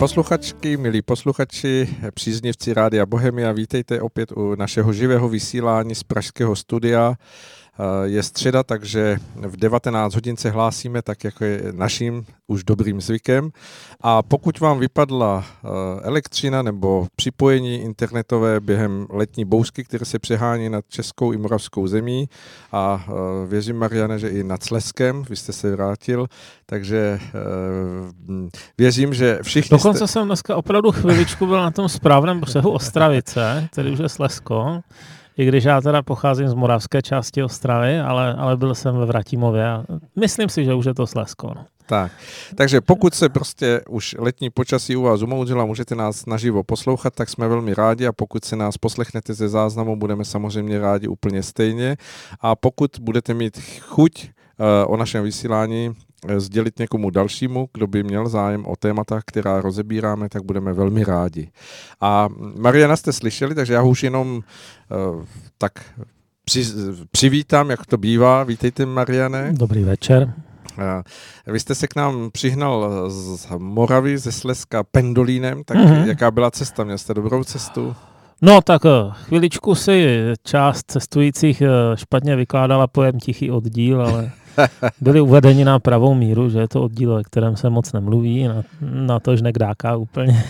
posluchačky, milí posluchači, příznivci Rádia Bohemia, vítejte opět u našeho živého vysílání z Pražského studia. Eh, je středa, takže v 19 hodin se hlásíme, tak jako je naším už dobrým zvykem. A pokud vám vypadla eh, elektřina nebo připojení internetové během letní bouřky, které se přehání nad českou i moravskou zemí a eh, věřím, Mariane, že i nad Sleskem, vy jste se vrátil, takže věřím, že všichni Dokonce jste... jsem dneska opravdu chviličku byl na tom správném břehu Ostravice, který už je Slesko i když já teda pocházím z moravské části Ostravy, ale, ale byl jsem ve Vratimově a myslím si, že už je to Slesko. No. Tak, takže pokud se prostě už letní počasí u vás umoudřilo můžete nás naživo poslouchat, tak jsme velmi rádi a pokud se nás poslechnete ze záznamu, budeme samozřejmě rádi úplně stejně a pokud budete mít chuť uh, o našem vysílání Eh, sdělit někomu dalšímu, kdo by měl zájem o témata, která rozebíráme, tak budeme velmi rádi. A Mariana jste slyšeli, takže já už jenom uh, tak při, přivítám, jak to bývá. Vítejte, Mariane. Dobrý večer. Vy jste se k nám přihnal z Moravy, ze Slezska pendolínem, tak mm-hmm. jaká byla cesta? Měl jste dobrou cestu? No tak eh, chviličku si část cestujících špatně vykládala pojem tichý oddíl, ale byli uvedeni na pravou míru, že je to oddíl, o kterém se moc nemluví, na, na to, že nekdáká úplně.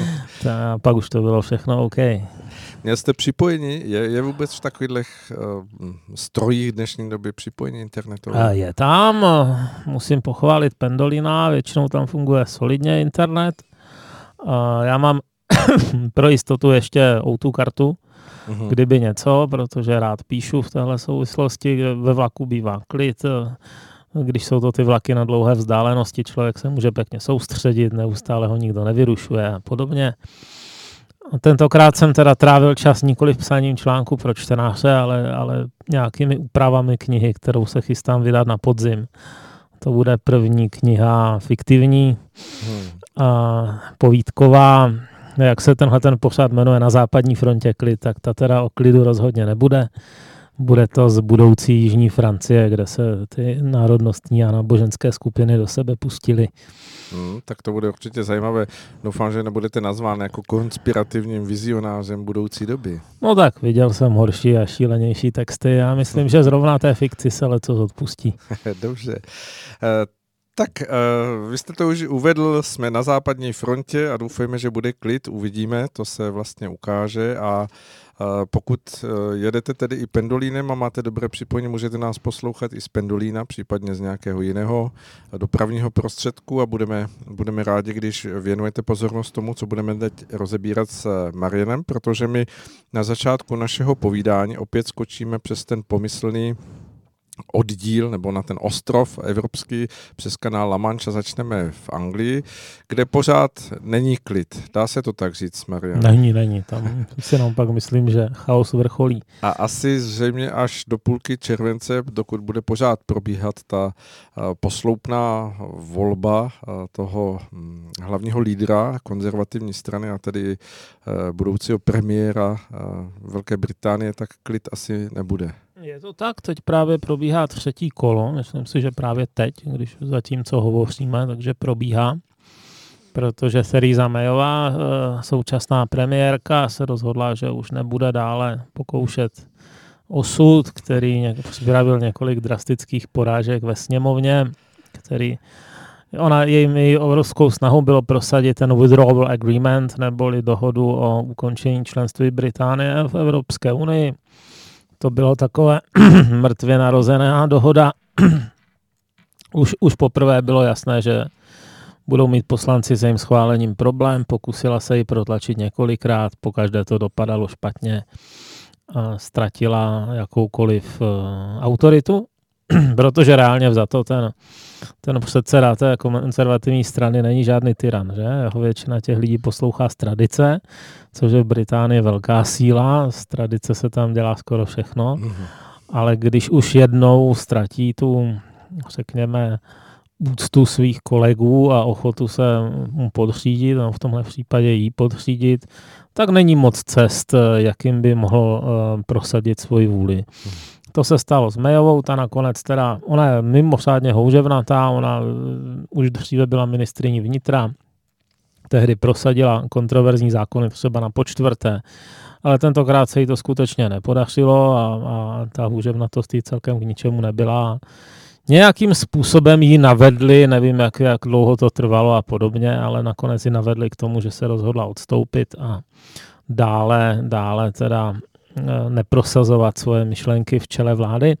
a pak už to bylo všechno OK. Měl jste připojení? Je, je vůbec v takových uh, strojích dnešní doby připojení internetu? Je tam, musím pochválit Pendolina, většinou tam funguje solidně internet. Uh, já mám pro jistotu ještě o kartu, mm-hmm. kdyby něco, protože rád píšu v téhle souvislosti. Ve vlaku bývá klid, když jsou to ty vlaky na dlouhé vzdálenosti, člověk se může pěkně soustředit, neustále ho nikdo nevyrušuje a podobně. Tentokrát jsem teda trávil čas nikoli v psaním článku pro čtenáře, ale, ale nějakými úpravami knihy, kterou se chystám vydat na podzim. To bude první kniha fiktivní, hmm. a povídková, jak se tenhle ten pořád jmenuje na západní frontě klid, tak ta teda o klidu rozhodně nebude. Bude to z budoucí Jižní Francie, kde se ty národnostní a náboženské skupiny do sebe pustily. Hmm, tak to bude určitě zajímavé. Doufám, že nebudete nazván jako konspirativním vizionářem budoucí doby. No tak, viděl jsem horší a šílenější texty. Já myslím, že zrovna té fikci se letos odpustí. Dobře. Tak uh, vy jste to už uvedl, jsme na západní frontě a doufejme, že bude klid, uvidíme, to se vlastně ukáže a uh, pokud uh, jedete tedy i pendolínem a máte dobré připojení, můžete nás poslouchat i z pendolína, případně z nějakého jiného dopravního prostředku a budeme, budeme rádi, když věnujete pozornost tomu, co budeme teď rozebírat s Marienem, protože my na začátku našeho povídání opět skočíme přes ten pomyslný oddíl nebo na ten ostrov evropský přes kanál La Mancha začneme v Anglii, kde pořád není klid. Dá se to tak říct, Maria? Není, není. Tam si nám pak myslím, že chaos vrcholí. A asi zřejmě až do půlky července, dokud bude pořád probíhat ta posloupná volba toho hm, hlavního lídra konzervativní strany a tedy budoucího premiéra Velké Británie, tak klid asi nebude. Je to tak, teď právě probíhá třetí kolo, myslím si, že právě teď, když zatím co hovoříme, takže probíhá, protože Theresa Mayová, eh, současná premiérka, se rozhodla, že už nebude dále pokoušet osud, který připravil několik drastických porážek ve sněmovně, který Ona, jejím její obrovskou snahou bylo prosadit ten withdrawal agreement, neboli dohodu o ukončení členství Británie v Evropské unii to bylo takové mrtvě narozená dohoda. už, už poprvé bylo jasné, že budou mít poslanci s jejím schválením problém. Pokusila se ji protlačit několikrát, pokaždé to dopadalo špatně. A ztratila jakoukoliv uh, autoritu, protože reálně za to ten, ten předseda té konzervativní strany není žádný tyran, že? Jeho většina těch lidí poslouchá z tradice, což je v Británii velká síla, z tradice se tam dělá skoro všechno, mm-hmm. ale když už jednou ztratí tu, řekněme, úctu svých kolegů a ochotu se mu podřídit, no v tomhle případě jí podřídit, tak není moc cest, jakým by mohl uh, prosadit svoji vůli. Mm-hmm. To se stalo s Mayovou, ta nakonec teda, ona je mimořádně houževnatá, ona uh, už dříve byla ministriní vnitra, tehdy prosadila kontroverzní zákony třeba na počtvrté, ale tentokrát se jí to skutečně nepodařilo a, a ta hůřevnatost jí celkem k ničemu nebyla. Nějakým způsobem ji navedli, nevím, jak, jak dlouho to trvalo a podobně, ale nakonec ji navedli k tomu, že se rozhodla odstoupit a dále, dále teda eh, neprosazovat svoje myšlenky v čele vlády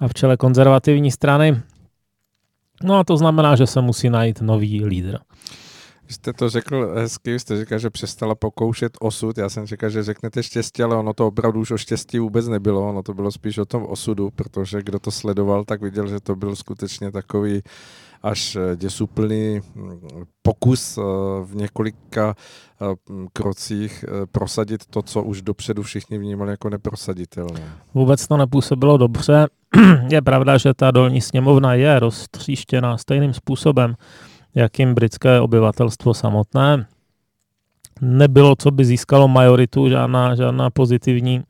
a v čele konzervativní strany. No a to znamená, že se musí najít nový lídr. Vy jste to řekl hezky, jste říkal, že přestala pokoušet osud. Já jsem říkal, že řeknete štěstí, ale ono to opravdu už o štěstí vůbec nebylo. Ono to bylo spíš o tom osudu, protože kdo to sledoval, tak viděl, že to byl skutečně takový až eh, děsuplný hm, pokus eh, v několika eh, hm, krocích prosadit to, co už dopředu všichni vnímali jako neprosaditelné. Vůbec to nepůsobilo dobře. Je pravda, že ta dolní sněmovna je roztříštěná stejným způsobem, jakým britské obyvatelstvo samotné. Nebylo, co by získalo majoritu, žádná, žádná pozitivní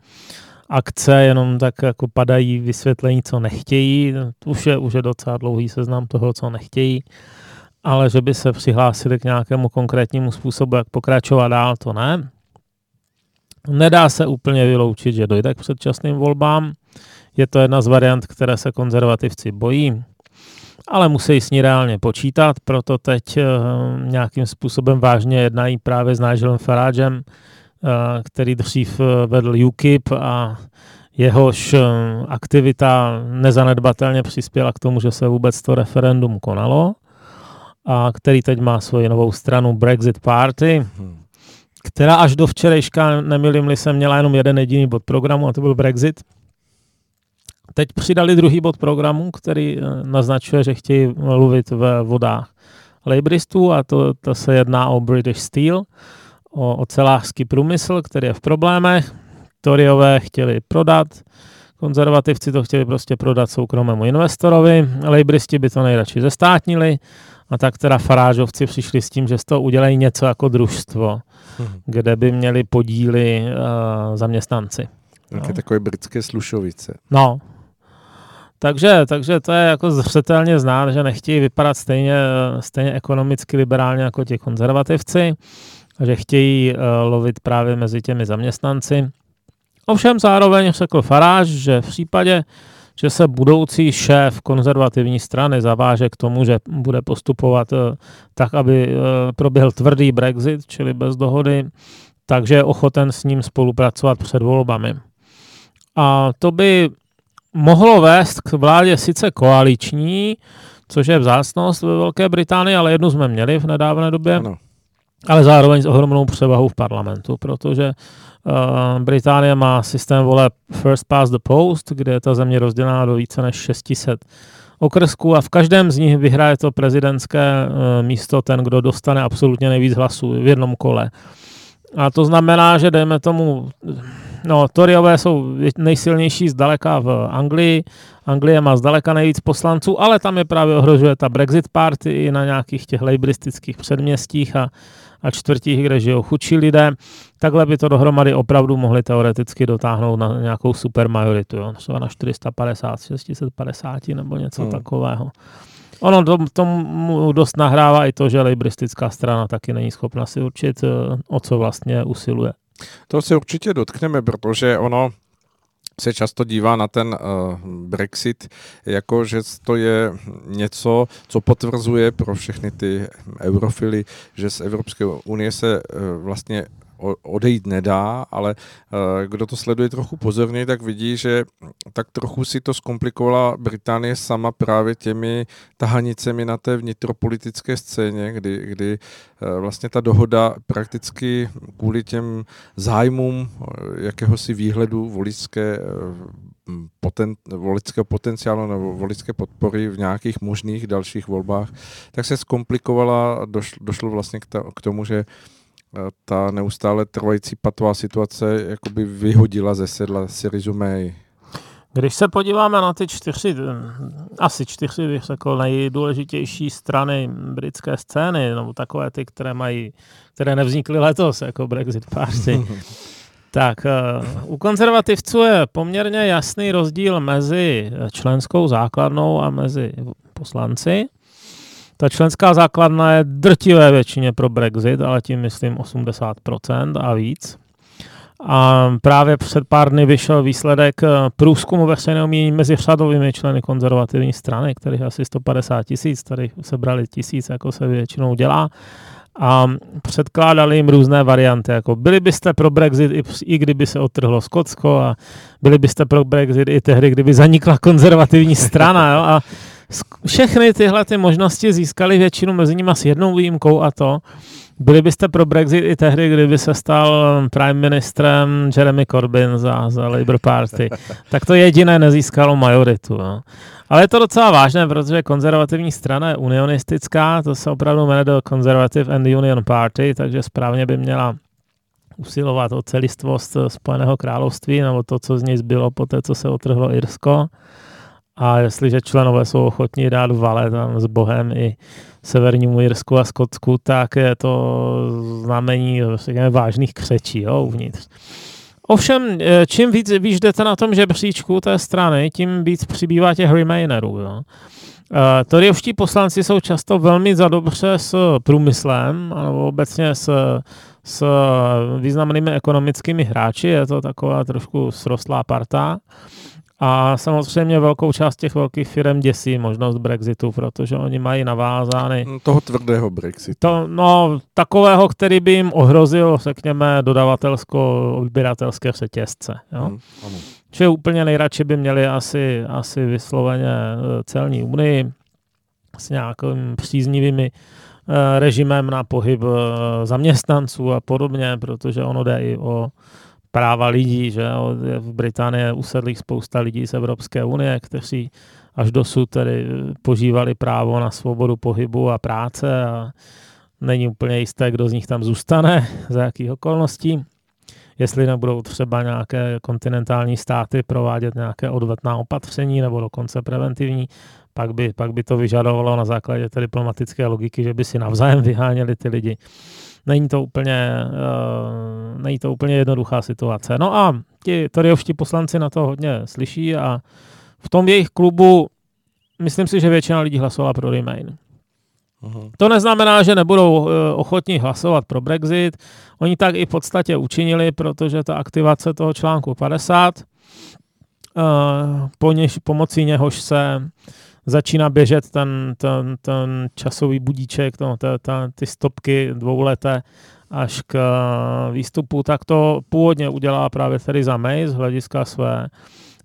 akce, jenom tak jako padají vysvětlení, co nechtějí. Už je, už je docela dlouhý seznam toho, co nechtějí, ale že by se přihlásili k nějakému konkrétnímu způsobu, jak pokračovat dál, to ne. Nedá se úplně vyloučit, že dojde k předčasným volbám. Je to jedna z variant, které se konzervativci bojí ale musí s ní reálně počítat, proto teď eh, nějakým způsobem vážně jednají právě s Nigelem Faragem, který dřív eh, vedl UKIP a jehož aktivita nezanedbatelně přispěla k tomu, že se vůbec to referendum konalo a který teď má svoji novou stranu Brexit Party, která až do včerejška, nemilím se, měla jenom jeden jediný bod programu a to byl Brexit. Teď přidali druhý bod programu, který eh, naznačuje, že chtějí mluvit ve vodách laboristů a to, to se jedná o British Steel, o ocelářský průmysl, který je v problémech. Toriové chtěli prodat, konzervativci to chtěli prostě prodat soukromému investorovi, laboristi by to nejradši zestátnili a tak teda farážovci přišli s tím, že z toho udělají něco jako družstvo, hmm. kde by měli podíly uh, zaměstnanci. Nějaké no. takové britské slušovice. No, takže, takže to je jako zřetelně znát, že nechtějí vypadat stejně, stejně ekonomicky liberálně jako ti konzervativci, že chtějí uh, lovit právě mezi těmi zaměstnanci. Ovšem zároveň řekl Faráž, že v případě, že se budoucí šéf konzervativní strany zaváže k tomu, že bude postupovat uh, tak, aby uh, proběhl tvrdý Brexit, čili bez dohody, takže je ochoten s ním spolupracovat před volbami. A to by mohlo vést k vládě sice koaliční, což je vzácnost ve Velké Británii, ale jednu jsme měli v nedávné době, ano. Ale zároveň s ohromnou převahou v parlamentu, protože uh, Británie má systém vole First Past the Post, kde je ta země rozdělená do více než 600 okrsků a v každém z nich vyhraje to prezidentské uh, místo ten, kdo dostane absolutně nejvíc hlasů v jednom kole. A to znamená, že dejme tomu No, Toryové jsou nejsilnější zdaleka v Anglii. Anglie má zdaleka nejvíc poslanců, ale tam je právě ohrožuje ta Brexit party i na nějakých těch lejbristických předměstích a, a čtvrtích, kde žijou chudší lidé. Takhle by to dohromady opravdu mohli teoreticky dotáhnout na nějakou super majoritu, jo? třeba na 450, 650 nebo něco hmm. takového. Ono to, tomu dost nahrává i to, že lejbristická strana taky není schopna si určit, eh, o co vlastně usiluje. To se určitě dotkneme, protože ono se často dívá na ten uh, Brexit jako, že to je něco, co potvrzuje pro všechny ty eurofily, že z Evropské unie se uh, vlastně odejít nedá, ale eh, kdo to sleduje trochu pozorněji, tak vidí, že tak trochu si to zkomplikovala Británie sama právě těmi tahanicemi na té vnitropolitické scéně, kdy, kdy eh, vlastně ta dohoda prakticky kvůli těm zájmům eh, jakéhosi výhledu voličské poten, volického potenciálu nebo volické podpory v nějakých možných dalších volbách, tak se zkomplikovala, došlo, došlo vlastně k, ta, k tomu, že ta neustále trvající patová situace jakoby vyhodila ze sedla Syrizu May. Když se podíváme na ty čtyři, asi čtyři, bych řekl, nejdůležitější strany britské scény, nebo takové ty, které mají, které nevznikly letos, jako Brexit Party, tak eh, u konzervativců je poměrně jasný rozdíl mezi členskou základnou a mezi poslanci. Ta členská základna je drtivé většině pro Brexit, ale tím myslím 80% a víc. A právě před pár dny vyšel výsledek eh, průzkumu veřejného mínění mezi řadovými členy konzervativní strany, kterých asi 150 tisíc, tady sebrali tisíc, jako se většinou dělá. A předkládali jim různé varianty, jako byli byste pro Brexit i, i kdyby se otrhlo Skotsko a byli byste pro Brexit i tehdy, kdyby zanikla konzervativní strana. Jo? A všechny tyhle ty možnosti získali většinu mezi nimi s jednou výjimkou a to, byli byste pro Brexit i tehdy, kdyby se stal prime ministrem Jeremy Corbyn za, za Labour Party. tak to jediné nezískalo majoritu. No. Ale je to docela vážné, protože konzervativní strana je unionistická, to se opravdu jmenuje do Conservative and Union Party, takže správně by měla usilovat o celistvost Spojeného království, nebo to, co z něj zbylo po té, co se otrhlo Irsko. A jestliže členové jsou ochotní dát vale tam s Bohem i severnímu Jirsku a Skotsku, tak je to znamení řekněme, vážných křečí jo, uvnitř. Ovšem, eh, čím víc víš jdete na tom žebříčku té strany, tím víc přibývá těch remainerů. Jo. Uh, Toryovští poslanci jsou často velmi zadobře s průmyslem, nebo obecně s, s významnými ekonomickými hráči, je to taková trošku srostlá parta. A samozřejmě velkou část těch velkých firm děsí možnost Brexitu, protože oni mají navázány... No, toho tvrdého Brexitu. To, no, takového, který by jim ohrozil, řekněme, dodavatelsko-odběratelské řetězce. Jo? Hmm, ano. Čili úplně nejradši by měli asi, asi vysloveně eh, celní unii s nějakým příznivými eh, režimem na pohyb eh, zaměstnanců a podobně, protože ono jde i o práva lidí, že v Británii usedlých spousta lidí z Evropské unie, kteří až dosud tedy požívali právo na svobodu pohybu a práce a není úplně jisté, kdo z nich tam zůstane, za jakých okolností. Jestli nebudou třeba nějaké kontinentální státy provádět nějaké odvetná opatření nebo dokonce preventivní, pak by, pak by to vyžadovalo na základě té diplomatické logiky, že by si navzájem vyháněli ty lidi není to úplně, uh, není to úplně jednoduchá situace. No a ti Toryovští poslanci na to hodně slyší a v tom jejich klubu myslím si, že většina lidí hlasovala pro Remain. Uhum. To neznamená, že nebudou uh, ochotní hlasovat pro Brexit. Oni tak i v podstatě učinili, protože ta aktivace toho článku 50, uh, eh, po něž, pomocí něhož se začíná běžet ten, ten, ten časový budíček, to, ta, ta, ty stopky dvouleté až k eh, výstupu, tak to původně udělá právě Theresa May z hlediska své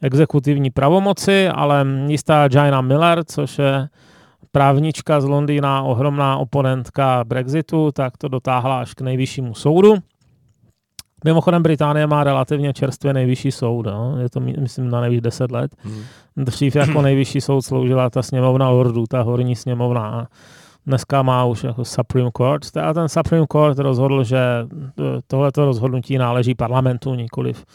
exekutivní pravomoci, ale jistá Jaina Miller, což je právnička z Londýna, ohromná oponentka Brexitu, tak to dotáhla až k nejvyššímu soudu. Mimochodem Británie má relativně čerstvě nejvyšší soud, no? je to myslím na nejvíc 10 let. Hmm. Dřív jako nejvyšší soud sloužila ta sněmovna lordů, ta horní sněmovna a dneska má už jako Supreme Court. A ten Supreme Court rozhodl, že e, tohleto rozhodnutí náleží parlamentu, nikoliv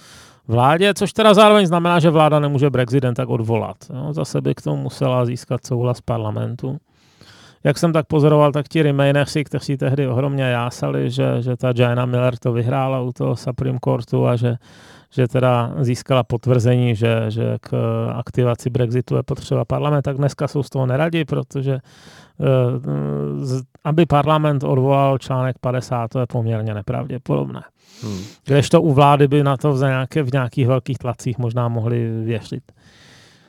vládě, což teda zároveň znamená, že vláda nemůže Brexit tak odvolat. No, zase by k tomu musela získat souhlas parlamentu jak jsem tak pozoroval, tak ti Remainersi, kteří tehdy ohromně jásali, že, že ta Jaina Miller to vyhrála u toho Supreme Courtu a že, že teda získala potvrzení, že, že k aktivaci Brexitu je potřeba parlament, tak dneska jsou z toho neradi, protože eh, aby parlament odvolal článek 50, to je poměrně nepravděpodobné. Hmm. Kdežto u vlády by na to v, nějaké, v nějakých velkých tlacích možná mohli věřit.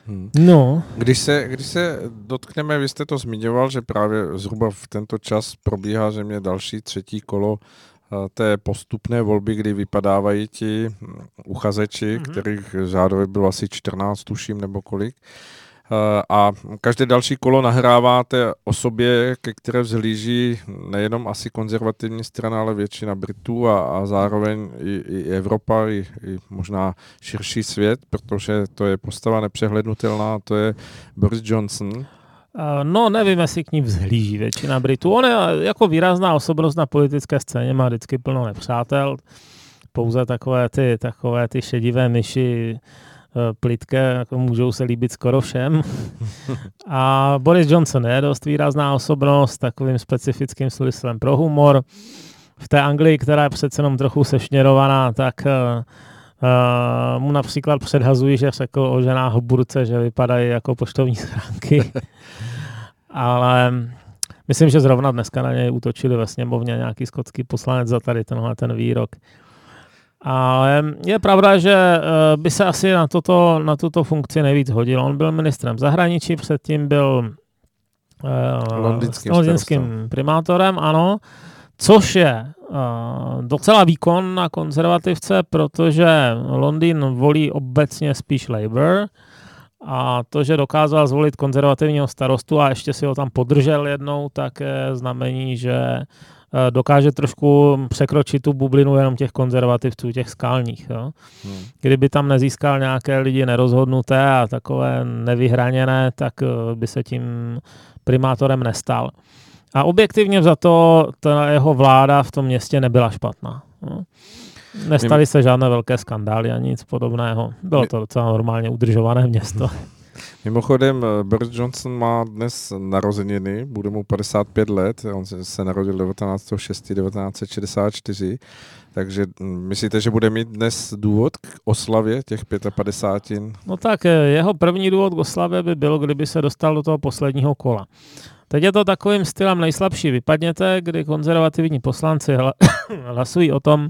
Hmm. No. Když se, když se dotkneme, vy jste to zmiňoval, že právě zhruba v tento čas probíhá, že mě další třetí kolo eh, té postupné volby, kdy vypadávají ti hm, uchazeči, mm-hmm. kterých řádově bylo asi 14, tuším, nebo kolik. Eh, a každé další kolo nahráváte osobě, ke které vzhlíží nejenom asi konzervativní strana, ale většina Britů a, a zároveň i, i Evropa, i, i možná širší svět, protože to je postava nepřehlednutelná, to je Boris Johnson. Eh, no, nevím, jestli k ní vzhlíží většina Britů. On je jako výrazná osobnost na politické scéně, má vždycky plno nepřátel. Pouze takové ty, takové ty šedivé myši, Eh, plitké, jako můžou se líbit skoro všem. A Boris Johnson je dost výrazná osobnost, takovým specifickým smyslem pro humor. V té Anglii, která je přece jenom trochu sešněrovaná, tak uh, mu například předhazují, že řekl o ženách burce, že vypadají jako poštovní schránky. Ale myslím, že zrovna dneska na něj útočili ve sněmovně nějaký skotský poslanec za tady tenhle ten výrok. Ale je pravda, že eh, by se asi na, toto, na tuto funkci nejvíc hodil. On byl ministrem zahraničí, předtím byl londýnským, londýnským primátorem, ano, což je uh, docela výkon na konzervativce, protože Londýn volí obecně spíš Labour. A to, že dokázal zvolit konzervativního starostu a ještě si ho tam podržel jednou, tak je znamení, že dokáže trošku překročit tu bublinu jenom těch konzervativců, těch skalních. Jo. Hmm. Kdyby tam nezískal nějaké lidi nerozhodnuté a takové nevyhraněné, tak by se tím primátorem nestal. A objektivně za to ta jeho vláda v tom městě nebyla špatná. No. Nestaly se žádné velké skandály ani nic podobného. Bylo to docela normálně udržované město. Mimochodem, eh, Boris Johnson má dnes narozeniny, bude mu 55 let, on se narodil 1964, takže hm, myslíte, že bude mít dnes důvod k oslavě těch 55? No tak eh, jeho první důvod k oslavě by byl, kdyby se dostal do toho posledního kola. Teď je to takovým stylem nejslabší vypadněte, kdy konzervativní poslanci hlasují o tom,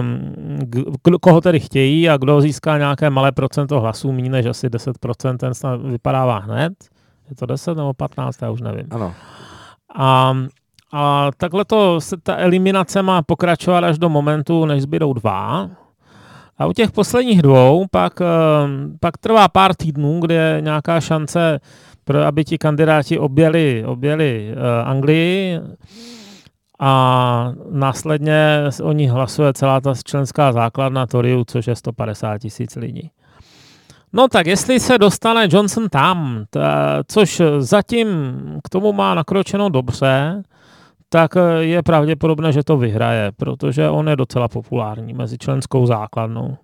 um, koho tedy chtějí a kdo získá nějaké malé procento hlasů, méně než asi 10%, ten snad vypadává hned. Je to 10 nebo 15, já už nevím. Ano. A, a takhle to, se ta eliminace má pokračovat až do momentu, než zbydou dva. A u těch posledních dvou pak, ehm, pak trvá pár týdnů, kde je nějaká šance, pro, aby ti kandidáti objeli, objeli uh, Anglii a následně o ní hlasuje celá ta členská základna Toriu, což je 150 tisíc lidí. No tak jestli se dostane Johnson tam, ta, což zatím k tomu má nakročeno dobře, tak je pravděpodobné, že to vyhraje, protože on je docela populární mezi členskou základnou.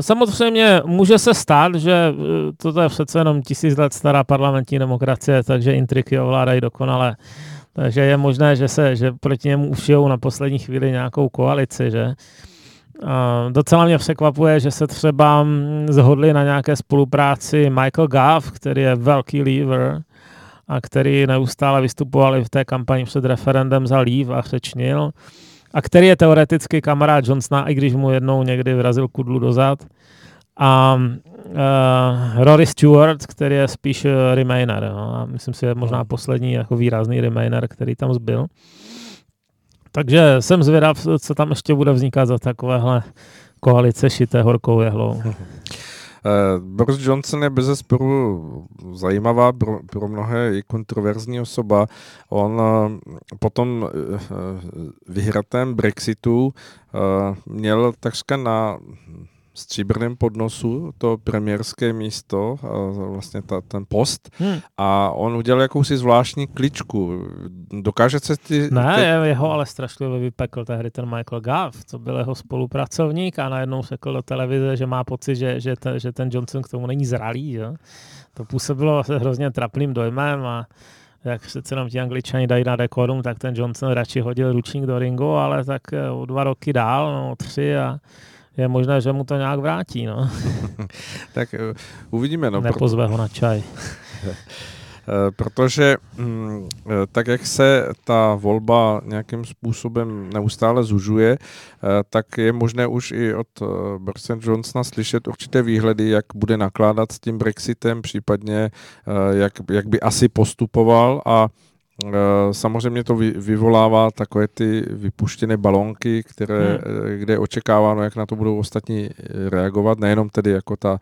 Samozřejmě může se stát, že e, toto je přece jenom tisíc let stará parlamentní demokracie, takže intriky ovládají dokonale. Takže je možné, že se že proti němu ušijou na poslední chvíli nějakou koalici, že? A docela mě překvapuje, že se třeba zhodli na nějaké spolupráci Michael Goff, který je velký lever a který neustále vystupoval v té kampani před referendem za Leave a řečnil a který je teoreticky kamarád Johnsona, i když mu jednou někdy vrazil kudlu dozad. A uh, Rory Stewart, který je spíš uh, Remainer. No. A myslím si, že je možná poslední jako výrazný Remainer, který tam zbyl. Takže jsem zvědav, co tam ještě bude vznikat za takovéhle koalice šité horkou jehlou. Uh, Boris Johnson je bez sporu zajímavá, pro, pro mnohé i kontroverzní osoba. On potom uh, vyhratém Brexitu měl takřka na stříbrném podnosu to premiérské místo, vlastně ta, ten post hmm. a on udělal jakousi zvláštní kličku. Dokáže se ty... Ne, ty... jeho ale strašlivě vypekl tehdy ten Michael Goff, co byl jeho spolupracovník a najednou řekl do televize, že má pocit, že, že, ten, že ten Johnson k tomu není zralý. Že? To působilo hrozně trapným dojmem a jak se jenom ti angličani dají na dekorum, tak ten Johnson radši hodil ručník do ringu, ale tak eh, o dva roky dál, no, tři a je možné, že mu to nějak vrátí. No. tak uh, uvidíme. No, Nepozve ho na čaj. Eh, protože mm, eh, tak, jak se ta volba nějakým způsobem neustále zužuje, tak je možné už i od Borise Johnsona slyšet určité výhledy, jak bude nakládat s tím Brexitem, případně jak, jak by asi postupoval a Eh, samozřejmě to vyvolává takové ty vypuštěné balonky, které, hmm. Eh, kde je očekáváno, jak na to budou ostatní eh, reagovat, nejenom tedy jako ta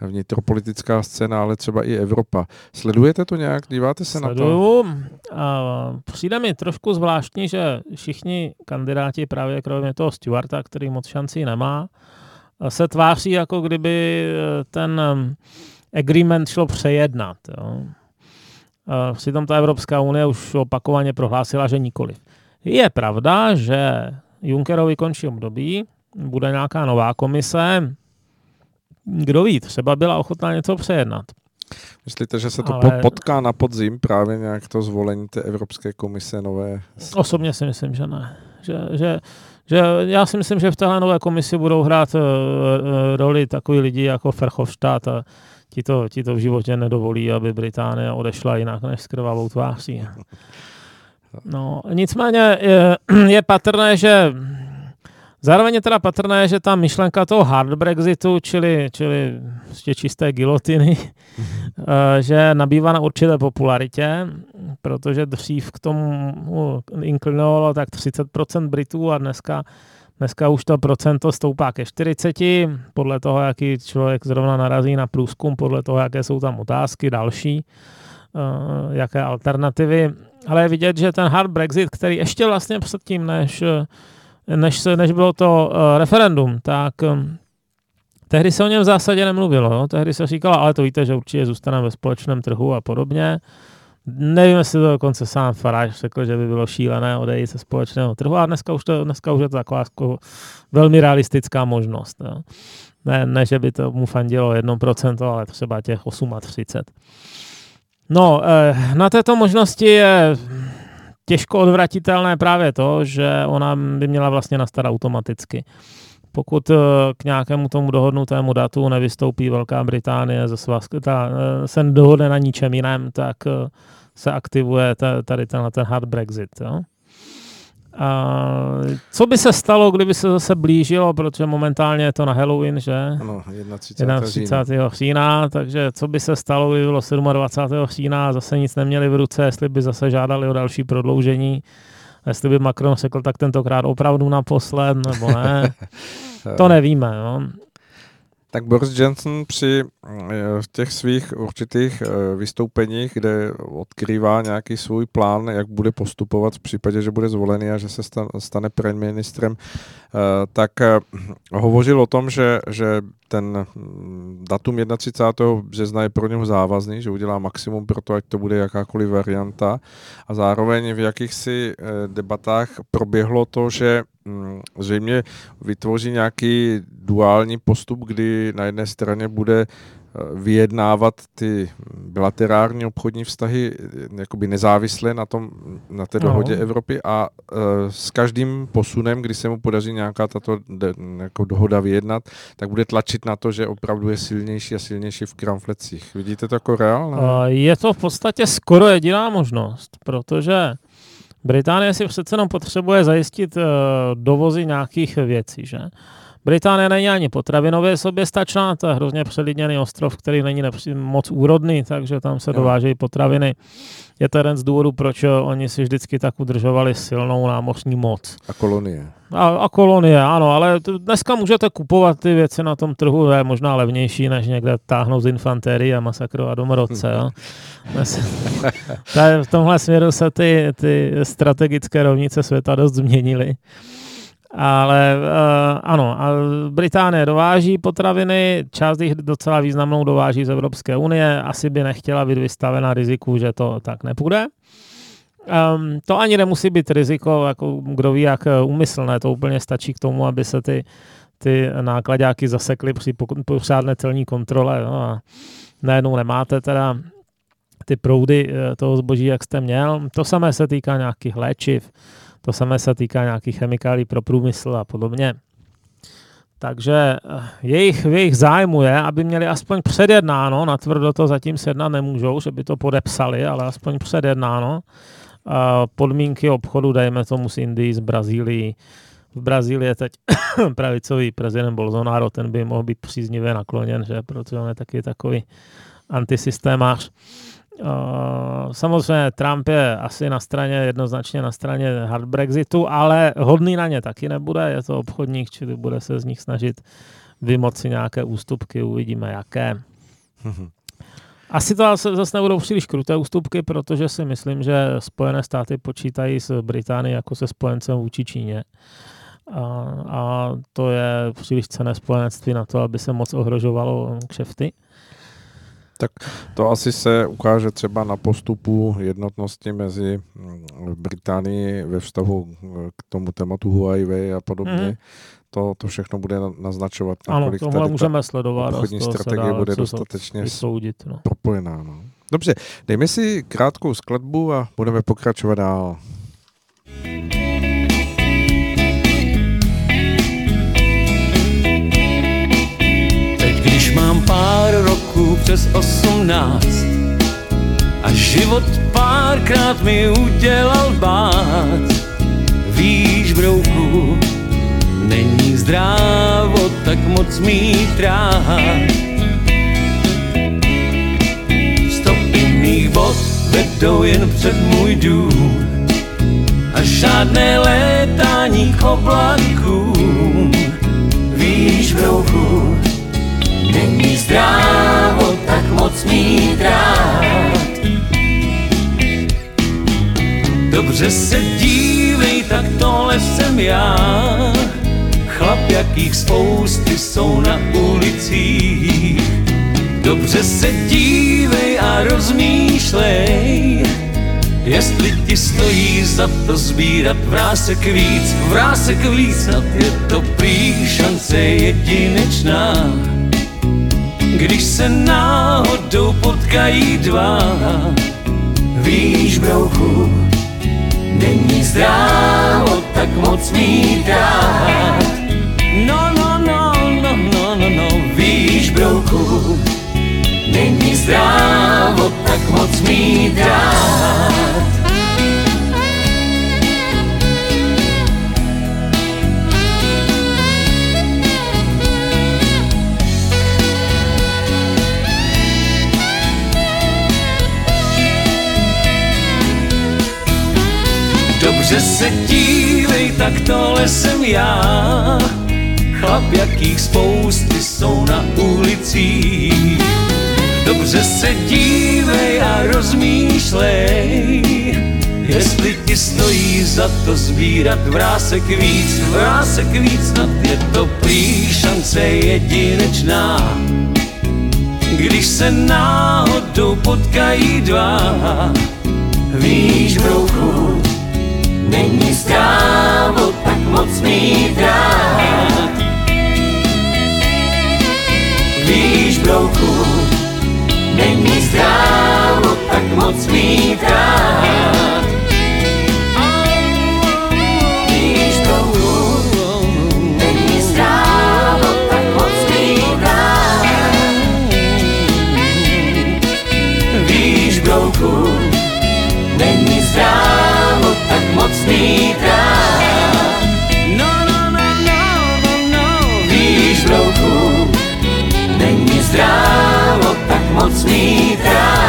vnitropolitická scéna, ale třeba i Evropa. Sledujete to nějak? Díváte se Sleduju. na to? A přijde mi trošku zvláštní, že všichni kandidáti právě kromě toho Stewarta, který moc šancí nemá, se tváří, jako kdyby ten agreement šlo přejednat. Jo. Přitom ta Evropská unie už opakovaně prohlásila, že nikoliv. Je pravda, že Junckerovi končí období, bude nějaká nová komise, kdo ví, třeba byla ochotná něco přejednat. Myslíte, že se to Ale... potká na podzim právě nějak to zvolení té Evropské komise nové? Osobně si myslím, že ne. Že, že, že já si myslím, že v téhle nové komisi budou hrát uh, uh, roli takový lidi jako Ferhofstadt a ti to, ti to v životě nedovolí, aby Británie odešla jinak než s krvavou tváří. No, nicméně je, je patrné, že zároveň je teda patrné, že ta myšlenka toho hard Brexitu, čili, čili ještě čisté gilotiny, eh, že nabývá na určité popularitě, protože dřív k tomu inklinovalo tak 30% Britů a dneska Dneska už to procento stoupá ke 40, podle toho, jaký člověk zrovna narazí na průzkum, podle toho, jaké jsou tam otázky další, uh, jaké alternativy. Ale je vidět, že ten hard Brexit, který ještě vlastně předtím, než, než, než bylo to uh, referendum, tak tehdy se o něm v zásadě nemluvilo. No? Tehdy se říkalo, ale to víte, že určitě zůstaneme ve společném trhu a podobně. Nevím, jestli to dokonce sám Farage řekl, že by bylo šílené odejít ze společného trhu a dneska už, to, dneska už je to taková jako velmi realistická možnost. Jo. Ne, ne, že by to mu fandilo 1%, ale třeba těch 38. No, eh, na této možnosti je těžko odvratitelné právě to, že ona by měla vlastně nastat automaticky. Pokud eh, k nějakému tomu dohodnutému datu nevystoupí Velká Británie ze svazku, ta, eh, se dohodne na ničem jiném, tak se aktivuje tady tenhle ten hard Brexit. Jo? A co by se stalo, kdyby se zase blížilo, protože momentálně je to na Halloween, že? Ano, 31. 31. října, takže co by se stalo, kdyby bylo 27. října a zase nic neměli v ruce, jestli by zase žádali o další prodloužení, jestli by Macron řekl tak tentokrát opravdu naposled, nebo ne, to nevíme. Jo. Tak Boris Johnson při eh, těch svých určitých eh, vystoupeních, kde odkrývá nějaký svůj plán, jak bude postupovat v případě, že bude zvolený a že se stane ministrem, eh, tak hovořil o tom, že, že ten mm, datum 31. března je pro něho závazný, že udělá maximum pro to, ať to bude jakákoliv varianta. A zároveň v jakýchsi debatách proběhlo to, že mm, zřejmě vytvoří nějaký duální postup, kdy na jedné straně bude eh, vyjednávat ty bilaterární obchodní vztahy eh, jakoby nezávisle na, tom, na té dohodě no. Evropy a uh, s každým posunem, kdy se mu podaří nějaká tato de, jako dohoda vyjednat, tak bude tlačit na to, že opravdu je silnější a silnější v kramflecích. Vidíte to jako reálné? Je to v podstatě skoro jediná možnost, protože Británie si přece jenom potřebuje zajistit uh, dovozy nějakých věcí, že? Británie není ani potravinově soběstačná, to je hrozně přelidněný ostrov, který není moc úrodný, takže tam se dovážejí potraviny. Je to jeden z důvodů, proč oni si vždycky tak udržovali silnou námořní moc. A kolonie. A, a kolonie, ano, ale dneska můžete kupovat ty věci na tom trhu, je možná levnější, než někde táhnout z infantérii a masakrovat domorodce. Jo. v tomhle směru se ty, ty strategické rovnice světa dost změnily. Ale uh, ano, Británie dováží potraviny, část jich docela významnou dováží z Evropské unie, asi by nechtěla být vystavena riziku, že to tak nepůjde. Um, to ani nemusí být riziko, jako kdo ví, jak úmyslné, to úplně stačí k tomu, aby se ty, ty nákladáky zasekly při pořádné celní kontrole. No a najednou nemáte teda ty proudy eh, toho zboží, jak jste měl. To samé se týká nějakých léčiv, to samé se týká nějakých chemikálí pro průmysl a podobně. Takže eh, jejich, jejich zájmu je, aby měli aspoň předjednáno, natvrdo to zatím se jednat nemůžou, že by to podepsali, ale aspoň předjednáno. Podmínky obchodu, dejme tomu s Indií, s Brazílií. V Brazílii je teď pravicový prezident Bolsonaro, ten by mohl být příznivě nakloněn, že? protože on je taky takový antisystémář. Samozřejmě Trump je asi na straně, jednoznačně na straně hard Brexitu, ale hodný na ně taky nebude, je to obchodník, čili bude se z nich snažit vymoci nějaké ústupky, uvidíme jaké. Asi to zase nebudou příliš kruté ústupky, protože si myslím, že Spojené státy počítají s Británií jako se spojencem vůči Číně. A, a to je příliš cené spojenectví na to, aby se moc ohrožovalo kšefty. Tak to asi se ukáže třeba na postupu jednotnosti mezi mm, Británií ve vztahu k tomu tématu Huawei a podobně. Mm. To, to všechno bude naznačovat, nakolik ano, tady můžeme sledovat obchodní strategie bude dostatečně vysoudit, no. propojená. No. Dobře, dejme si krátkou skladbu a budeme pokračovat dál. Teď, když mám pár roků přes osmnáct a život párkrát mi udělal bát. Víš, brouku, není zdrávo tak moc mít rád. Stopy mých bot vedou jen před můj dům a žádné létání k oblakům. Víš, brouku, není zdrávo tak moc mít rád. Dobře se dívej, tak tohle jsem já. Chlap, jakých spousty jsou na ulicích. Dobře se dívej a rozmýšlej, jestli ti stojí za to sbírat vrásek víc, vrásek víc, snad je to prý šance jedinečná. Když se náhodou potkají dva, víš, brouchu, není zdrávo tak moc mít rád. No, no, no, no, no, no, no, víš, brouchu, není zdrávo tak moc mít rád. Dobře se dívej, tak tohle jsem já. Chlap, jakých spousty jsou na ulicích. Dobře se dívej a rozmýšlej, jestli ti stojí za to sbírat vrásek víc, vrásek víc, snad je to prý šance jedinečná. Když se náhodou potkají dva, víš, brouchu, Není strávo tak moc mít rád. Víš, brouku, není strávo tak moc mít rád. Mít rád.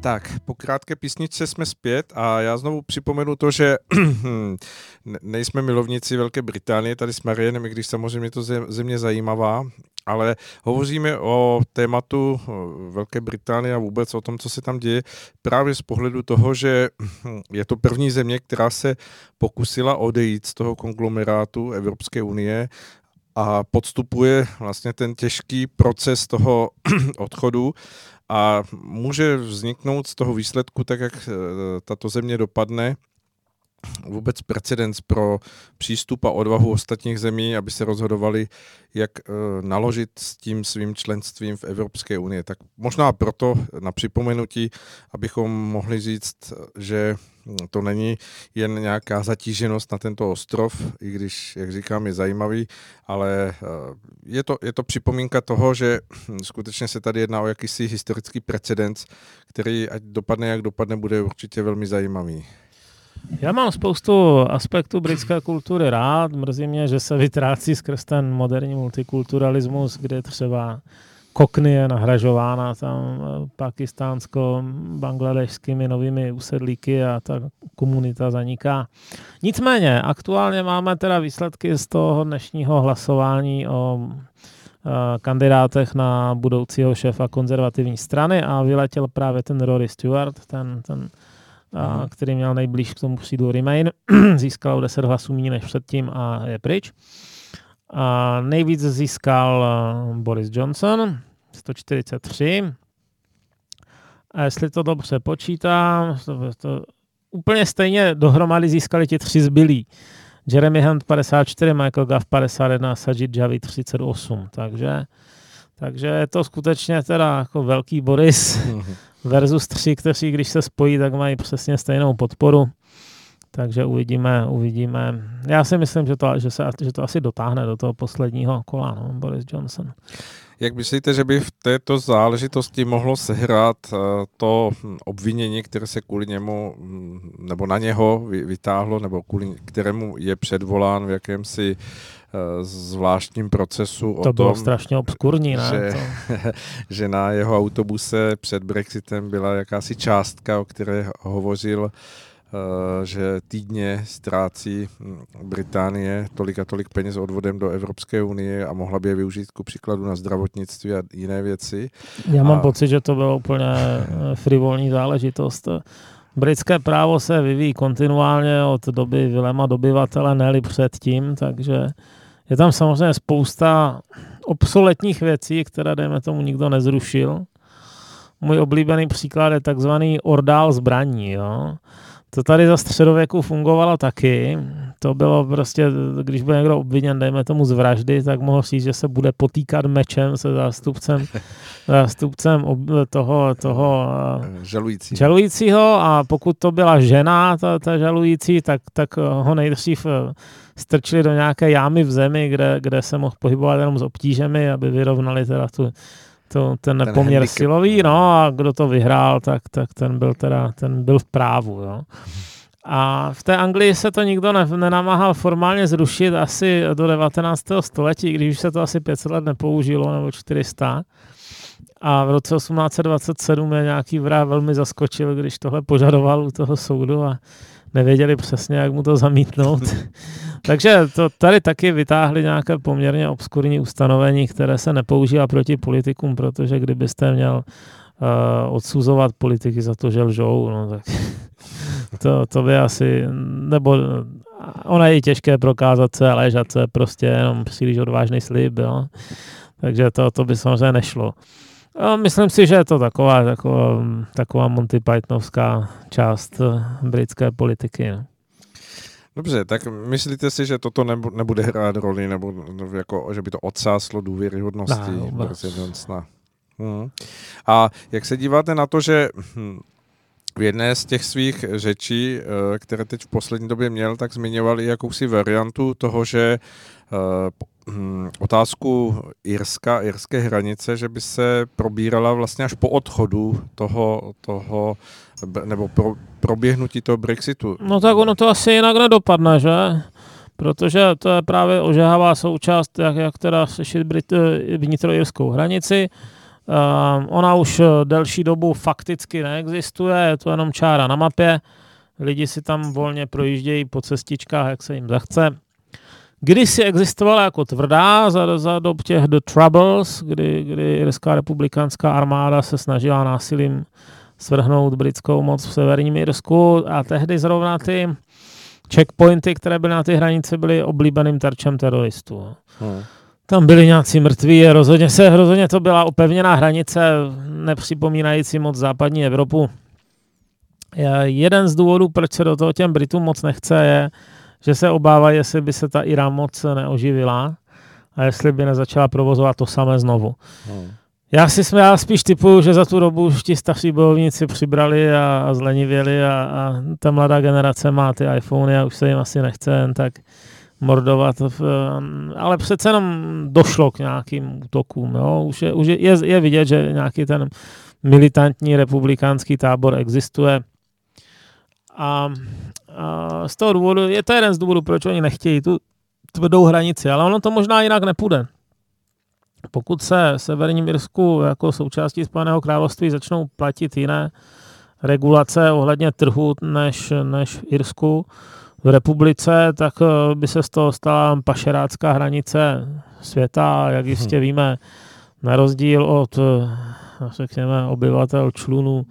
Tak, po krátké písničce jsme zpět a já znovu připomenu to, že ne- nejsme milovníci Velké Británie tady s Marienem, i když samozřejmě to zem- země zajímavá, ale hovoříme o tématu eh, Velké Británie a vůbec o tom, co se tam děje, právě z pohledu toho, že je to první země, která se pokusila odejít z toho konglomerátu Evropské unie a podstupuje vlastně ten těžký proces toho odchodu. A může vzniknout z toho výsledku, tak jak eh, tato země dopadne, vůbec precedens pro přístup a odvahu ostatních zemí, aby se rozhodovali, jak eh, naložit s tím svým členstvím v Evropské unii. Tak možná proto na připomenutí, abychom mohli říct, že to není jen nějaká zatíženost na tento ostrov, i když, jak říkám, je zajímavý, ale eh, je to, je to připomínka toho, že skutečně se tady jedná o jakýsi historický precedens, který, ať dopadne, jak dopadne, bude určitě velmi zajímavý. Já mám spoustu aspektů britské kultury rád. Mrzí mě, že se vytrácí skrz ten moderní multikulturalismus, kde třeba Kokny je nahražována tam eh, pakistánsko-bangladešskými novými usedlíky a ta komunita zaniká. Nicméně, aktuálně máme teda výsledky z toho dnešního hlasování o uh, kandidátech na budoucího šéfa konzervativní strany a vyletěl právě ten Rory Stewart, ten, ten a, který měl nejblíž k tomu přídu Remain, získal o 10 hlasů méně než předtím a je pryč. A nejvíc získal Boris Johnson, 143. A jestli to dobře počítám, to, to, úplně stejně dohromady získali ti tři zbylí. Jeremy Hunt 54, Michael Goff 51 Sajid Javi 38. Takže, takže je to skutečně teda jako velký Boris versus tři, kteří když se spojí, tak mají přesně stejnou podporu. takže uvidíme, uvidíme. Já si myslím, že to, že, se, že to asi dotáhne do toho posledního kola, no, Boris Johnson. Jak myslíte, že by v této záležitosti mohlo sehrát eh, to obvinění, které se kvůli němu mm, nebo na něho vytáhlo, nebo kvůli kterému je předvolán v jakémsi zvláštním procesu to o bylo tom, strašně obskurní, ne? Že, že na jeho autobuse před Brexitem byla jakási částka, o které hovořil Eh, že týdně ztrácí hm, Británie tolik a tolik peněz odvodem do Evropské unie a mohla by je využít ku příkladu na zdravotnictví a jiné věci. Já mám a... pocit, že to bylo úplně eh, frivolní záležitost. Britské právo se vyvíjí kontinuálně od doby Vilema dobyvatele, ne předtím, takže je tam samozřejmě spousta obsoletních věcí, které, dejme tomu, nikdo nezrušil. Můj oblíbený příklad je takzvaný ordál zbraní. Jo? To tady za středověku fungovalo taky. To bylo prostě, když byl někdo obviněn, dejme tomu z vraždy, tak mohl říct, že se bude potýkat mečem se zástupcem, zástupcem toho, toho žalující. žalujícího a pokud to byla žena, ta, ta žalující, tak, tak ho nejdřív eh, strčili do nějaké jámy v zemi, kde, kde se mohl pohybovat jenom s obtížemi, aby vyrovnali teda tu, to, ten, ten poměr handicap. silový, no a kdo to vyhrál, tak, tak ten byl teda, ten byl v právu, jo. A v té Anglii se to nikdo ne, nenamáhal formálně zrušit asi do 19. století, když se to asi 500 let nepoužilo, nebo 400. A v roce 1827 je nějaký vrah velmi zaskočil, když tohle požadoval u toho soudu a nevěděli přesně, jak mu to zamítnout. Takže to tady taky vytáhli nějaké poměrně obskurní ustanovení, které se nepoužívá proti politikům, protože kdybyste měl odsuzovat politiky za to, že lžou, no tak to, to by asi, nebo ona je těžké prokázat se, ale že to je prostě jenom příliš odvážný slib, jo. Takže to, to by samozřejmě nešlo. A myslím si, že je to taková, taková, taková Monty Pythonovská část eh, britské politiky. No. Dobře, tak myslíte si, že toto nebude hrát roli, nebo jako, že by to odsáslo důvěryhodnosti prezidentstva? Hmm. A jak se díváte na to, že hm, v jedné z těch svých řečí, eh, které teď v poslední době měl, tak zmiňoval i jakousi variantu toho, že eh, hm, otázku Irska, irské hranice, že by se probírala vlastně až po odchodu toho, toho nebo pro, proběhnutí toho Brexitu. No tak ono to asi jinak nedopadne, že? Protože to je právě ožehavá součást, jak, jak teda sešit Brit, eh, vnitrojirskou hranici. Um, ona už delší dobu fakticky neexistuje, je to jenom čára na mapě. Lidi si tam volně projíždějí po cestičkách, jak se jim zachce. Kdysi existovala jako tvrdá za, za dob těch The Troubles, kdy, kdy Irská republikánská armáda se snažila násilím svrhnout britskou moc v severním Irsku a tehdy zrovna ty checkpointy, které byly na ty hranice, byly oblíbeným terčem teroristů. Hmm. Tam byli nějací mrtví, rozhodně se, rozhodně to byla opevněná hranice, nepřipomínající moc západní Evropu. Jeden z důvodů, proč se do toho těm Britům moc nechce, je, že se obávají, jestli by se ta Irán moc neoživila a jestli by nezačala provozovat to samé znovu. Hmm. Já si já spíš typuju, že za tu dobu už ti starší bojovníci přibrali a, a zlenivěli a, a ta mladá generace má ty iPhony a už se jim asi nechce jen tak mordovat. V, ale přece jenom došlo k nějakým útokům. Jo? Už, je, už je, je vidět, že nějaký ten militantní republikánský tábor existuje. A, a z toho důvodu, je to jeden z důvodů, proč oni nechtějí tu tvrdou hranici, ale ono to možná jinak nepůjde. Pokud se Severním Irsku jako součástí Spojeného království začnou platit jiné regulace ohledně trhu než, než v Irsku, v republice, tak eh, by se z toho stala pašerácká hranice světa, jak jistě hmm. víme, na rozdíl od eh, řekněme, obyvatel člunu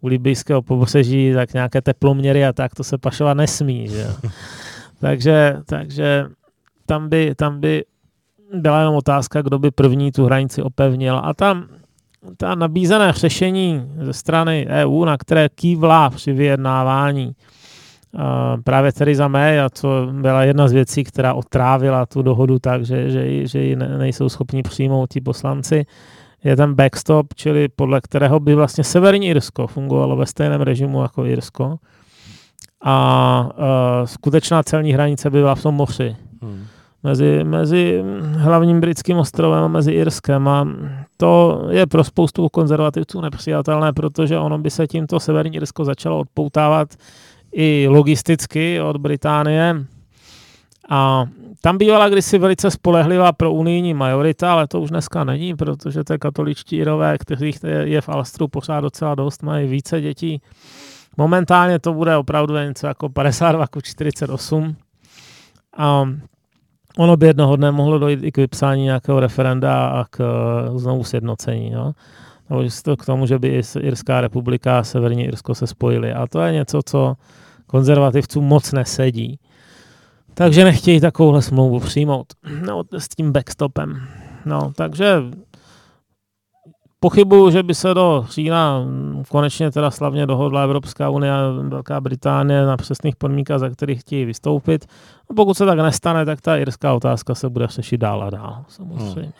u libijského pobřeží, tak nějaké teploměry a tak, to se pašovat nesmí. Že? takže, takže tam by, tam by byla jenom otázka, kdo by první tu hranici opevnil. A tam ta nabízené řešení ze strany EU, na které kývla při vyjednávání právě Theresa May, a to byla jedna z věcí, která otrávila tu dohodu tak, že, že, že ji nejsou schopni přijmout ti poslanci, je ten backstop, čili podle kterého by vlastně Severní Irsko fungovalo ve stejném režimu jako Irsko. a uh, skutečná celní hranice byla v tom moři. Hmm. Mezi, mezi hlavním britským ostrovem a mezi Irskem a to je pro spoustu konzervativců nepřijatelné, protože ono by se tímto Severní Irsko začalo odpoutávat i logisticky od Británie a tam bývala kdysi velice spolehlivá pro unijní majorita, ale to už dneska není, protože to je katoličtí Irové, kteří je v Alstru pořád docela dost, mají více dětí. Momentálně to bude opravdu něco jako 52 k 48. A ono by jednoho dne mohlo dojít i k vypsání nějakého referenda a k eh, znovu sjednocení. Jo? Nebo to k tomu, že by Irská republika a Severní Irsko se spojily. A to je něco, co konzervativcům moc nesedí. Takže nechtějí takovouhle smlouvu přijmout. No, s tím backstopem. No, takže pochybuju, že by se do října konečně teda slavně dohodla Evropská unie a Velká Británie na přesných podmínkách, za kterých chtějí vystoupit. A pokud se tak nestane, tak ta irská otázka se bude řešit dál a dál, samozřejmě. Hmm.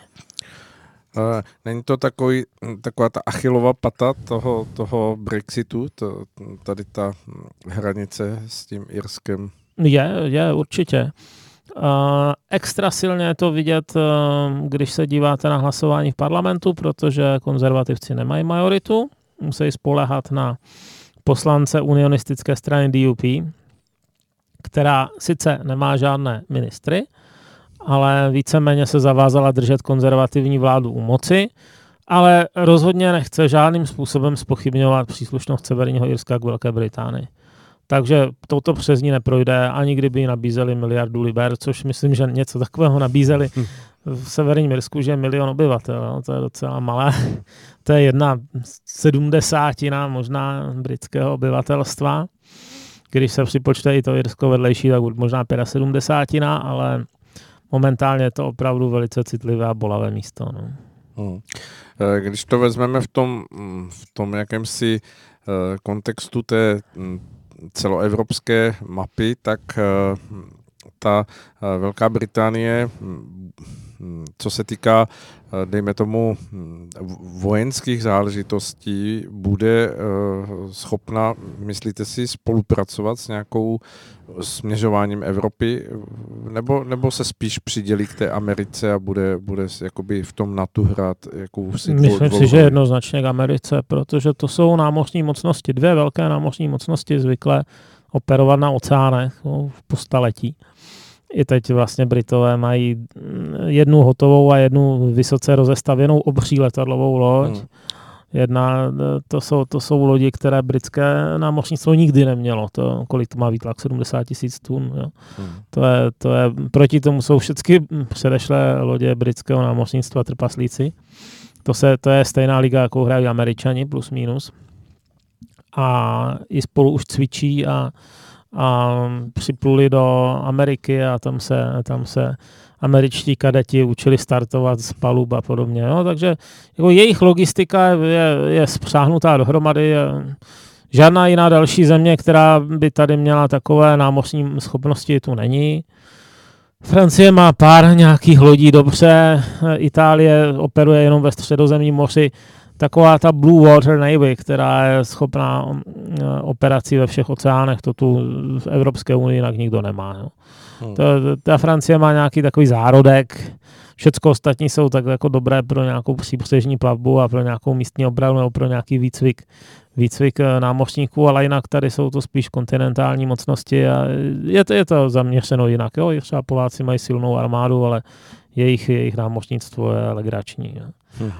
Není to takový, taková ta achilová pata toho, toho Brexitu, to, tady ta hranice s tím Irskem? Je, je, určitě. Uh, extra silně je to vidět, uh, když se díváte na hlasování v parlamentu, protože konzervativci nemají majoritu, musí spolehat na poslance unionistické strany DUP, která sice nemá žádné ministry, ale víceméně se zavázala držet konzervativní vládu u moci, ale rozhodně nechce žádným způsobem spochybňovat příslušnost Severního Irska k Velké Británii. Takže touto přes ní neprojde, ani kdyby jí nabízeli miliardu liber, což myslím, že něco takového nabízeli v severním Irsku, že je milion obyvatel, no, to je docela malé. to je jedna sedmdesátina možná britského obyvatelstva. Když se připočte i to Irsko vedlejší, tak možná 75, ale momentálně je to opravdu velice citlivé a bolavé místo. No. Hmm. Eh, když to vezmeme v tom, mm, v tom jakémsi eh, kontextu té mm, celoevropské mapy, tak eh, ta Velká Británie, mm, co se týká dejme tomu, vojenských záležitostí bude eh, schopna, myslíte si, spolupracovat s nějakou směřováním Evropy, nebo, nebo se spíš přidělí k té Americe a bude, bude jakoby v tom NATO hrát jakousi Myslím si, že jednoznačně k Americe, protože to jsou námořní mocnosti, dvě velké námořní mocnosti zvykle operovat na oceánech no, po staletí i teď vlastně Britové mají mm, jednu hotovou a jednu vysoce rozestavěnou obří letadlovou loď. Hmm. Jedna, to jsou, to jsou lodi, které britské námořnictvo nikdy nemělo. To, kolik to má výtlak? 70 tisíc tun. Jo. Hmm. To, je, to je, proti tomu jsou všechny předešlé lodě britského námořnictva trpaslíci. To, se, to je stejná liga, jakou hrají američani, plus minus. A i spolu už cvičí a a připluli do Ameriky a tam se, tam se američtí kadeti učili startovat z palub a podobně. Jo? Takže jako jejich logistika je, je spřáhnutá dohromady. Žádná jiná další země, která by tady měla takové námořní schopnosti, tu není. Francie má pár nějakých lodí dobře, Itálie operuje jenom ve středozemním moři taková ta Blue Water Navy, která je schopná mm, operací ve všech oceánech, to tu v Evropské unii jinak nikdo nemá. Jo. Hmm. To, ta Francie má nějaký takový zárodek, Všecko ostatní jsou tak jako dobré pro nějakou příbřežní plavbu a pro nějakou místní obranu nebo pro nějaký výcvik, výcvik eh, námořníků, ale jinak tady jsou to spíš kontinentální mocnosti a je to, je to zaměřeno jinak. Jo? Třeba Poláci mají silnou armádu, ale jejich, jejich námořnictvo je legrační. Jo? Hmm.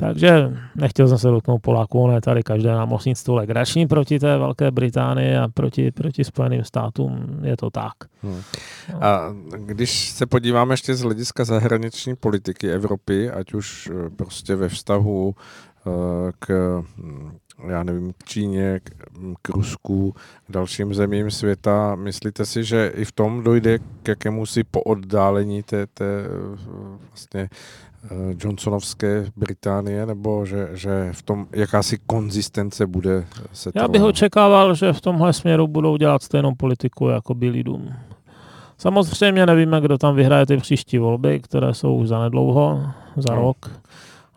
Takže nechtěl jsem se dotknout Poláků, ono je tady každé námořnictvo legrační proti té Velké Británii a proti, proti Spojeným státům, je to tak. Hmm. A když se podíváme ještě z hlediska zahraniční politiky Evropy, ať už eh, prostě ve vztahu uh, k hm, já nevím, k Číně, k, hm, Rusku, k dalším zemím světa. Myslíte si, že i v tom dojde k jakému si pooddálení té, té eh, vlastně Eh, Johnsonovské Británie, nebo že, že v tom jakási konzistence bude se Já bych očekával, že v tomhle směru budou dělat stejnou politiku jako Bílý dům. Samozřejmě nevíme, kdo tam vyhraje ty příští volby, které jsou už za nedlouho, za no. rok.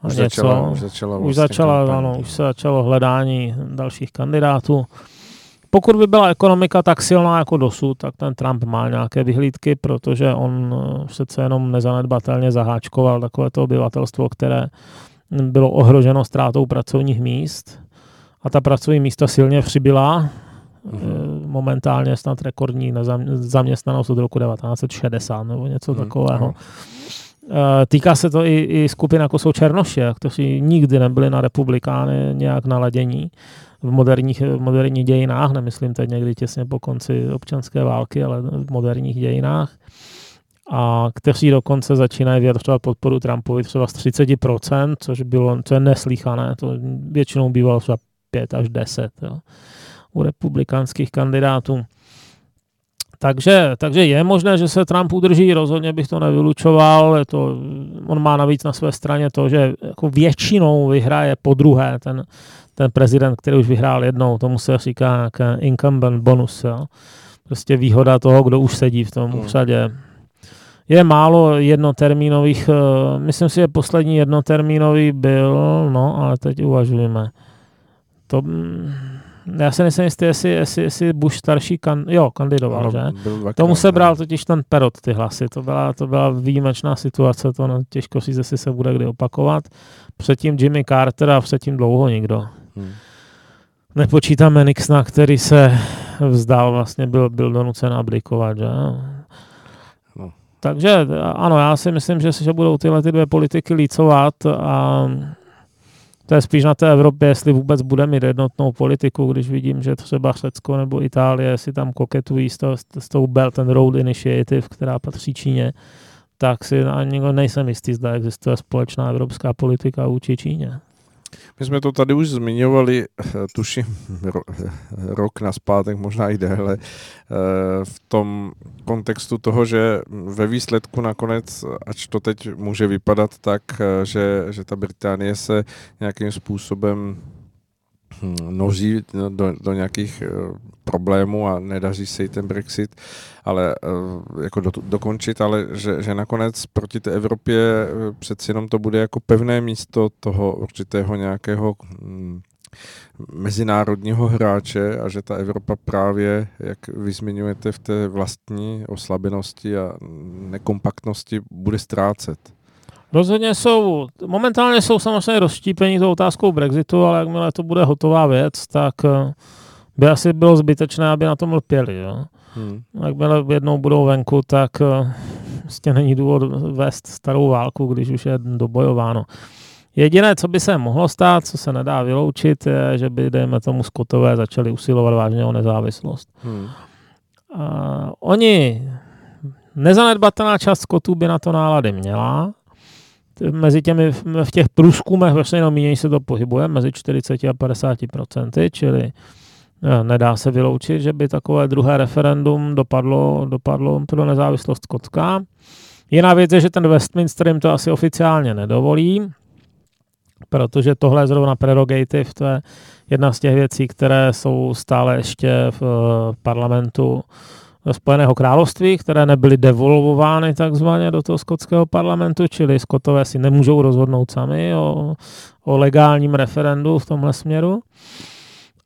A už něco. Začala, už začala, už, začala ano, už se začalo hledání dalších kandidátů. Pokud by byla ekonomika tak silná jako dosud, tak ten Trump má nějaké vyhlídky, protože on eh, přece jenom nezanedbatelně zaháčkoval takové to obyvatelstvo, které bylo ohroženo ztrátou pracovních míst a ta pracovní místa silně přibyla. Mm-hmm. Momentálně snad rekordní zaměstnanost od roku 1960 nebo něco mm-hmm. takového. Eh, týká se to i, i skupin, jako jsou Černoši, kteří nikdy nebyli na republikány nějak naladění v moderních, v moderních dějinách, nemyslím teď někdy těsně po konci občanské války, ale v moderních dějinách a kteří dokonce začínají vyjadřovat podporu Trumpovi třeba z 30%, což bylo, co je neslíchané, to většinou bývalo třeba 5 až 10 jo, u republikánských kandidátů. Takže, takže je možné, že se Trump udrží, rozhodně bych to nevylučoval. Je to, on má navíc na své straně to, že jako většinou vyhraje po druhé ten, ten prezident, který už vyhrál jednou. Tomu se říká incumbent bonus. Jo. Prostě výhoda toho, kdo už sedí v tom úřadě. Hmm. Je málo jednotermínových, eh, myslím si, že poslední jednotermínový byl, no, ale teď uvažujeme. To, mm, já se nejsem jistý, jestli, jestli, jestli Bush starší kan, jo, kandidoval, no, že? Tomu se bral totiž ten perot, ty hlasy. To byla, to byla výjimečná situace, to no, těžko říct, jestli se bude kdy opakovat. Předtím Jimmy Carter a předtím dlouho nikdo. Hmm. Nepočítáme Nixona, který se vzdal, vlastně byl, byl donucen abdikovat, že? No. Takže ano, já si myslím, že, že budou tyhle ty dvě politiky lícovat a to je spíš na té Evropě, jestli vůbec bude mít jednotnou politiku, když vidím, že třeba Řecko nebo Itálie si tam koketují s, to, s tou Belt and Road Initiative, která patří Číně, tak si ani nejsem jistý, zda existuje společná evropská politika vůči Číně. My jsme to tady už zmiňovali, eh, tuším, eh, rok na zpátek, možná i déle, eh, v tom kontextu toho, že ve výsledku nakonec, ač to teď může vypadat tak, že, že ta Británie se nějakým způsobem hm, noží do, do nějakých problémů a nedaří se jí ten Brexit, ale uh, jako do, dokončit, ale že, že nakonec proti té Evropě uh, přeci jenom to bude jako pevné místo toho určitého nějakého um, mezinárodního hráče a že ta Evropa právě, jak vy zmiňujete, v té vlastní oslabenosti a nekompaktnosti bude ztrácet. Rozhodně jsou, momentálně jsou samozřejmě rozštípení tou otázkou Brexitu, ale jakmile to bude hotová věc, tak uh, by asi bylo zbytečné, aby na tom lpěli. Jo? Hmm. Jakmile jednou budou venku, tak vlastně není důvod vést starou válku, když už je dobojováno. Jediné, co by se mohlo stát, co se nedá vyloučit, je, že by, dejme tomu, Skotové začali usilovat vážně o nezávislost. Hmm. A oni, nezanedbatelná část Skotů by na to nálady měla, mezi těmi, v těch průzkumech vlastně jenom se to pohybuje, mezi 40 a 50 procenty, čili Nedá se vyloučit, že by takové druhé referendum dopadlo, dopadlo pro nezávislost Skotska. Jiná věc je, že ten Westminster jim to asi oficiálně nedovolí, protože tohle je zrovna prerogative, to je jedna z těch věcí, které jsou stále ještě v parlamentu Spojeného království, které nebyly devolvovány takzvaně do toho skotského parlamentu, čili skotové si nemůžou rozhodnout sami o, o legálním referendu v tomhle směru.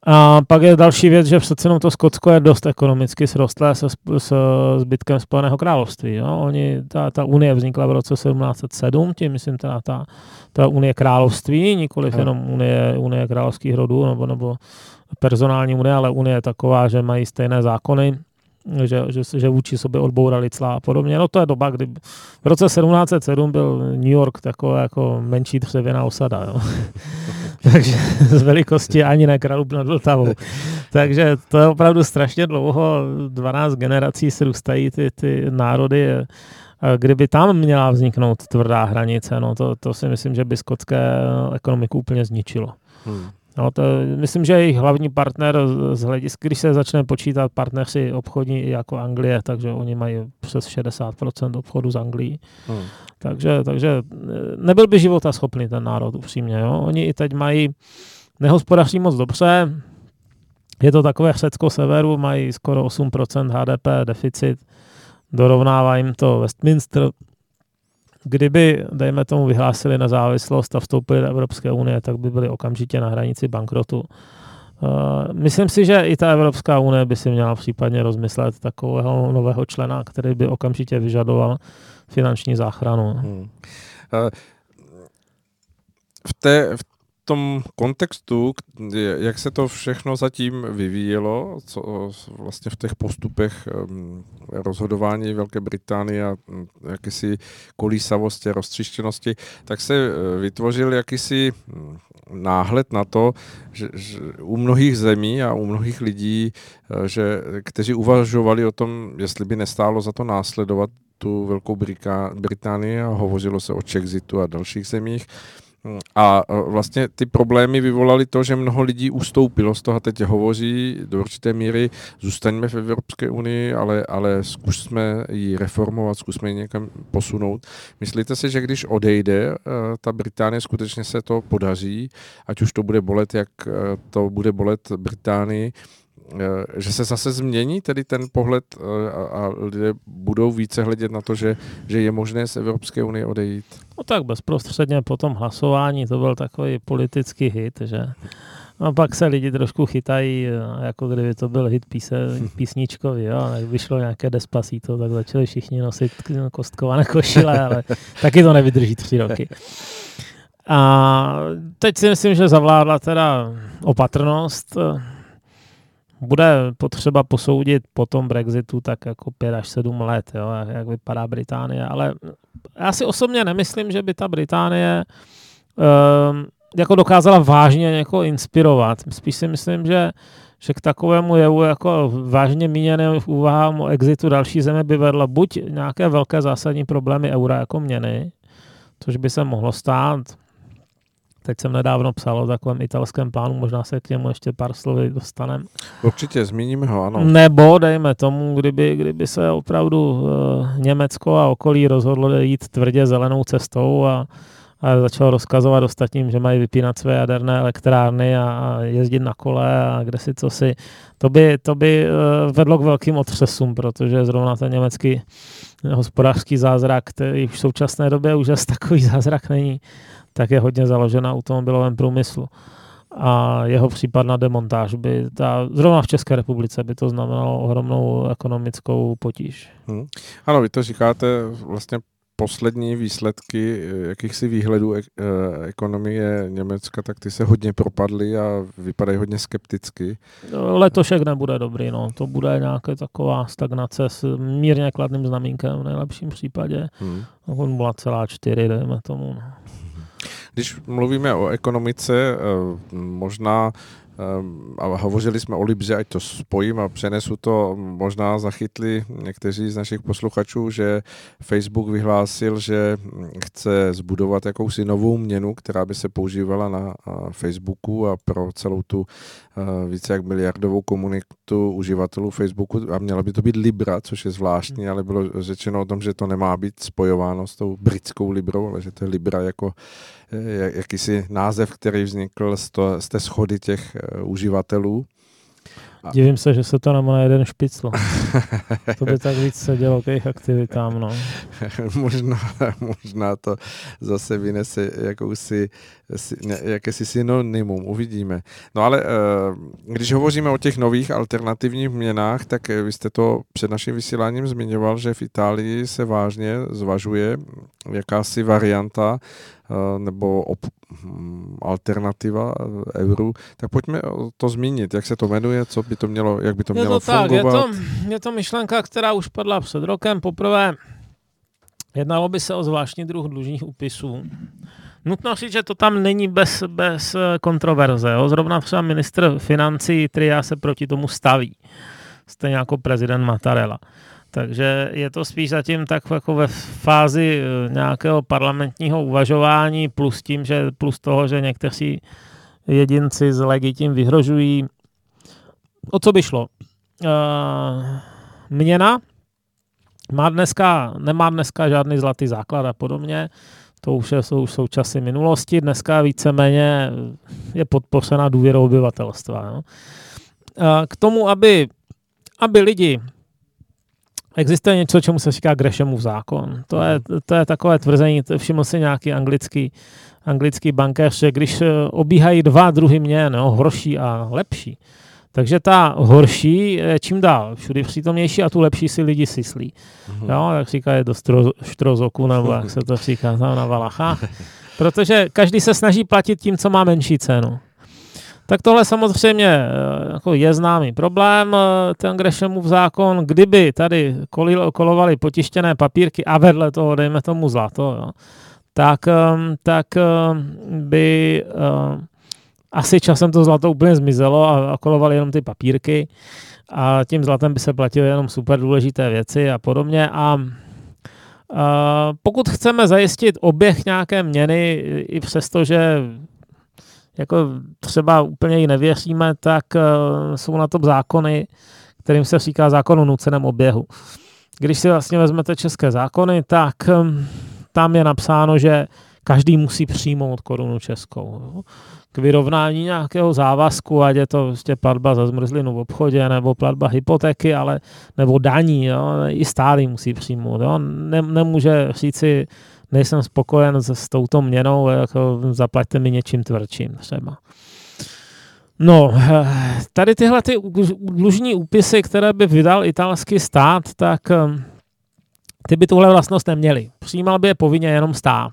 A pak je další věc, že přece jenom to Skotsko je dost ekonomicky srostlé se, s zbytkem Spojeného království. Jo? Oni, ta, ta unie vznikla v roce 1707, tím myslím teda ta, ta unie království, nikoliv no. jenom unie, unie královských rodů nebo, nebo personální unie, ale unie taková, že mají stejné zákony, že, že, že vůči sobě odbourali cla a podobně. No to je doba, kdy v roce 1707 byl New York taková jako menší dřevěná osada. Jo. Takže z velikosti ani ne Kralup nad Vltavou. Takže to je opravdu strašně dlouho, 12 generací se růstají ty, ty národy. Kdyby tam měla vzniknout tvrdá hranice, no to, to si myslím, že by skotské ekonomiku úplně zničilo. Hmm. No, to, myslím, že jejich hlavní partner z hlediska, když se začne počítat partneři obchodní jako Anglie, takže oni mají přes 60% obchodu z Anglií. Hmm. Takže, takže nebyl by života schopný ten národ, upřímně. Jo? Oni i teď mají, nehospodaří moc dobře, je to takové Řecko severu, mají skoro 8% HDP deficit, dorovnává jim to Westminster, Kdyby, dejme tomu, vyhlásili nezávislost a vstoupili do Evropské unie, tak by byli okamžitě na hranici bankrotu. Uh, myslím si, že i ta Evropská unie by si měla případně rozmyslet takového nového člena, který by okamžitě vyžadoval finanční záchranu. Hmm. Uh, v, té, v tom kontextu, jak se to všechno zatím vyvíjelo, co vlastně v těch postupech rozhodování Velké Británie a hm, jakési kolísavosti, roztřištěnosti, tak se e, vytvořil jakýsi hm, náhled na to, že, že u mnohých zemí a u mnohých lidí, e, že, kteří uvažovali o tom, jestli by nestálo za to následovat tu Velkou Británii a hovořilo se o Chexitu a dalších zemích, a e, vlastně ty problémy vyvolaly to, že mnoho lidí ustoupilo z toho, teď hovoří do určité míry, zůstaňme v Evropské unii, ale, ale zkusme ji reformovat, zkusme ji někam posunout. Myslíte si, že když odejde e, ta Británie, skutečně se to podaří, ať už to bude bolet, jak e, to bude bolet Británii, že se zase změní tedy ten pohled eh, a, lidé budou více hledět na to, že, že je možné z Evropské unie odejít? No tak bezprostředně po tom hlasování to byl takový politický hit, že a pak se lidi trošku chytají, eh, jako kdyby to byl hit píse, písničkový, jo, tak vyšlo nějaké despacito, tak začali všichni nosit kostkované košile, ale taky to nevydrží tři roky. A teď si myslím, že zavládla teda opatrnost, bude potřeba posoudit po tom Brexitu tak jako 5 až 7 let, jo, jak vypadá Británie, ale já si osobně nemyslím, že by ta Británie um, jako dokázala vážně někoho inspirovat. Spíš si myslím, že, že k takovému jevu jako vážně míněným úvahám o exitu další země by vedla buď nějaké velké zásadní problémy eura jako měny, což by se mohlo stát, Teď jsem nedávno psal o takovém italském plánu, možná se k němu ještě pár slovy dostaneme. Určitě, zmíníme ho, ano. Nebo, dejme tomu, kdyby, kdyby se opravdu uh, Německo a okolí rozhodlo jít tvrdě zelenou cestou a, a začal rozkazovat ostatním, že mají vypínat své jaderné elektrárny a, a jezdit na kole a kde si co si. To by, to by uh, vedlo k velkým otřesům, protože zrovna ten německý hospodářský zázrak, který v současné době už takový zázrak není, tak je hodně založena na automobilovém průmyslu. A jeho případná demontáž by, ta, zrovna v České republice, by to znamenalo ohromnou ekonomickou potíž. Hmm. Ano, vy to říkáte vlastně poslední výsledky eh, jakýchsi výhledů ek- eh, ekonomie Německa, tak ty se hodně propadly a vypadají hodně skepticky. Letošek nebude dobrý, no. To bude nějaká taková stagnace s mírně kladným znamínkem v nejlepším případě. Hmm. 0,4, dejme tomu. No. Když mluvíme o ekonomice, eh, možná eh, a hovořili jsme o Libře, ať to spojím a přenesu to, možná zachytli někteří z našich posluchačů, že Facebook vyhlásil, že chce zbudovat jakousi novou měnu, která by se používala na Facebooku a pro celou tu Eh, více jak miliardovou komunitu uživatelů Facebooku. A měla by to být Libra, což je zvláštní, ale bylo řečeno o tom, že to nemá být spojováno s tou britskou Librou, ale že to je Libra jako eh, jakýsi název, který vznikl z, to, z té schody těch eh, uživatelů. Divím se, že se to na jeden špicl. to by tak víc se dělo k jejich aktivitám, no. možná, možná to zase vynese jakousi, jakési synonymum, uvidíme. No ale eh, když hovoříme o těch nových alternativních měnách, tak eh, vy jste to před naším vysíláním zmiňoval, že v Itálii se vážně zvažuje jakási varianta Eh, nebo op, hm, alternativa eh, euru, tak pojďme to zmínit, jak se to jmenuje, co by to mělo, jak by to je mělo to fungovat. Tak, je, to, je to myšlenka, která už padla před rokem. Poprvé jednalo by se o zvláštní druh dlužních úpisů. Nutno říct, že to tam není bez, bez kontroverze. Jo? Zrovna třeba ministr financí Tria se proti tomu staví. Stejně jako prezident Mattarella. Takže je to spíš zatím tak jako ve fázi eh, nějakého parlamentního uvažování plus tím, že plus toho, že někteří jedinci z legitim vyhrožují. O co by šlo? Uh, měna má dneska, nemá dneska žádný zlatý základ a podobně. To už je, jsou, jsou časy minulosti. Dneska víceméně je podpořena důvěrou obyvatelstva. No. Uh, k tomu, aby, aby lidi existuje něco, čemu se říká Greshamův zákon. To je, to je takové tvrzení, to všiml si nějaký anglický, anglický bankéř, že když eh, obíhají dva druhy měn, no, horší a lepší, takže ta horší je čím dál všude přítomnější a tu lepší si lidi syslí. Mm-hmm. Jo, jak říkají do stro, štrozoku, nebo jak se to říká na Valachách. Protože každý se snaží platit tím, co má menší cenu. Tak tohle samozřejmě eh, jako je známý problém, eh, ten Greshamův zákon, kdyby tady kolovali potištěné papírky a vedle toho, dejme tomu zlato, jo, tak, ehm, tak ehm, by ehm, asi časem to zlato úplně zmizelo a, kolovali jenom ty papírky. A tím zlatem by se platily jenom super důležité věci a podobně. A a pokud chceme zajistit oběh nějaké měny, i přesto, že jako třeba úplně ji nevěříme, tak uh, jsou na to zákony, kterým se říká zákon o nuceném oběhu. Když si vlastně vezmete české zákony, tak um, tam je napsáno, že každý musí přijmout korunu českou. Jo. K vyrovnání nějakého závazku, ať je to vlastně platba za zmrzlinu v obchodě, nebo platba hypotéky, ale, nebo daní, jo, i stálý musí přijmout. Jo. Ne, nemůže říci, nejsem spokojen s, s touto měnou, jako zaplaťte mi něčím tvrdším třeba. No, tady tyhle ty dlužní úpisy, které by vydal italský stát, tak ty by tuhle vlastnost neměly. Přijímal by je povinně jenom stát.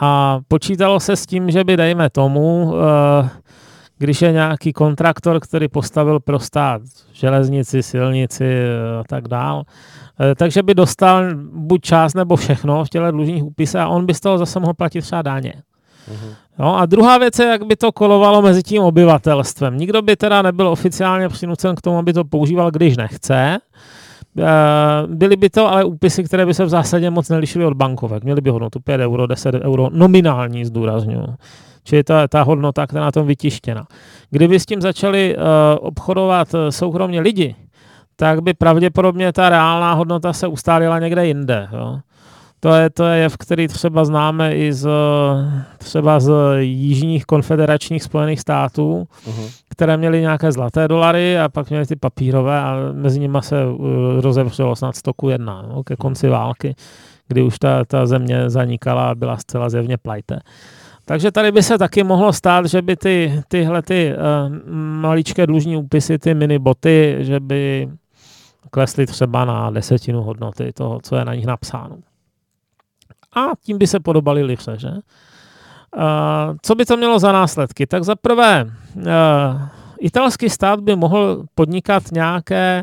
A počítalo se s tím, že by, dejme tomu, eh, když je nějaký kontraktor, který postavil pro stát železnici, silnici a tak dál, eh, takže by dostal buď část nebo všechno v těle dlužních úpisech a on by z toho zase mohl platit třeba. Uh-huh. No a druhá věc je, jak by to kolovalo mezi tím obyvatelstvem. Nikdo by teda nebyl oficiálně přinucen k tomu, aby to používal, když nechce. Eh, byly by to ale úpisy, které by se v zásadě moc nelišily od bankovek. Měly by hodnotu 5 euro, 10 euro, nominální zdůrazňuji. Čili to je ta hodnota, která na tom vytištěna. Kdyby s tím začali uh, obchodovat eh, soukromně lidi, tak by pravděpodobně ta reálná hodnota se ustálila někde jinde. Jo. To je, to je jev, který třeba známe i z, třeba z jižních konfederačních spojených států, uh-huh. které měly nějaké zlaté dolary a pak měly ty papírové a mezi nimi se uh, rozevřelo snad stoku jedna no, ke konci války, kdy už ta, ta země zanikala a byla zcela zjevně plajte. Takže tady by se taky mohlo stát, že by ty, tyhle ty uh, maličké dlužní úpisy, ty mini boty, že by klesly třeba na desetinu hodnoty toho, co je na nich napsáno a tím by se podobali liře, že? Co by to mělo za následky? Tak za prvé, uh, italský stát by mohl podnikat nějaké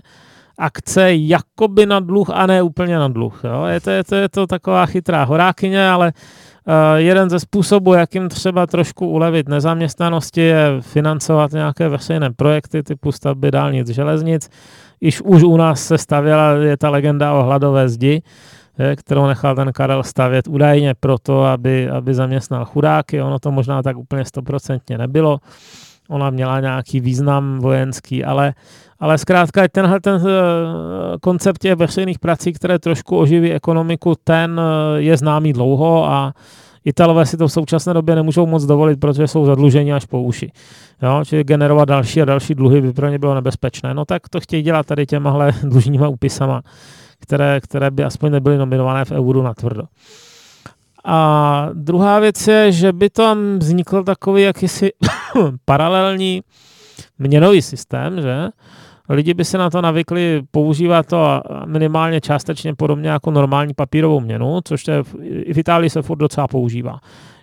akce jakoby na dluh a ne úplně na dluh. Jo? Je, to, je, to, je to taková chytrá horákyně, ale uh, jeden ze způsobů, jakým třeba trošku ulevit nezaměstnanosti, je financovat nějaké veřejné projekty typu stavby dálnic, železnic. Iž už u nás se stavěla, je ta legenda o hladové zdi, kterou nechal ten Karel stavět údajně proto, aby, aby zaměstnal chudáky. Ono to možná tak úplně stoprocentně nebylo. Ona měla nějaký význam vojenský, ale, ale zkrátka tenhle ten eh, koncept těch veřejných prací, které trošku oživí ekonomiku, ten eh, je známý dlouho a Italové si to v současné době nemůžou moc dovolit, protože jsou zadluženi až po uši. Jo, čili generovat další a další dluhy by pro ně bylo nebezpečné. No tak to chtějí dělat tady těmahle dlužníma úpisama které, které by aspoň nebyly nominované v euru na tvrdo. A druhá věc je, že by tam vznikl takový jakýsi paralelní měnový systém, že lidi by se na to navykli používat to minimálně částečně podobně jako normální papírovou měnu, což je, i v Itálii se furt docela používá.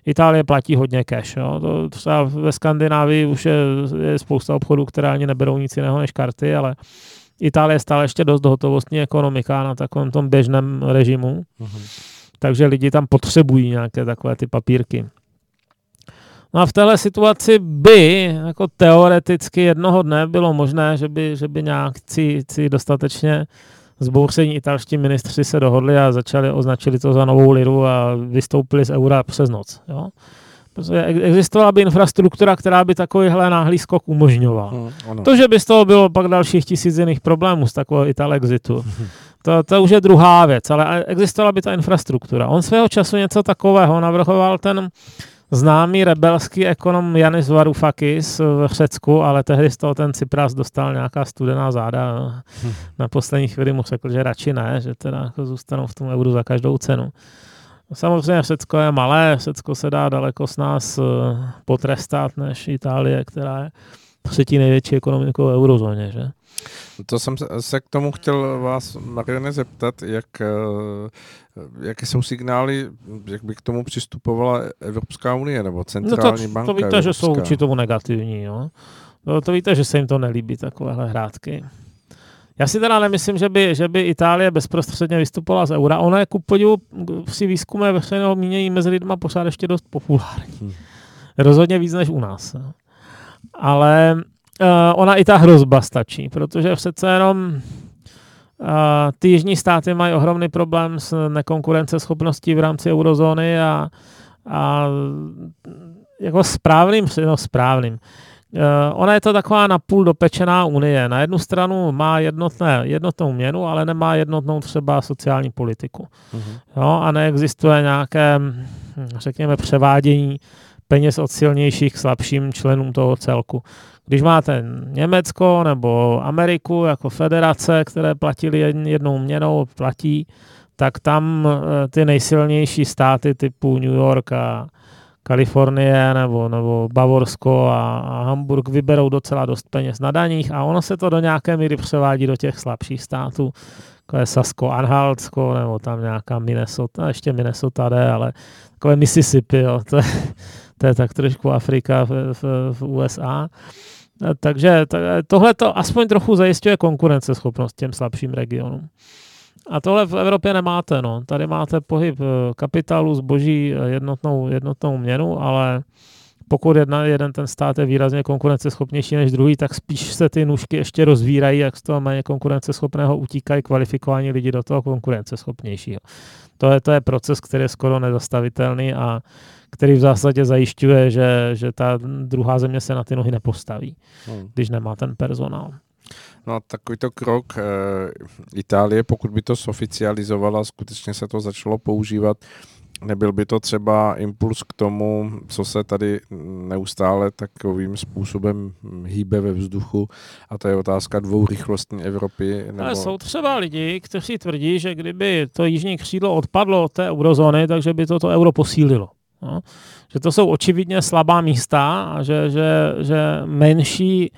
Itálie platí hodně cash. Jo. To třeba ve Skandinávii už je, je spousta obchodů, které ani neberou nic jiného než karty, ale Itálie je stále ještě dost hotovostní ekonomika na takovém tom běžném režimu, uh-huh. takže lidi tam potřebují nějaké takové ty papírky. No a v téhle situaci by jako teoreticky jednoho dne bylo možné, že by, že by nějakci dostatečně zbouření italští ministři se dohodli a začali, označili to za novou liru a vystoupili z eura přes noc. Jo? Protože existovala by infrastruktura, která by takovýhle náhlý skok umožňovala. Hmm, to, že by z toho bylo pak dalších tisíc jiných problémů z takového Italexitu, to, to už je druhá věc, ale existovala by ta infrastruktura. On svého času něco takového navrhoval ten známý rebelský ekonom Janis Varoufakis v Řecku, ale tehdy z toho ten Cypras dostal nějaká studená záda. Hm. Na poslední chvíli mu řekl, že radši ne, že teda jako zůstanou v tom euru za každou cenu. Samozřejmě Řecko je malé, Řecko se dá daleko s nás eh, potrestat než Itálie, která je třetí největší ekonomikou v eurozóně. Že? To jsem se k tomu chtěl vás, Mariane, zeptat, jak, eh, jaké jsou signály, jak by k tomu přistupovala Evropská unie nebo centrální no to, banka To víte, Evropská. že jsou určitě tomu negativní. Jo? No, to víte, že se jim to nelíbí, takovéhle hrátky. Já si teda nemyslím, že by, že by Itálie bezprostředně vystupovala z eura. Ona je ku podivu při výzkumu veřejného mínění mezi lidma pořád ještě dost populární. Hmm. Rozhodně víc než u nás. Ale uh, ona i ta hrozba stačí, protože přece jenom uh, ty jižní státy mají ohromný problém s nekonkurenceschopností v rámci eurozóny a, a jako správným, no správným, Eh, ona je to taková napůl dopečená unie. Na jednu stranu má jednotné, jednotnou měnu, ale nemá jednotnou třeba sociální politiku. Uh-huh. Jo, a neexistuje nějaké, hm, řekněme, převádění peněz od silnějších k slabším členům toho celku. Když máte Německo nebo Ameriku jako federace, které platili jednou měnou, platí, tak tam eh, ty nejsilnější státy typu New York a Kalifornie nebo, nebo Bavorsko a, a Hamburg vyberou docela dost peněz na daních a ono se to do nějaké míry převádí do těch slabších států, jako je Sasko, Anhaltsko nebo tam nějaká Minnesota, ještě Minnesota jde, ale takové Mississippi, jo, to, je, to je tak trošku Afrika v, v, v USA. Takže tohle to aspoň trochu zajišťuje konkurenceschopnost těm slabším regionům. A tohle v Evropě nemáte. No. Tady máte pohyb eh, kapitálu, zboží, eh, jednotnou, jednotnou měnu, ale pokud jedna, jeden ten stát je výrazně konkurenceschopnější než druhý, tak spíš se ty nůžky ještě rozvírají, jak z toho méně konkurenceschopného utíkají kvalifikovaní lidi do toho konkurenceschopnějšího. To je, to je proces, který je skoro nezastavitelný a který v zásadě zajišťuje, že, že ta druhá země se na ty nohy nepostaví, hmm. když nemá ten personál. No a takovýto krok e, Itálie, pokud by to soficializovala, skutečně se to začalo používat, nebyl by to třeba impuls k tomu, co se tady neustále takovým způsobem hýbe ve vzduchu a to je otázka dvourychlostní Evropy? Nebo... Ale jsou třeba lidi, kteří tvrdí, že kdyby to jižní křídlo odpadlo od té eurozóny, takže by to to euro posílilo. No? Že to jsou očividně slabá místa a že, že, že menší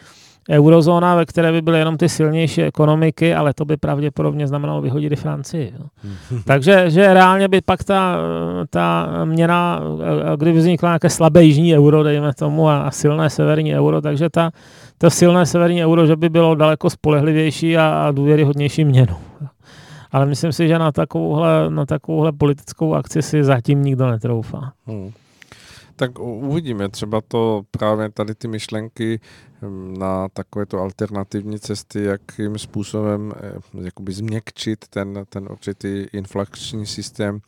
eurozóna, ve které by byly jenom ty silnější ekonomiky, ale to by pravděpodobně znamenalo vyhodit i Francii. Jo. Takže že reálně by pak ta, ta měna, kdyby vznikla nějaké slabé jižní euro, dejme tomu, a, a silné severní euro, takže ta, to silné severní euro, že by bylo daleko spolehlivější a, a důvěryhodnější měnu. Ale myslím si, že na takovouhle, na takovouhle politickou akci si zatím nikdo netroufá. Hmm. Tak uvidíme, třeba to právě tady ty myšlenky hm, na takovéto alternativní cesty, jakým způsobem eh, jakoby změkčit ten, ten určitý inflační systém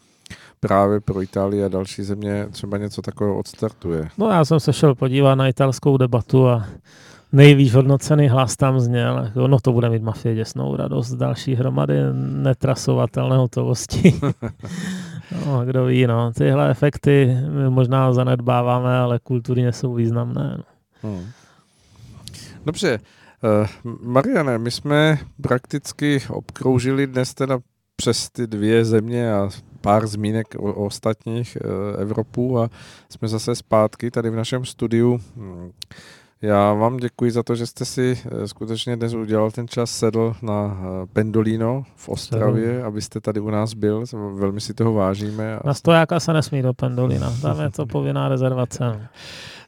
právě pro Itálii a další země třeba něco takového odstartuje. No já jsem se šel podívat na italskou debatu a nejvíc hodnocený hlas tam zněl, no to bude mít mafie děsnou radost další hromady netrasovatelné hotovosti. no, kdo ví, no. Tyhle efekty možná zanedbáváme, ale kulturně jsou významné. No. Hmm. Dobře, uh, Mariane, my jsme prakticky obkroužili dnes teda přes ty dvě země a pár zmínek o, o ostatních uh, Evropu a jsme zase zpátky tady v našem studiu. Já vám děkuji za to, že jste si eh, skutečně dnes udělal ten čas, sedl na eh, Pendolino v Ostravě, abyste tady u nás byl. Velmi si toho vážíme. Na stojáka se nesmí do Pendolina, tam je to povinná rezervace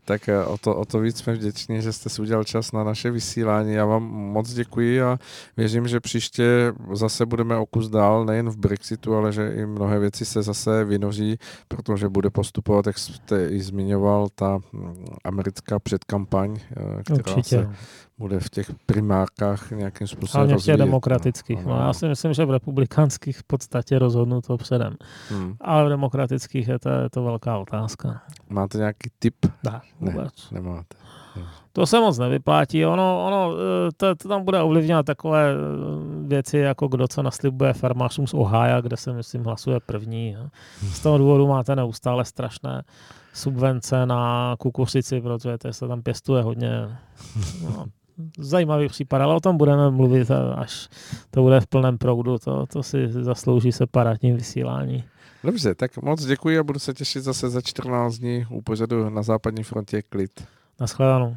tak eh, o to, o to víc jsme vděční, že jste si udělal čas na naše vysílání. Já vám moc děkuji a věřím, že příště zase budeme o kus dál, nejen v Brexitu, ale že i mnohé věci se zase vynoří, protože bude postupovat, jak jste i zmiňoval, ta mm, americká předkampaň, eh, která Určitě. se bude v těch primárkách nějakým způsobem Hlavně v těch demokratických. No, no, já si myslím, že v republikánských v podstatě rozhodnuto předem. Hmm. Ale v demokratických je to, je to velká otázka. Máte nějaký tip? Ne, vůbec. Ne, nemáte. To se moc nevyplatí. Ono, ono eh, to, to tam bude ovlivňovat takové eh, věci, jako kdo co naslibuje farmářům z Ohája, kde se, myslím, hlasuje první. Z toho důvodu máte neustále strašné subvence na kukuřici, protože to se tam pěstuje hodně no, zajímavý případ, ale o tom budeme mluvit, až to bude v plném proudu. To, to si zaslouží separátní vysílání. Dobře, tak moc děkuji a budu se těšit zase za 14 dní u pořadu na západní frontě klid. Naschledanou.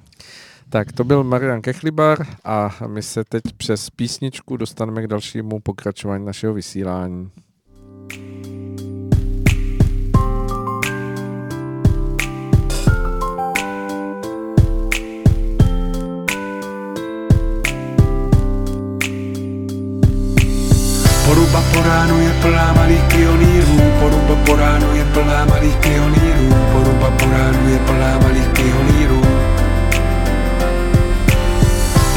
Tak to byl Marian Kechlibar a my se teď přes písničku dostaneme k dalšímu pokračování našeho vysílání. Poruba po ránu je plná malých pionýrů, poruba po ránu je plná malých pionýrů, poruba po ránu je plná malých pionýrů.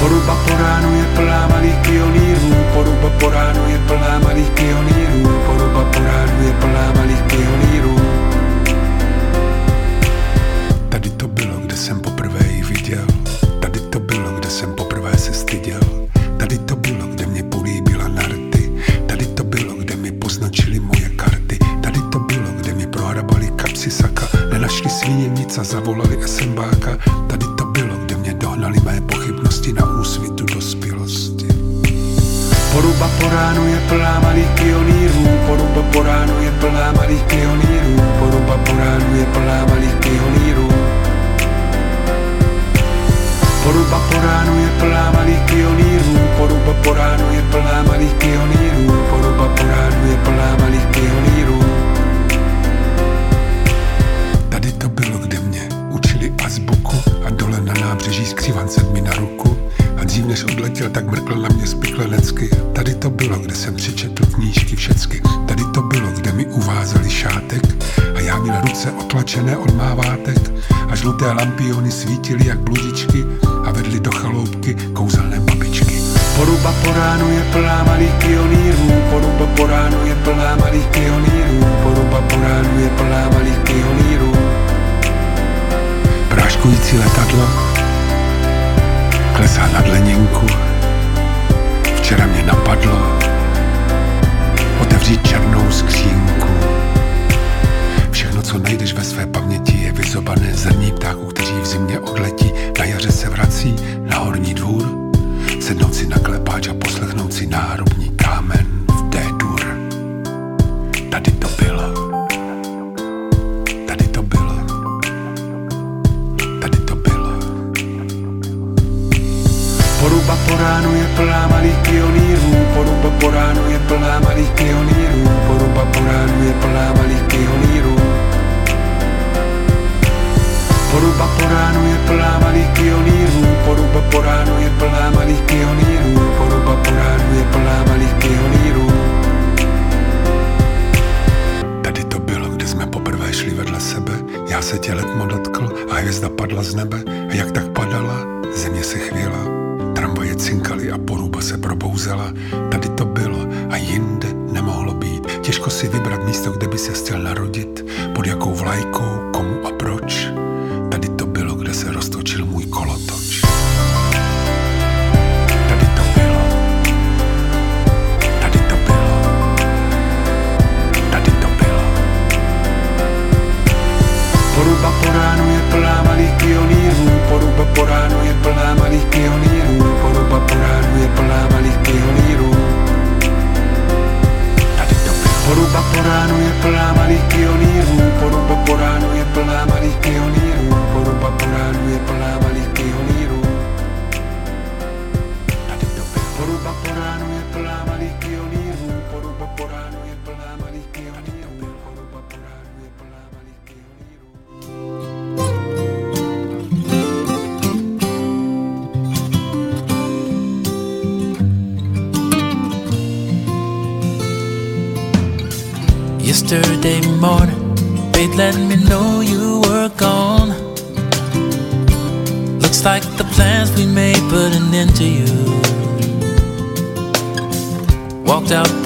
Poruba po ránu je plná malých pionýrů, poruba po ránu je plná malých pionýrů, poruba po ránu je plná malých pionýrů. Tady to bylo, kde jsem poprvé ji viděl, tady to bylo, kde jsem poprvé se styděl, poznačili moje karty, tady to bylo, kde mi prohrabali kapsy saka, nenašli svíně nic a zavolali SMBáka, tady to bylo, kde mě dohnali mé pochybnosti na úsvitu dospělosti. Poruba po ránu je plná malých pionýrů, poruba po ránu je plná malých pionýrů, poruba po ránu je plná malých pionýrů. Poruba po ránu je plná malých pionýrů, poruba po ránu je plná malých pionýrů, poruba po ránu je plná malých pionýrů. Tady to bylo, kde mě učili azbuku a dole na nábřeží skřívan mi na ruku a dřív než odletěl, tak mrkl na mě spiklenecky. Tady to bylo, kde jsem přečetl knížky všecky. Tady to bylo, kde mi uvázali šátek a já měl ruce otlačené od mávátek a žluté lampiony svítily jak bludičky a vedly do chaloupky kouzelné babičky. Poruba po ránu je plná malých pionýrů, poruba po ránu je plná malých pionýrů, poruba po ránu je plná malých pionýrů. Práškující letadlo klesá nad leninku. Včera mě napadlo otevřít černou skřínku. Co najdeš ve své paměti, je vyzobané zrní ptáků, kteří v zimě odletí, na jaře se vrací na horní dvůr, sednout si na klepáč a poslechnout si náhrobní kámen v D-dur. Tady to bylo. Tady to bylo. Tady to bylo. Poruba po ránu je plná malých pionýrů, poruba po ránu je plná malých pionýrů, poruba po ránu je plná malých pionýrů. Poruba po ránu je plná malých pionýrů, poruba po ránu je plná malých pionýrů, poruba po ránu je plná malých pionýrů. Tady to bylo, kde jsme poprvé šli vedle sebe, já se tě letmo dotkl a hvězda padla z nebe a jak tak padala, země se chvěla, tramvaje cinkaly a poruba se probouzela. Tady to bylo a jinde nemohlo být. Těžko si vybrat místo, kde by se chtěl narodit, pod jakou vlajkou,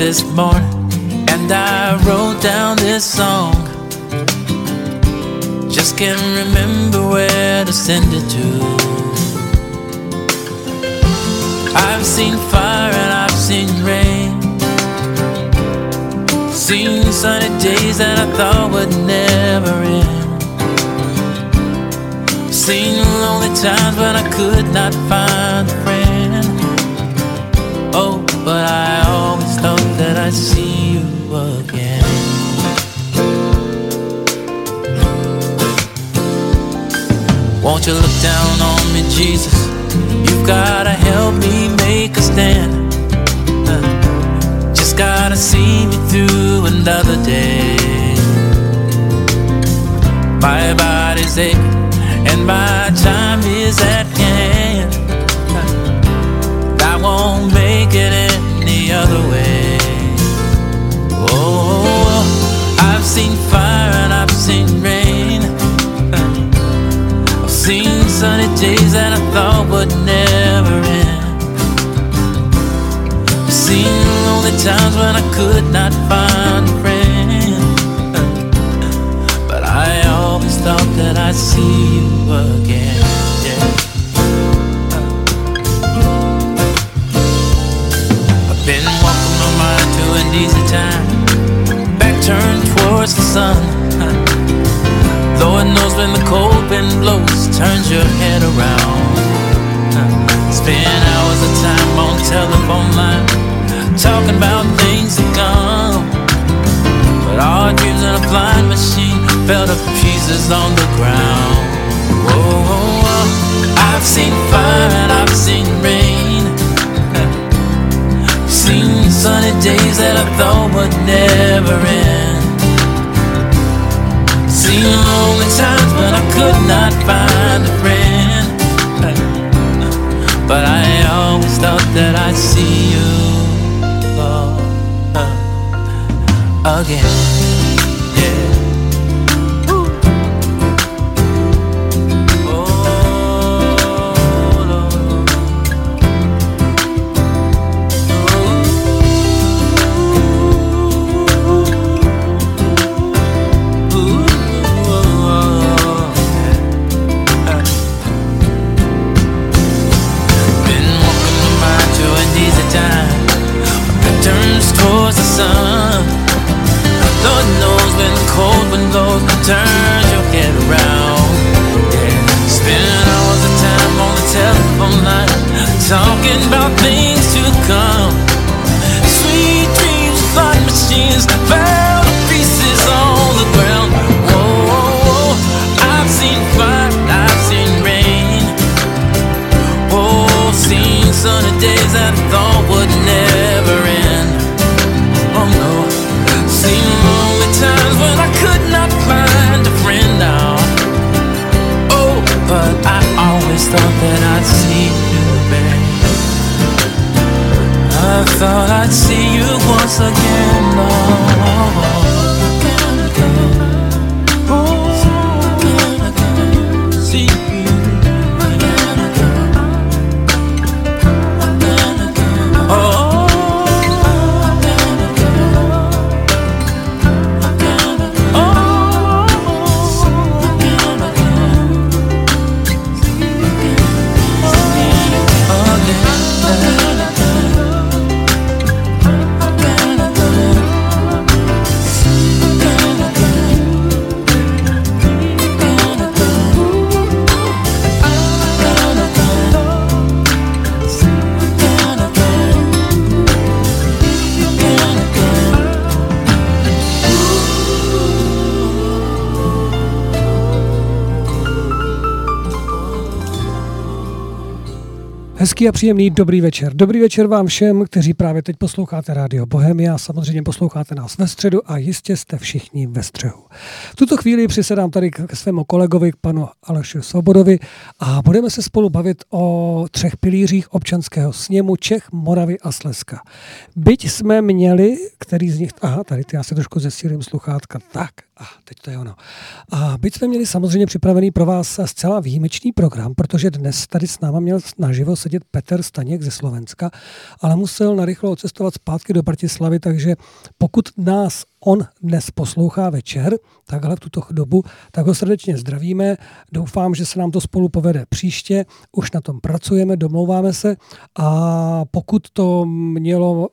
this morning and I wrote down this song. Just can't remember where to send it to. I've seen fire and I've seen rain. Seen sunny days that I thought would never end. Seen lonely times when I could not find a friend. Oh, but I that I'd see you again. Won't you look down on me, Jesus? You've gotta help me make a stand. Just gotta see me through another day. My body's aching and my time is at hand. I won't make it days that I thought would never end. I've seen lonely times when I could not find a friend. But I always thought that I'd see you again. I've been walking on my mind to an easy time, back turned towards the sun. Lord knows when the cold wind blows, turns your head around. Spend hours of time on telephone line, talking about things to come. But our dreams in a flying machine fell to pieces on the ground. Whoa, I've seen fire and I've seen rain. Seen sunny days that I thought would never end. Seen lonely times when I could not find a friend. But I always thought that I'd see you again. turn see you once again. Hezký a příjemný dobrý večer. Dobrý večer vám všem, kteří právě teď posloucháte Rádio Bohemia. Samozřejmě posloucháte nás ve středu a jistě jste všichni ve střehu. V tuto chvíli přisedám tady k svému kolegovi, k panu Aleši Svobodovi a budeme se spolu bavit o třech pilířích občanského sněmu Čech, Moravy a Slezska. Byť jsme měli, který z nich, aha, tady ty já se trošku zesílím sluchátka, tak, a teď to je ono. A byť jsme měli samozřejmě připravený pro vás zcela výjimečný program, protože dnes tady s náma měl naživo sedět Petr Staněk ze Slovenska, ale musel narychlo odcestovat zpátky do Bratislavy, takže pokud nás on dnes poslouchá večer, takhle v tuto dobu, tak ho srdečně zdravíme. Doufám, že se nám to spolu povede příště. Už na tom pracujeme, domlouváme se a pokud to mělo,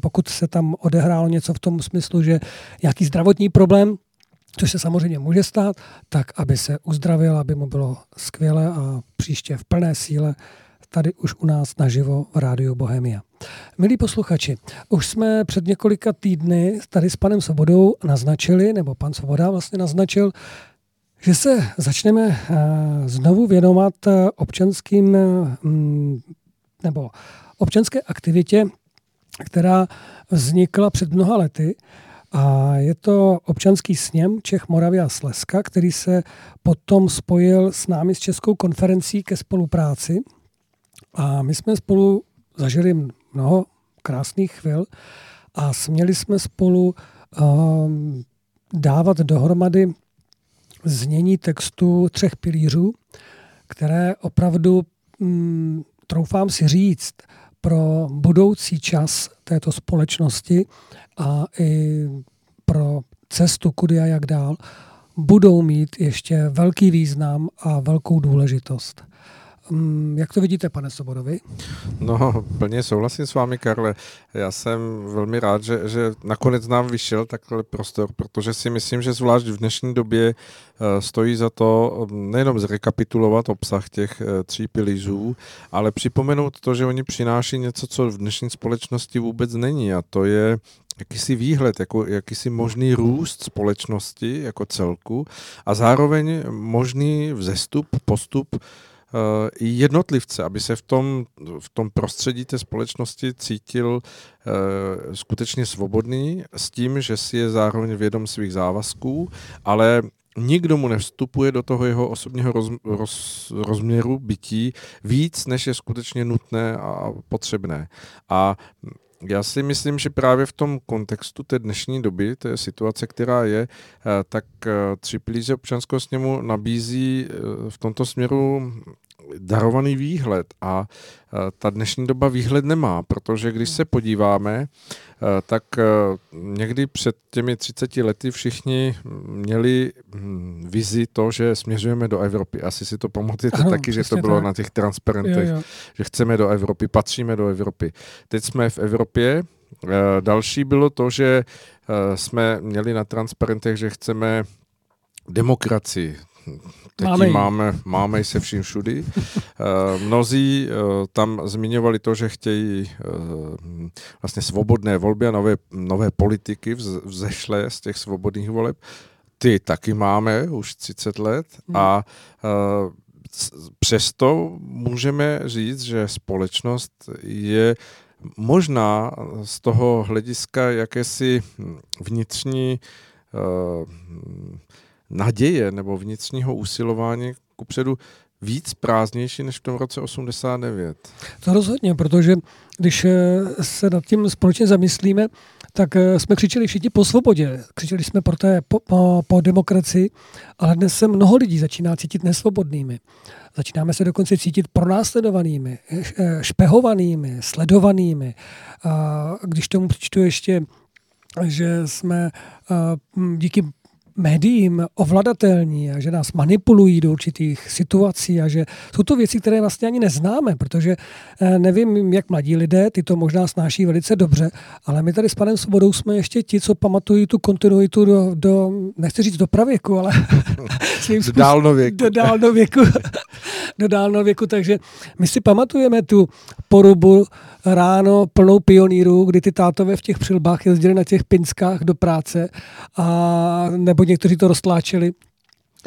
pokud se tam odehrálo něco v tom smyslu, že nějaký zdravotní problém, což se samozřejmě může stát, tak aby se uzdravil, aby mu bylo skvěle a příště v plné síle tady už u nás naživo v Rádiu Bohemia. Milí posluchači, už jsme před několika týdny tady s panem Svobodou naznačili, nebo pan Svoboda vlastně naznačil, že se začneme eh, znovu věnovat eh, občanským mm, nebo občanské aktivitě, která vznikla před mnoha lety a je to občanský sněm Čech, Moravy a Slezska, který se potom spojil s námi s Českou konferencí ke spolupráci. A my jsme spolu zažili mnoho krásných chvil a směli jsme spolu um, dávat dohromady znění textu třech pilířů, které opravdu, um, troufám si říct, pro budoucí čas této společnosti a i pro cestu kudy a jak dál, budou mít ještě velký význam a velkou důležitost. Mm, jak to vidíte, pane Sobodovi? No, plně souhlasím s vámi, Karle. Já jsem velmi rád, že, že nakonec nám vyšel takhle prostor, protože si myslím, že zvlášť v dnešní době eh, stojí za to mm, nejenom zrekapitulovat obsah těch eh, tří pilířů, ale připomenout to, že oni přináší něco, co v dnešní společnosti vůbec není a to je jakýsi výhled, jako, jakýsi možný růst společnosti jako celku a zároveň možný vzestup, postup Eh, i jednotlivce, aby se v tom, v tom prostředí té společnosti cítil eh, skutečně svobodný s tím, že si je zároveň vědom svých závazků, ale nikdo mu nevstupuje do toho jeho osobního roz, roz, rozměru bytí víc, než je skutečně nutné a potřebné. A já si myslím, že právě v tom kontextu té dnešní doby, té situace, která je, eh, tak tři pilíře občanského sněmu nabízí v tomto směru darovaný výhled a ta dnešní doba výhled nemá, protože když se podíváme, tak někdy před těmi 30 lety všichni měli hm, vizi to, že směřujeme do Evropy. Asi si to pamatujete ano, taky, že to bylo tak. na těch transparentech, jo, jo. že chceme do Evropy, patříme do Evropy. Teď jsme v Evropě, Další bylo to, že jsme měli na transparentech, že chceme demokracii. Teď máme, máme, máme se vším všudy. Uh, mnozí uh, tam zmiňovali to, že chtějí uh, vlastně svobodné volby a nové, nové politiky vz, vzešlé z těch svobodných voleb. Ty taky máme už 30 let hmm. a přesto můžeme říct, že společnost je možná z toho hlediska jakési vnitřní naděje nebo vnitřního usilování kupředu víc prázdnější než v tom roce 89. To rozhodně, protože když eh, se nad tím společně zamyslíme, tak eh, jsme křičeli všichni po svobodě, křičeli jsme pro té, po, po, po demokracii, ale dnes se mnoho lidí začíná cítit nesvobodnými. Začínáme se dokonce cítit pronásledovanými, eh, špehovanými, sledovanými. A když tomu přičtu ještě že jsme díky médiím ovladatelní a že nás manipulují do určitých situací a že jsou to věci, které vlastně ani neznáme, protože eh, nevím, jak mladí lidé, ty to možná snáší velice dobře, ale my tady s panem Svobodou jsme ještě ti, co pamatují tu kontinuitu do, do nechci říct do pravěku, ale svým způsob, do dálnověku. Do dálnověku. do dálnověku, takže my si pamatujeme tu porubu ráno plnou pionýrů, kdy ty tátové v těch přilbách jezdili na těch pinskách do práce a nebo někteří to roztláčeli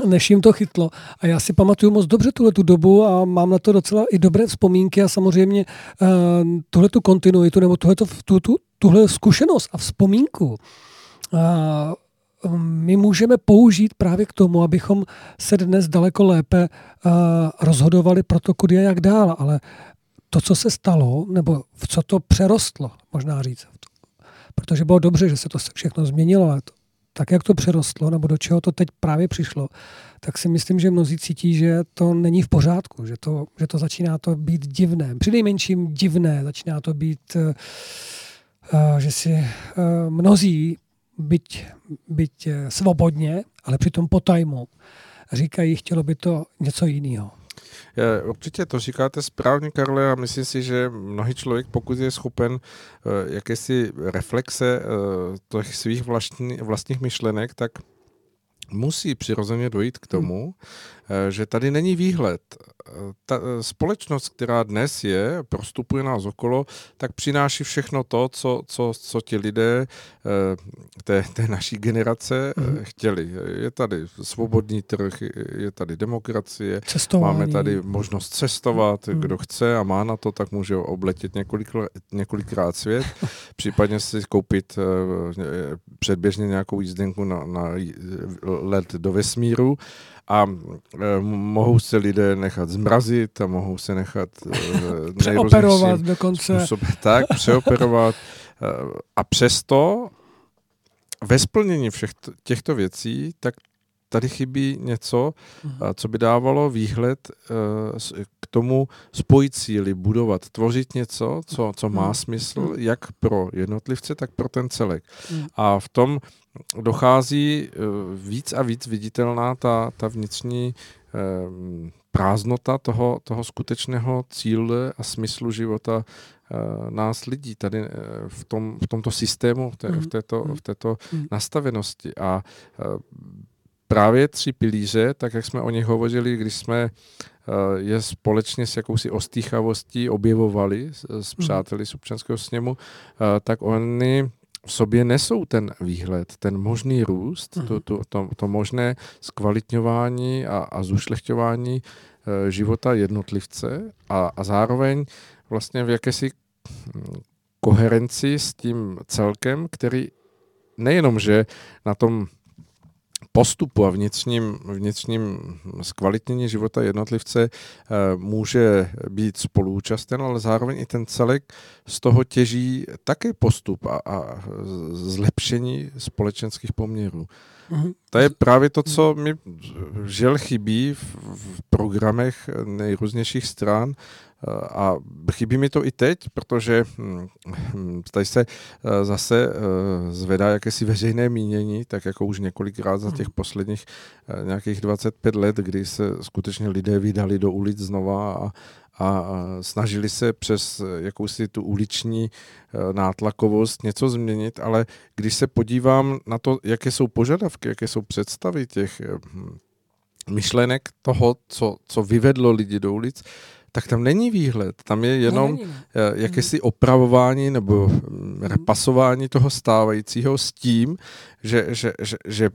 než jim to chytlo. A já si pamatuju moc dobře tuhle tu dobu a mám na to docela i dobré vzpomínky a samozřejmě uh, tuhle tu kontinuitu nebo tuhle, tu, tu, tuhle zkušenost a vzpomínku uh, my můžeme použít právě k tomu, abychom se dnes daleko lépe uh, rozhodovali pro to, kudy a jak dál. Ale to, co se stalo, nebo v co to přerostlo, možná říct, protože bylo dobře, že se to všechno změnilo, ale to, tak jak to přerostlo, nebo do čeho to teď právě přišlo, tak si myslím, že mnozí cítí, že to není v pořádku, že to, že to začíná to být divné. Přinejmenším divné, začíná to být, uh, že si uh, mnozí, byť, byť svobodně, ale přitom po tajmu, říkají, chtělo by to něco jiného. Určitě to říkáte správně, Karle, a myslím si, že mnohý člověk, pokud je schopen uh, jakési reflexe uh, těch svých vlastní, vlastních myšlenek, tak musí přirozeně dojít k tomu, Eh, že tady není výhled. Eh, ta eh, společnost, která dnes je, prostupuje nás okolo, tak přináší všechno to, co, co, co ti lidé té, té naší generace mm. chtěli. Je tady svobodný trh, je tady demokracie, Cestování. máme tady možnost cestovat, mm. kdo chce a má na to, tak může obletět několik, několikrát svět, případně si koupit předběžně nějakou jízdenku na, na let do vesmíru a e, mohou se lidé nechat zmrazit a mohou se nechat e, přeoperovat dokonce. Způsob, tak, přeoperovat. E, a přesto ve splnění všech těchto věcí, tak tady chybí něco, mhm. co by dávalo výhled k tomu spojit síly, budovat, tvořit něco, co, co má mhm. smysl, mhm. jak pro jednotlivce, tak pro ten celek. A v tom dochází eh, víc a víc viditelná ta, ta vnitřní eh, prázdnota toho, toho skutečného cíle a smyslu života eh, nás lidí tady v, tom, v tomto systému, v, té, v této, v této nastavenosti. A právě tři pilíře, tak jak jsme o nich hovořili, když jsme je společně s jakousi ostýchavostí objevovali s, s přáteli z občanského sněmu, tak oni v sobě nesou ten výhled, ten možný růst, mm-hmm. to, to, to, to možné zkvalitňování a, a zušlechťování e, života jednotlivce a, a zároveň vlastně v jakési hm, koherenci s tím celkem, který nejenom, že na tom postupu a vnitřním, vnitřním zkvalitnění života jednotlivce eh, může být spoluúčasten, ale zároveň i ten celek z toho těží také postup a, a zlepšení společenských poměrů. Mhm. To je právě to, co mi žel chybí v, v programech nejrůznějších stran a chybí mi to i teď, protože hm, hm, tady se eh, zase eh, zvedá jakési veřejné mínění, tak jako už několikrát za těch posledních eh, nějakých 25 let, kdy se skutečně lidé vydali do ulic znova a, a snažili se přes jakousi tu uliční nátlakovost něco změnit, ale když se podívám na to, jaké jsou požadavky, jaké jsou představy těch hm, myšlenek toho, co, co vyvedlo lidi do ulic, tak tam není výhled. Tam je jenom není, eh, jakési opravování nebo mm, repasování toho stávajícího s tím, že, že, že, že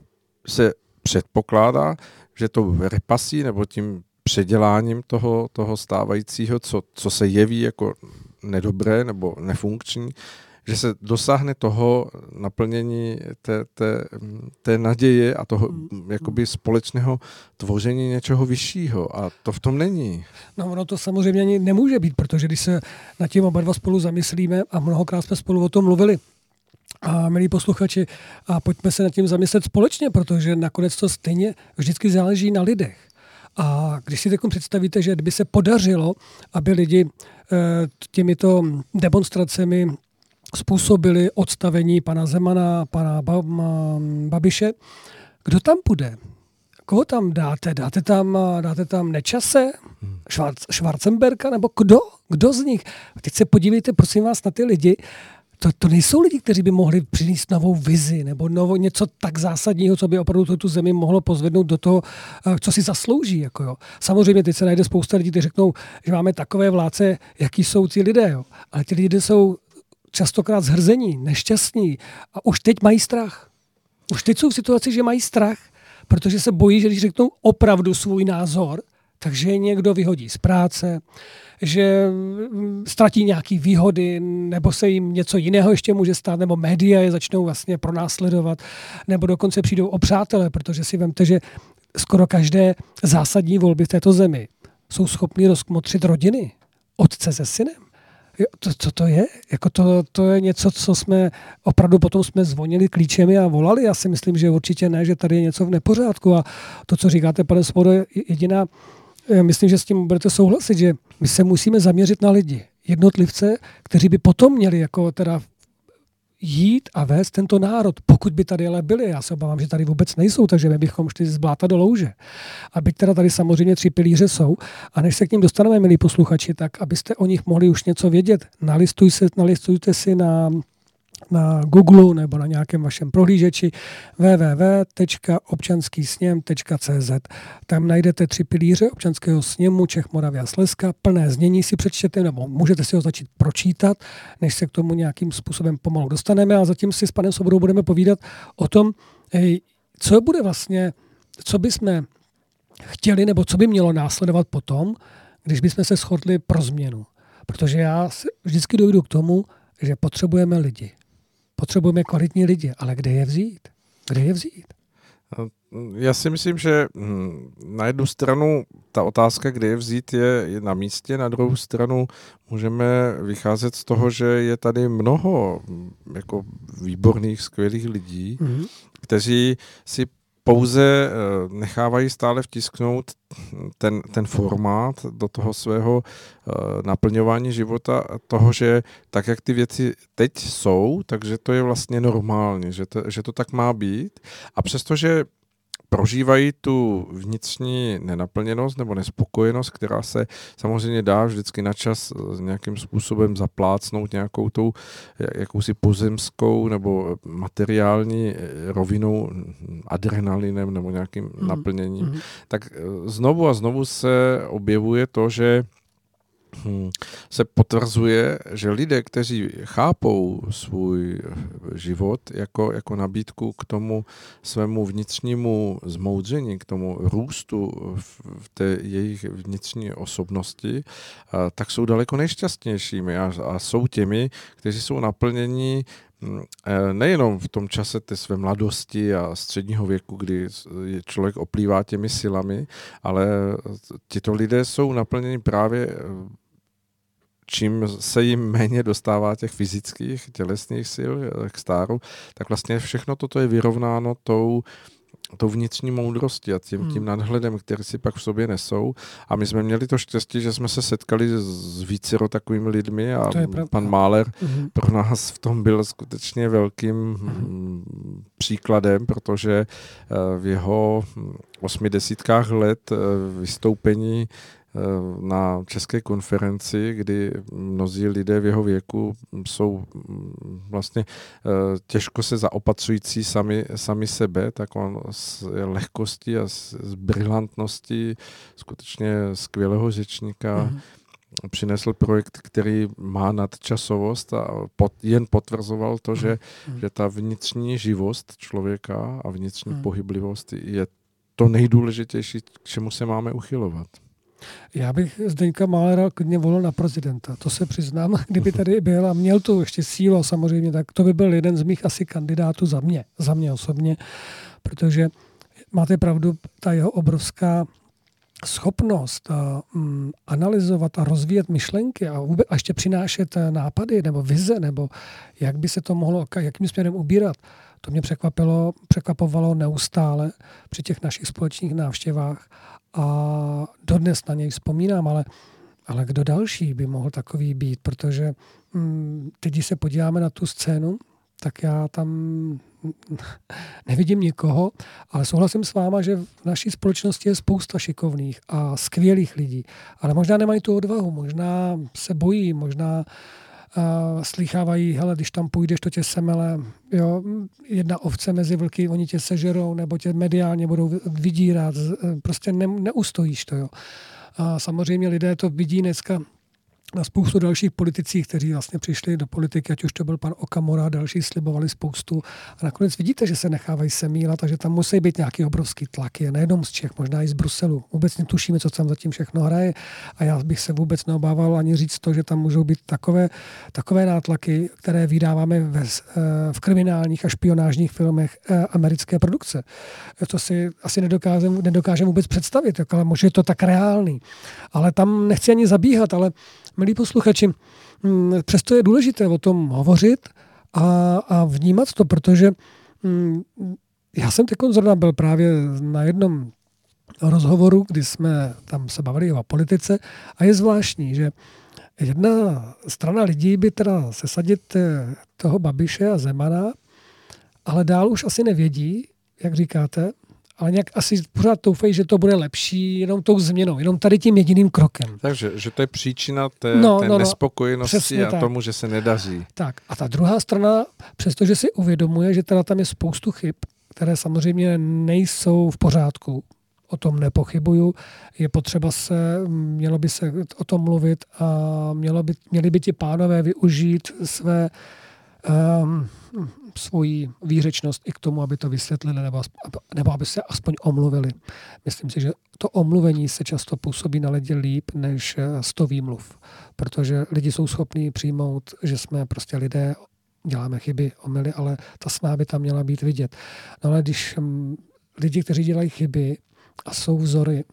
se předpokládá, že to repasí nebo tím předěláním toho, toho stávajícího, co, co se jeví jako nedobré nebo nefunkční, že se dosáhne toho naplnění té, té, té naděje a toho mm. jakoby společného tvoření něčeho vyššího a to v tom není. No ono to samozřejmě ani nemůže být, protože když se nad tím oba dva spolu zamyslíme a mnohokrát jsme spolu o tom mluvili, a milí posluchači, a pojďme se nad tím zamyslet společně, protože nakonec to stejně vždycky záleží na lidech. A když si takovým představíte, že kdyby se podařilo, aby lidi e, těmito demonstracemi způsobili odstavení pana Zemana, pana Babiše. Kdo tam půjde? Koho tam dáte? Dáte tam, dáte tam Nečase? Schwarzenberga? Nebo kdo? Kdo z nich? Teď se podívejte, prosím vás, na ty lidi. To, to nejsou lidi, kteří by mohli přinést novou vizi nebo novo, něco tak zásadního, co by opravdu tu, tu zemi mohlo pozvednout do toho, eh, co si zaslouží. Jako jo. Samozřejmě teď se najde spousta lidí, kteří řeknou, že máme takové vládce, jaký jsou ti lidé. Jo. Ale ti lidé jsou častokrát zhrzení, nešťastní a už teď mají strach. Už teď jsou v situaci, že mají strach, protože se bojí, že když řeknou opravdu svůj názor, takže je někdo vyhodí z práce, že mm, ztratí nějaké výhody, nebo se jim něco jiného ještě může stát, nebo média je začnou vlastně pronásledovat, nebo dokonce přijdou o přátele, protože si vemte, že skoro každé zásadní volby v této zemi jsou schopny rozkmotřit rodiny, otce se synem to, co to je? Jako to, to je něco, co jsme opravdu potom jsme zvonili klíčemi a volali. Já si myslím, že určitě ne, že tady je něco v nepořádku. A to, co říkáte, pane Svodo, je jediná, myslím, že s tím budete souhlasit, že my se musíme zaměřit na lidi, jednotlivce, kteří by potom měli jako teda jít a vést tento národ, pokud by tady ale byli. Já se obávám, že tady vůbec nejsou, takže my bychom šli z bláta do louže. A byť teda tady samozřejmě tři pilíře jsou, a než se k ním dostaneme, milí posluchači, tak abyste o nich mohli už něco vědět, nalistuj se, nalistujte si na na Google nebo na nějakém vašem prohlížeči www.občanskýsněm.cz. Tam najdete tři pilíře občanského sněmu Čech, Moravia a Slezska. Plné znění si přečtěte nebo můžete si ho začít pročítat, než se k tomu nějakým způsobem pomalu dostaneme. A zatím si s panem Sobodou budeme povídat o tom, co bude vlastně, co bychom chtěli nebo co by mělo následovat potom, když bychom se shodli pro změnu. Protože já vždycky dojdu k tomu, že potřebujeme lidi. Potřebujeme kvalitní lidi, ale kde je vzít? Kde je vzít? Já si myslím, že hm, na jednu stranu ta otázka, kde je vzít, je, je na místě, na druhou stranu můžeme vycházet z toho, že je tady mnoho hm, jako výborných, skvělých lidí, mm-hmm. kteří si pouze eh, nechávají stále vtisknout ten, ten formát do toho svého uh, naplňování života, toho, že tak, jak ty věci teď jsou, takže to je vlastně normální, že to, že to tak má být. A přestože prožívají tu vnitřní nenaplněnost nebo nespokojenost, která se samozřejmě dá vždycky na čas eh, nějakým způsobem zaplácnout nějakou tou jakousi pozemskou nebo materiální eh, rovinou, adrenalinem nebo nějakým mm. naplněním, mm. tak eh, znovu a znovu se objevuje to, že. Se potvrzuje, že lidé, kteří chápou svůj život jako, jako nabídku k tomu svému vnitřnímu zmoudření, k tomu růstu v té jejich vnitřní osobnosti, tak jsou daleko nejšťastnějšími a, a jsou těmi, kteří jsou naplněni hm, e, nejenom v tom čase té své mladosti a středního věku, kdy člověk oplývá těmi silami, ale tito lidé jsou naplněni právě čím se jim méně dostává těch fyzických, tělesných sil k stáru, tak vlastně všechno toto je vyrovnáno tou, tou vnitřní moudrostí a tím, tím hmm. nadhledem, který si pak v sobě nesou. A my jsme měli to štěstí, že jsme se setkali s vícero takovými lidmi a pan Máler mm-hmm. pro nás v tom byl skutečně velkým mm-hmm. příkladem, protože eh, v jeho osmi desítkách let eh, vystoupení na české konferenci, kdy mnozí lidé v jeho věku jsou mm, vlastně eh, těžko se zaopatřující sami, sami sebe, tak on s lehkostí a s, s brilantností skutečně skvělého řečníka mm-hmm přinesl projekt, který má nadčasovost a pot, jen potvrzoval to, že, mm. že ta vnitřní živost člověka a vnitřní mm. pohyblivost je to nejdůležitější, k čemu se máme uchylovat. Já bych Zdeňka Málera klidně volil na prezidenta. To se přiznám, kdyby tady byl a měl tu ještě sílu samozřejmě, tak to by byl jeden z mých asi kandidátů za mě, za mě osobně, protože máte pravdu, ta jeho obrovská schopnost a, um, analyzovat a rozvíjet myšlenky a, vůbec, a ještě přinášet eh, nápady nebo vize, nebo jak by se to mohlo, jakým směrem ubírat, to mě překvapilo, překvapovalo neustále při těch našich společných návštěvách a dodnes na něj vzpomínám, ale, ale kdo další by mohl takový být, protože hm, teď, když se podíváme na tu scénu, tak já tam nevidím nikoho, ale souhlasím s váma, že v naší společnosti je spousta šikovných a skvělých lidí, ale možná nemají tu odvahu, možná se bojí, možná uh, slýchávají, hele, když tam půjdeš, to tě semele, jo, jedna ovce mezi vlky, oni tě sežerou, nebo tě mediálně budou vydírat, prostě ne, neustojíš to, jo. A samozřejmě lidé to vidí dneska na spoustu dalších politicích, kteří vlastně přišli do politiky, ať už to byl pan Okamora, další slibovali spoustu. A nakonec vidíte, že se nechávají semílat a že tam musí být nějaký obrovský tlaky. Nejenom z Čech, možná i z Bruselu. Vůbec netušíme, co tam zatím všechno hraje. A já bych se vůbec neobával ani říct to, že tam můžou být takové, takové nátlaky, které vydáváme ve, eh, v kriminálních a špionážních filmech eh, americké produkce. To si asi nedokážeme nedokážem vůbec představit, ale možná je to tak reálný. Ale tam nechci ani zabíhat, ale milí posluchači, mm, přesto je důležité o tom hovořit a, a vnímat to, protože mm, já jsem teď zrovna byl právě na jednom rozhovoru, kdy jsme tam se bavili o politice a je zvláštní, že jedna strana lidí by teda sesadit eh, toho Babiše a Zemana, ale dál už asi nevědí, jak říkáte, ale nějak asi pořád toufají, že to bude lepší jenom tou změnou, jenom tady tím jediným krokem. Takže že to je příčina té, No, té no, no, nespokojenosti a tak. tomu, že se nedaří. Tak a ta druhá strana, přestože si uvědomuje, že teda tam je spoustu chyb, které samozřejmě nejsou v pořádku, o tom nepochybuju, je potřeba se, mělo by se o tom mluvit a mělo by, měli by ti pánové využít své um, svoji výřečnost i k tomu, aby to vysvětlili nebo, nebo aby se aspoň omluvili. Myslím si, že to omluvení se často působí na lidi líp než eh, sto výmluv, protože lidi jsou schopní přijmout, že jsme prostě lidé, děláme chyby, omily, ale ta snaha by tam měla být vidět. No ale když hm, lidi, kteří dělají chyby a jsou vzory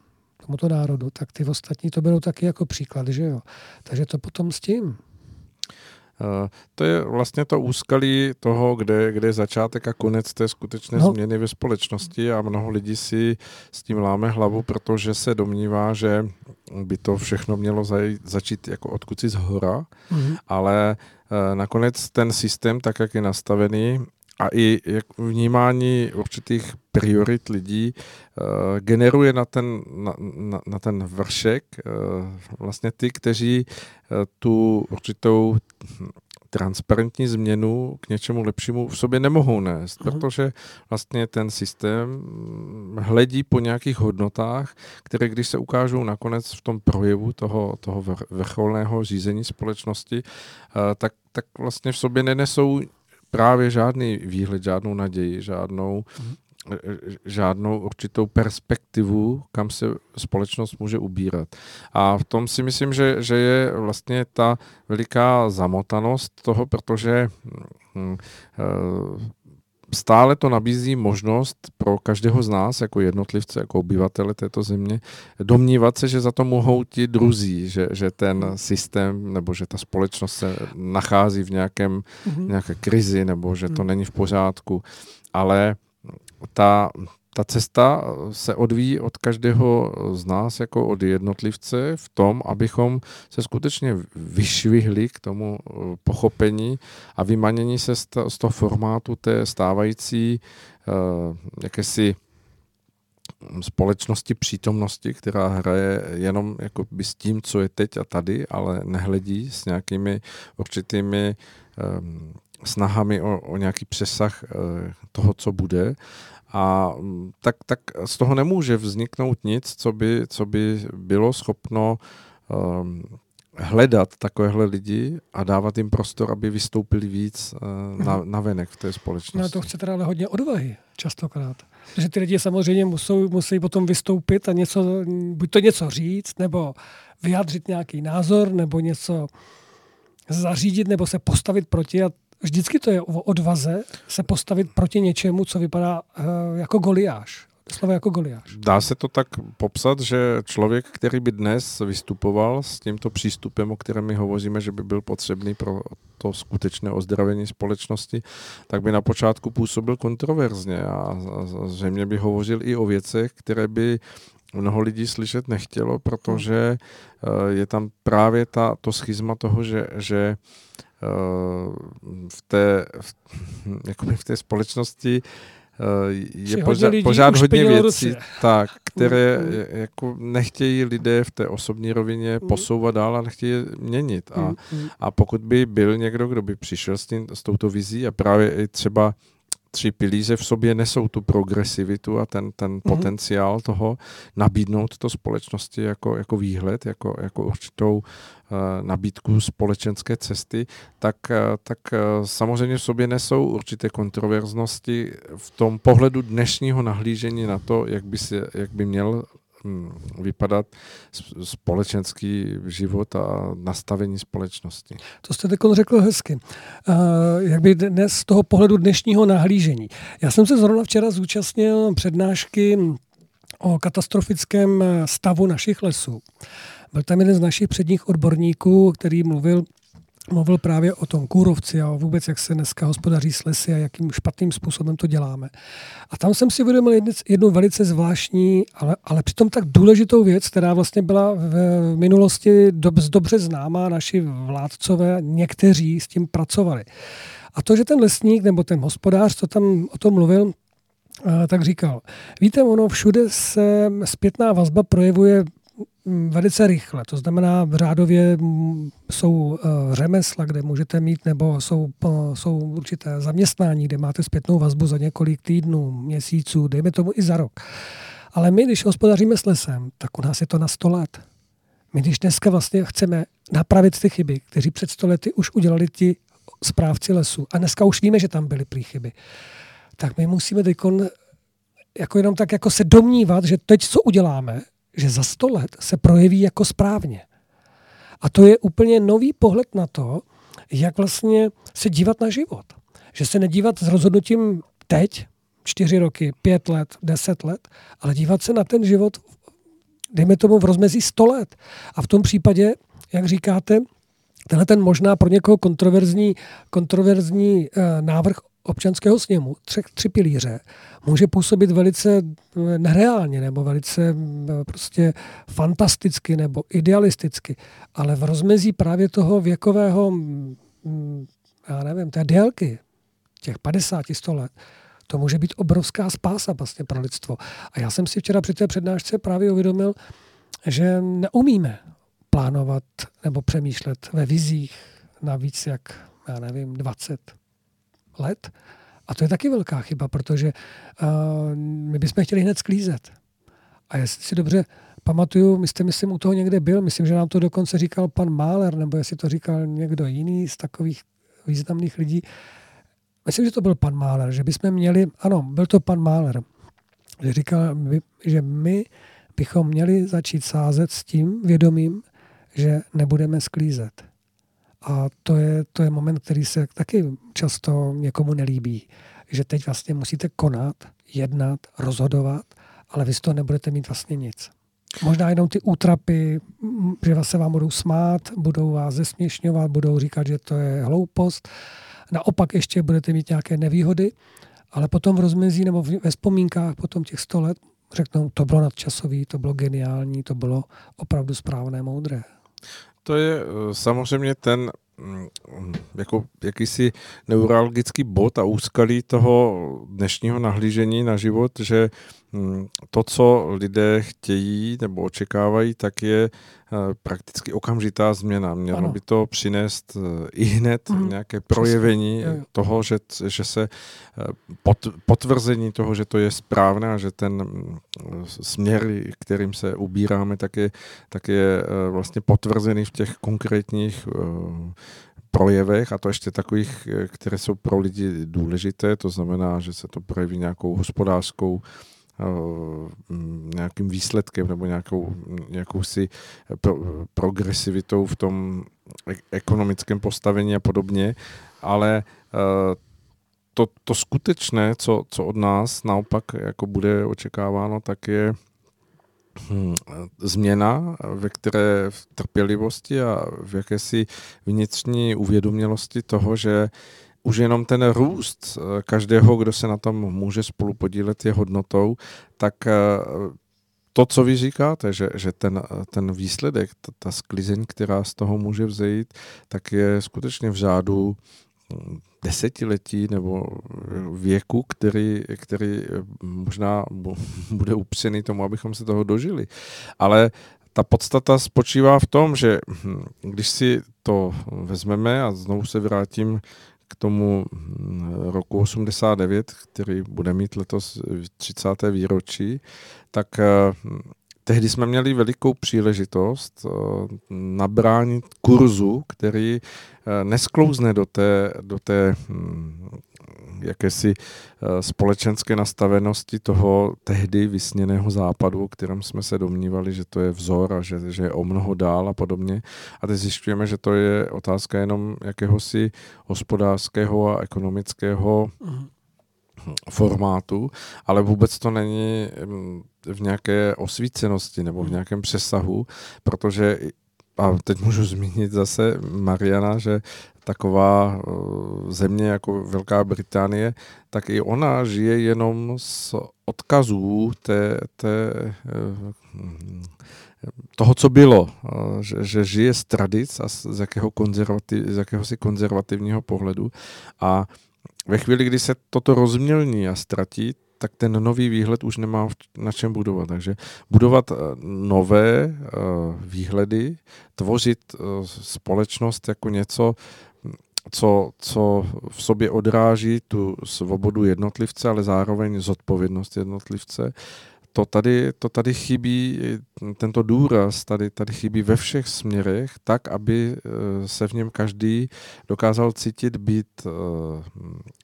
tomuto národu, tak ty ostatní to berou taky jako příklad, že jo. Takže to potom s tím. Eh, To je vlastně to úskalí toho, kde, kde je začátek a konec té skutečné No. změny ve společnosti a mnoho lidí si s tím láme hlavu, protože se domnívá, že by to všechno mělo zajít, začít jako odkud si z hora, Mhm. ale eh, nakonec ten systém, tak jak je nastavený, a i jak vnímání určitých priorit lidí eh, generuje na ten, na, na, na ten vršek eh, vlastně ty, kteří eh, tu určitou transparentní změnu k něčemu lepšímu v sobě nemohou nést, Mhm. protože vlastně ten systém hledí po nějakých hodnotách, které když se ukážou nakonec v tom projevu toho, toho vr- vrcholného řízení společnosti, tak, tak vlastně v sobě nenesou právě žádný výhled, žádnou naději, žádnou, eh, žádnou určitou perspektivu, kam se společnost může ubírat. A v tom si myslím, že, že je vlastně ta veliká zamotanost toho, protože hm, eh, stále to nabízí možnost pro každého z nás, jako jednotlivce, jako obyvatele této země, domnívat se, že za to mohou ti druzí, že, že ten systém nebo že ta společnost se nachází v nějakém, Mhm. nějaké krizi nebo že to Hmm. není v pořádku. Ale ta, ta cesta se odvíjí od každého z nás, jako od jednotlivce, v tom, abychom se skutečně vyšvihli k tomu eh, pochopení a vymanění se z to- z toho formátu té stávající uh, jakési společnosti přítomnosti, která hraje jenom jako by s tím, co je teď a tady, ale nehledí s nějakými určitými um, snahami o, o nějaký přesah toho, co bude. A mm, tak, tak z toho nemůže vzniknout nic, co by, co by bylo schopno um, hledat takovéhle lidi a dávat jim prostor, aby vystoupili víc uh, na, na venek v té No společnosti. to chce teda ale hodně odvahy, častokrát. Protože ty lidi samozřejmě musou, musí potom vystoupit a něco, buď to něco říct, nebo vyjádřit nějaký názor, nebo něco zařídit, nebo se postavit proti. A vždycky to je o odvaze se postavit proti něčemu, co vypadá uh, jako goliáš. Doslova jako goliáš. Dá se to tak popsat, že člověk, který by dnes vystupoval s tímto přístupem, o kterém my hovoříme, že by byl potřebný pro to skutečné ozdravení společnosti, tak by na počátku působil kontroverzně a, zřejmě by hovořil i o věcech, které by mnoho lidí slyšet nechtělo, protože eh, je tam právě ta, to schizma toho, že, že eh, v té, v, jakoby v té společnosti eh, je pořád, pořád hodně věcí, tak, které jako nechtějí lidé v té osobní rovině Mm. posouvat dál a nechtějí je měnit. A, Mm, mm. a pokud by byl někdo, kdo by přišel s, tím, s touto vizí a právě i třeba tři pilíře v sobě nesou tu progresivitu a ten, ten potenciál toho nabídnout to společnosti jako, jako výhled, jako, jako určitou uh, nabídku společenské cesty, tak, uh, tak uh, samozřejmě v sobě nesou určité kontroverznosti v tom pohledu dnešního nahlížení na to, jak by, se, jak by měl vypadat s- společenský život a nastavení společnosti. To jste teď řekl hezky. Uh, jak by dnes z toho pohledu dnešního nahlížení. Já jsem se zrovna včera zúčastnil přednášky o katastrofickém stavu našich lesů. Byl tam jeden z našich předních odborníků, který mluvil mluvil právě o tom kůrovci a vůbec, jak se dneska hospodaří s lesy a jakým špatným způsobem to děláme. A tam jsem si uvědomil jednu, velice zvláštní, ale, ale přitom tak důležitou věc, která vlastně byla v minulosti dob, dobře známá, naši vládcové, někteří s tím pracovali. A to, že ten lesník nebo ten hospodář, co tam o tom mluvil, eh, tak říkal, víte, ono všude se zpětná vazba projevuje velice rychle. To znamená, v řádově mm, jsou eh, řemesla, kde můžete mít, nebo jsou, eh, jsou určité zaměstnání, kde máte zpětnou vazbu za několik týdnů, měsíců, dejme tomu i za rok. Ale my, když hospodaříme s lesem, tak u nás je to na 100 let. My, když dneska vlastně chceme napravit ty chyby, kteří před 100 lety už udělali ti správci lesu, a dneska už víme, že tam byly prý chyby, tak my musíme teď jako jenom tak jako se domnívat, že teď co uděláme, že za sto let se projeví jako správně. A to je úplně nový pohled na to, jak vlastně se dívat na život. Že se nedívat s rozhodnutím teď, čtyři roky, pět let, deset let, ale dívat se na ten život, dejme tomu v rozmezí sto let. A v tom případě, jak říkáte, tenhle ten možná pro někoho kontroverzní, kontroverzní eh, návrh občanského sněmu, tři, tři pilíře, může působit velice eh, nereálně nebo velice eh, prostě fantasticky nebo idealisticky, ale v rozmezí právě toho věkového, mm, já nevím, té délky, těch 50, 100 let, to může být obrovská spása vlastně pro lidstvo. A já jsem si včera při té přednášce právě uvědomil, že neumíme plánovat nebo přemýšlet ve vizích na víc jak, já nevím, 20 let. A to je taky velká chyba, protože uh, my bychom chtěli hned sklízet. A jestli si dobře pamatuju, my jste, myslím, u toho někde byl, myslím, že nám to dokonce říkal pan Máler, nebo jestli to říkal někdo jiný z takových významných lidí. Myslím, že to byl pan Máler, že bychom měli, ano, byl to pan Máler, že říkal, že my bychom měli začít sázet s tím vědomím, že nebudeme sklízet. A to je, to je moment, který se taky často někomu nelíbí. Že teď vlastně musíte konat, jednat, rozhodovat, ale vy z toho nebudete mít vlastně nic. Možná jenom ty útrapy, že se vám budou smát, budou vás zesměšňovat, budou říkat, že to je hloupost. Naopak ještě budete mít nějaké nevýhody, ale potom v rozmezí nebo ve vzpomínkách potom těch sto let řeknou, to bylo nadčasový, to bylo geniální, to bylo opravdu správné, moudré. To je eh, samozřejmě ten mm, jako jakýsi neuralgický bod a úskalí toho dnešního nahlížení na život, že mm, to, co lidé chtějí nebo očekávají, tak je Eh, prakticky okamžitá změna. Mělo ano. by to přinést eh, i hned mm. nějaké projevení Přesně. toho, že, že se eh, pot, potvrzení toho, že to je správné a že ten mm, směr, kterým se ubíráme, tak je, tak je vlastně potvrzený v těch konkrétních projevech, a to ještě takových, které jsou pro lidi důležité, to znamená, že se to projeví nějakou hospodářskou Eh, nějakým výsledkem nebo nějakou, nějakou si pro, progresivitou v tom ekonomickém postavení a podobně, ale eh, to, to skutečné, co, co od nás naopak jako bude očekáváno, tak je hm, změna, ve které v trpělivosti a v jakési vnitřní uvědomělosti toho, že už jenom ten růst eh, každého, kdo se na tom může spolu podílet, je hodnotou, tak eh, to, co vy říkáte, že, že ten, ten výsledek, ta, ta sklizeň, která z toho může vzejít, tak je skutečně v řádu hm, desetiletí nebo věku, který, který možná bude upřený tomu, abychom se toho dožili. Ale ta podstata spočívá v tom, že hm, když si to vezmeme a znovu se vrátím k tomu hm, roku 89, který bude mít letos 30. výročí, tak eh, tehdy jsme měli velikou příležitost eh, nabránit kurzu, který eh, nesklouzne do té, do té hm, jakési eh, společenské nastavenosti toho tehdy vysněného západu, o kterém jsme se domnívali, že to je vzor a že, že je o mnoho dál a podobně. A teď zjišťujeme, že to je otázka jenom jakéhosi hospodářského a ekonomického formátu, ale vůbec to není mm, v nějaké osvícenosti nebo v Hmm. nějakém přesahu, protože a teď můžu zmínit zase Mariana, že taková eh, země jako Velká Británie, tak i ona žije jenom z odkazů té, té, eh, toho, co bylo, eh, že, že žije z tradic a z, jakého konzervativ, z jakéhosi konzervativního pohledu a ve chvíli, kdy se toto rozmělní a ztratí, tak ten nový výhled už nemá na čem budovat. Takže budovat nové výhledy, tvořit společnost jako něco, co, co v sobě odráží tu svobodu jednotlivce, ale zároveň zodpovědnost jednotlivce, to tady, to tady chybí, tento důraz tady, tady chybí ve všech směrech, tak, aby eh, se v něm každý dokázal cítit být eh,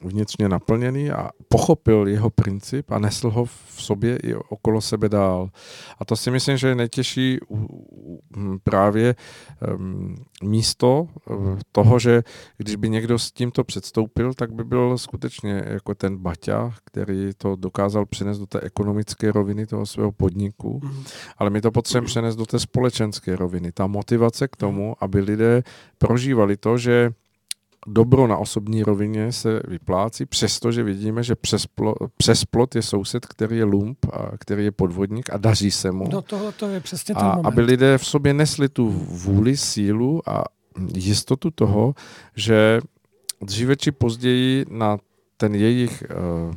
vnitřně naplněný a pochopil jeho princip a nesl ho v sobě i okolo sebe dál. A to si myslím, že je nejtěžší právě em, místo eh, toho, že když by někdo s tímto předstoupil, tak by byl skutečně jako ten Baťa, který to dokázal přenést do té ekonomické roviny toho svého podniku, Mhm. ale my to potřebujeme přenést do té společenské roviny. Ta motivace k tomu, aby lidé prožívali to, že dobro na osobní rovině se vyplácí, přestože vidíme, že přes, plo, přes plot je soused, který je lump a který je podvodník a daří se mu. No tohle to je přesně ten a moment. aby lidé v sobě nesli tu vůli, sílu a jistotu toho, že dříve či později na ten jejich uh,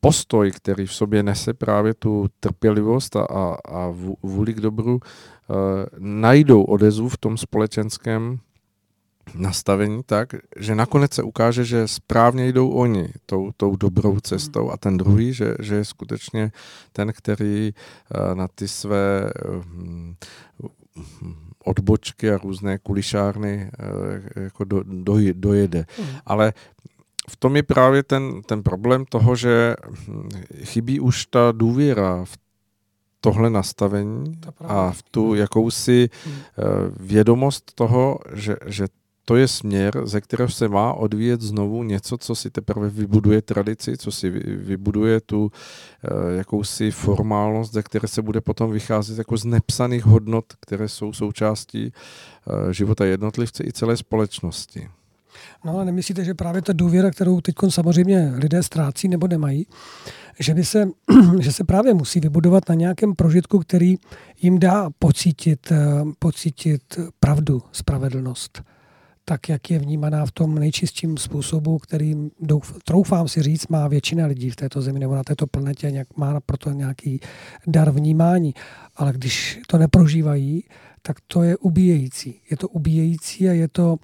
postoj, který v sobě nese právě tu trpělivost a, a, a vů- vůli k dobru, uh, najdou odezvu v tom společenském nastavení tak, že nakonec se ukáže, že správně jdou oni tou, tou dobrou cestou a ten druhý, že, že je skutečně ten, který eh, na ty své hm, odbočky a různé kulišárny eh, jako do, doj, dojede. Mhm. Ale v tom je právě ten, ten problém toho, že hm, chybí už ta důvěra v tohle nastavení a v tu jakousi Mhm. eh, vědomost toho, že, že to je směr, ze kterého se má odvíjet znovu něco, co si teprve vybuduje tradici, co si vy- vybuduje tu eh, jakousi formálnost, ze které se bude potom vycházet jako z nepsaných hodnot, které jsou součástí eh, života jednotlivce i celé společnosti. No ale nemyslíte, že právě ta důvěra, kterou teď samozřejmě lidé ztrácí nebo nemají, že, by se, že se právě musí vybudovat na nějakém prožitku, který jim dá pocítit, eh, pocítit pravdu, spravedlnost, tak, jak je vnímaná v tom nejčistším způsobu, který, troufám si říct, má většina lidí v této zemi nebo na této planetě, nějak, má proto nějaký dar vnímání. Ale když to neprožívají, tak to je ubíjející. Je to ubíjející a je to,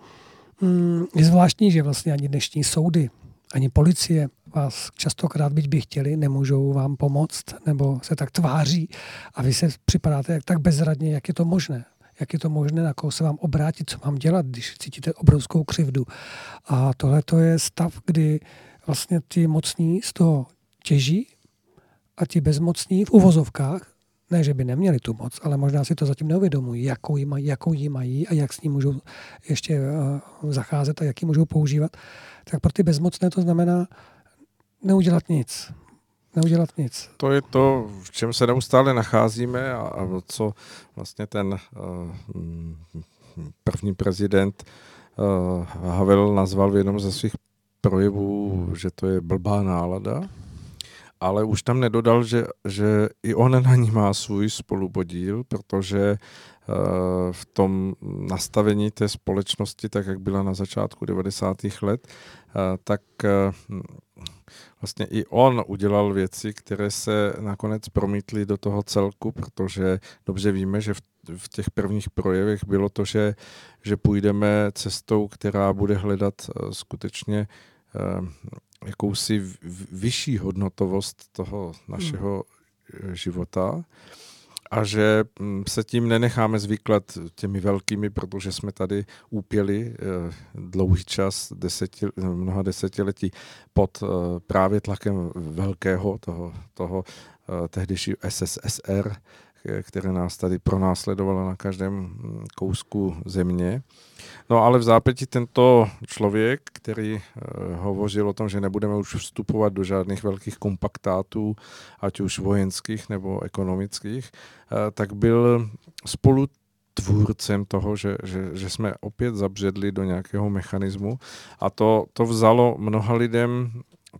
Mm, je zvláštní, že vlastně ani dnešní soudy, ani policie vás častokrát, byť by chtěli, nemůžou vám pomoct, nebo se tak tváří a vy se připadáte jak tak bezradně, jak je to možné. Jak je to možné, na koho se vám obrátit, co mám dělat, když cítíte obrovskou křivdu. A tohle to je stav, kdy vlastně ti mocní z toho těží a ti bezmocní v uvozovkách ne, že by neměli tu moc, ale možná si to zatím neuvědomují, jakou ji mají, jakou ji mají a jak s ní můžou ještě uh, zacházet a jak ji můžou používat. Tak pro ty bezmocné to znamená neudělat nic. Neudělat nic. To je to, v čem se neustále nacházíme a, a co vlastně ten uh, první prezident uh, Havel nazval v jednom ze svých projevů, že to je blbá nálada, ale už tam nedodal, že, že i on na ní má svůj spolupodíl, protože uh, v tom nastavení té společnosti, tak jak byla na začátku 90. let, tak vlastně i on udělal věci, které se nakonec promítly do toho celku, protože dobře víme, že v, v těch prvních projevech bylo to, že, že půjdeme cestou, která bude hledat uh, skutečně uh, jakousi vyšší hodnotovost toho našeho eh, života a že mm, se tím nenecháme zvyklat těmi velkými, protože jsme tady úpěli eh, dlouhý čas, deseti, mnoha desetiletí pod eh, právě tlakem velkého toho, toho eh, tehdejšího SSSR, které nás tady pronásledovalo na každém mm, kousku země. No ale v zápětí tento člověk, který eh, hovořil o tom, že nebudeme už vstupovat do žádných velkých kompaktátů, ať už vojenských nebo ekonomických, eh, tak byl spolu tvůrcem toho, že, že, že jsme opět zabředli do nějakého mechanismu a to, to vzalo mnoha lidem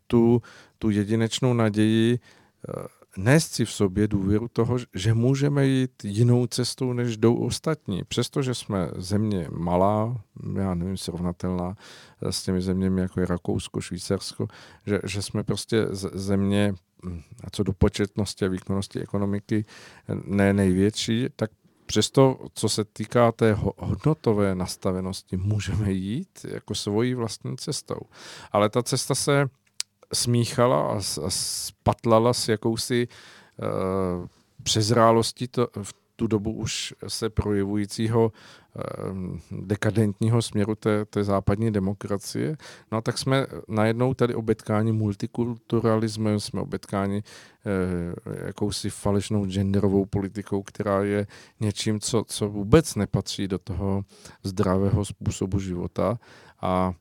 tu, tu jedinečnou naději eh, nést si v sobě důvěru toho, že můžeme jít jinou cestou, než jdou ostatní. Přestože jsme země malá, já nevím, srovnatelná eh, s těmi zeměmi, jako je Rakousko, Švýcarsko, že, že jsme prostě země, hm, a co do početnosti a výkonnosti ekonomiky, eh, ne největší, tak Přesto, co se týká té ho- hodnotové nastavenosti, můžeme jít jako svojí vlastní cestou. Ale ta cesta se smíchala a, a spatlala s jakousi uh, přezrálostí to, v tu dobu už se projevujícího eh, dekadentního směru té, té západní demokracie. No a tak jsme najednou tady obetkáni multikulturalismem, jsme obetkáni eh, jakousi falešnou genderovou politikou, která je něčím, co, co vůbec nepatří do toho zdravého způsobu života a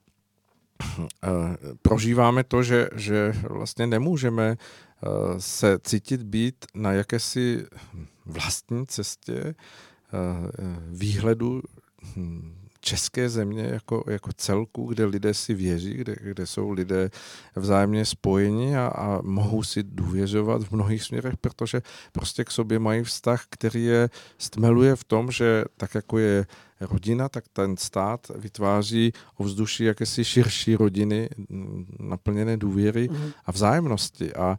prožíváme to, že, že vlastně nemůžeme eh, se cítit být na jakési vlastní cestě eh, výhledu hm, české země jako, jako celku, kde lidé si věří, kde, kde jsou lidé vzájemně spojeni a, a mohou si důvěřovat v mnohých směrech, protože prostě k sobě mají vztah, který je stmeluje v tom, že tak jako je rodina, tak ten stát vytváří ovzduší jakési širší rodiny, m, naplněné důvěry a vzájemnosti. A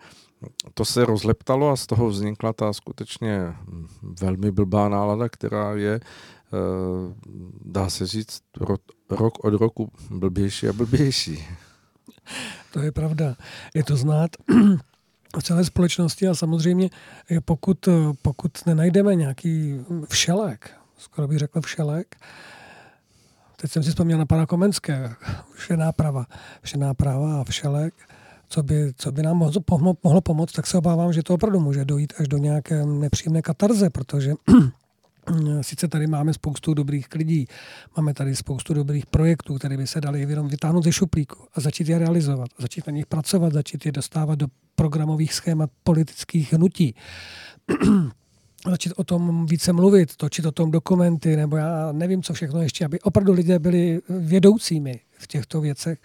to se rozleptalo a z toho vznikla ta skutečně hm, velmi blbá nálada, která je, dá se říct, ro- rok od roku blbější a blbější. To je pravda. Je to znát v celé společnosti a samozřejmě eh, pokud, eh, pokud nenajdeme nějaký všelek, skoro bych řekl všelek, teď jsem si vzpomněl na pana Komenské, všená prava, všená práva a všelek, co by, co by nám mohlo, mohlo pomoct, tak se obávám, že to opravdu může dojít až do nějaké nepříjemné katarze, protože Sice tady máme spoustu dobrých lidí, máme tady spoustu dobrých projektů, které by se dali jenom vytáhnout ze šuplíku a začít je realizovat, začít na nich pracovat, začít je dostávat do programových schémat politických hnutí. začít o tom více mluvit, točit o tom dokumenty, nebo já nevím, co všechno ještě, aby opravdu lidé byli vědoucími v těchto věcech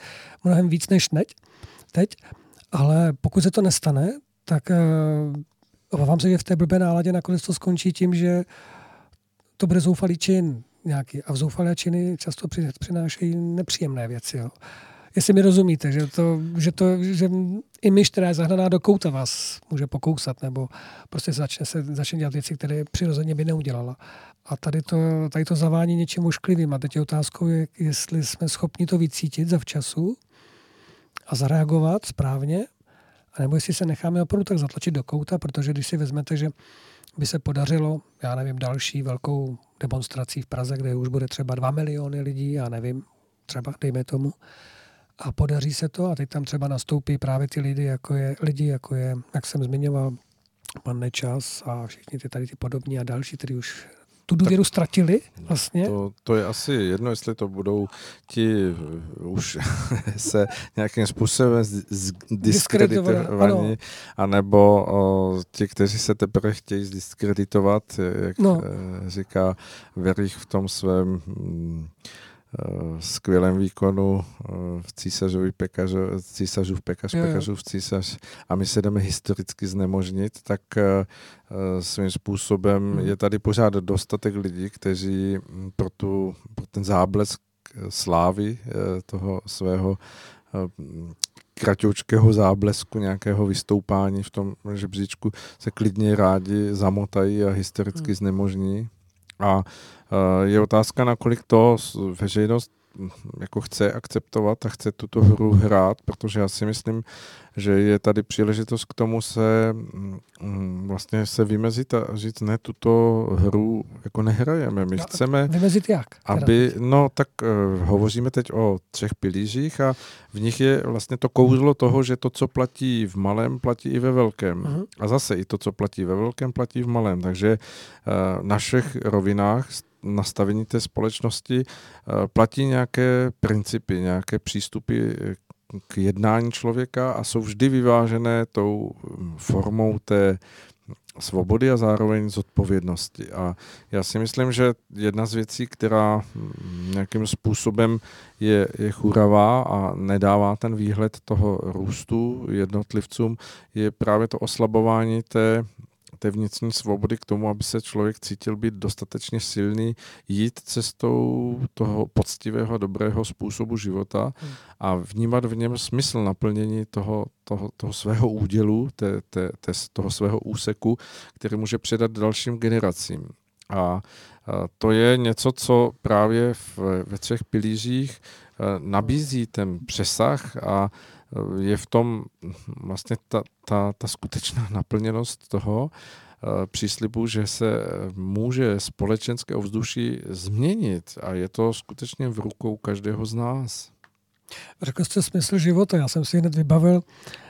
mnohem víc než teď. teď. Ale pokud se to nestane, tak uh, obávám se, že v té blbé náladě nakonec to skončí tím, že to bude zoufalý čin nějaký. A zoufalé činy často při- přinášejí nepříjemné věci. Jo. Jestli mi rozumíte, že, to, že, to, že i myš, která je zahnaná do kouta, vás může pokousat, nebo prostě začne, se, začne dělat věci, které přirozeně by neudělala. A tady to, tady to zavání něčím ošklivým. A teď je otázkou, je, jestli jsme schopni to vycítit zavčasu a zareagovat správně, anebo jestli se necháme opravdu tak zatlačit do kouta, protože když si vezmete, že by se podařilo, já nevím, další velkou demonstrací v Praze, kde už bude třeba 2 miliony lidí, já nevím, třeba dejme tomu, a podaří se to a teď tam třeba nastoupí právě ty lidi, jako je, lidi, jako je, jak jsem zmiňoval, pan Nečas a všichni ty tady ty podobní a další, kteří už tu důvěru ztratili vlastně. To, to je asi jedno, jestli to budou ti uh, už se nějakým způsobem z- z- diskreditovaní, ano. anebo o, ti, kteří se teprve chtějí zdiskreditovat, jak No. no. říká Verich v tom svém mm, eh, skvělém výkonu v císařovi pekařu, císařův pekař, Jo, jo. pekařův císař a my se jdeme historicky znemožnit, tak eh, svým způsobem Mhm. je tady pořád dostatek lidí, kteří mm, pro, tu, pro ten záblesk eh, slávy eh, toho svého kratoučkého záblesku, nějakého vystoupání v tom žebříčku se klidně rádi zamotají a historicky Hmm. znemožní. A je otázka, nakolik to veřejnost hm, jako chce akceptovat a chce tuto hru hrát, protože já si myslím, že je tady příležitost k tomu se hm, vlastně se vymezit a říct, ne, tuto hru jako nehrajeme. My chceme, Vymezit jak? aby, no tak uh, hovoříme teď o třech pilířích a v nich je vlastně to kouzlo toho, že to, co platí v malém, platí i ve velkém. Mhm. A zase i to, co platí ve velkém, platí v malém. Takže uh, na všech rovinách nastavení té společnosti uh, platí nějaké principy, nějaké přístupy eh, k jednání člověka a jsou vždy vyvážené tou hm, formou té svobody a zároveň zodpovědnosti. A já si myslím, že jedna z věcí, která hm, nějakým způsobem je, je churavá a nedává ten výhled toho růstu jednotlivcům, je právě to oslabování té, té vnitřní svobody k tomu, aby se člověk cítil být dostatečně silný, jít cestou toho poctivého, a dobrého způsobu života a vnímat v něm smysl naplnění toho, toho, toho svého údělu, té, té, té, toho svého úseku, který může předat dalším generacím. A to je něco, co právě v, ve třech pilířích eh, nabízí ten přesah a je v tom vlastně ta, ta, ta skutečná naplněnost toho eh, příslibu, že se může společenské ovzduší změnit a je to skutečně v rukou každého z nás. Řekl jste smysl života, já jsem si hned vybavil,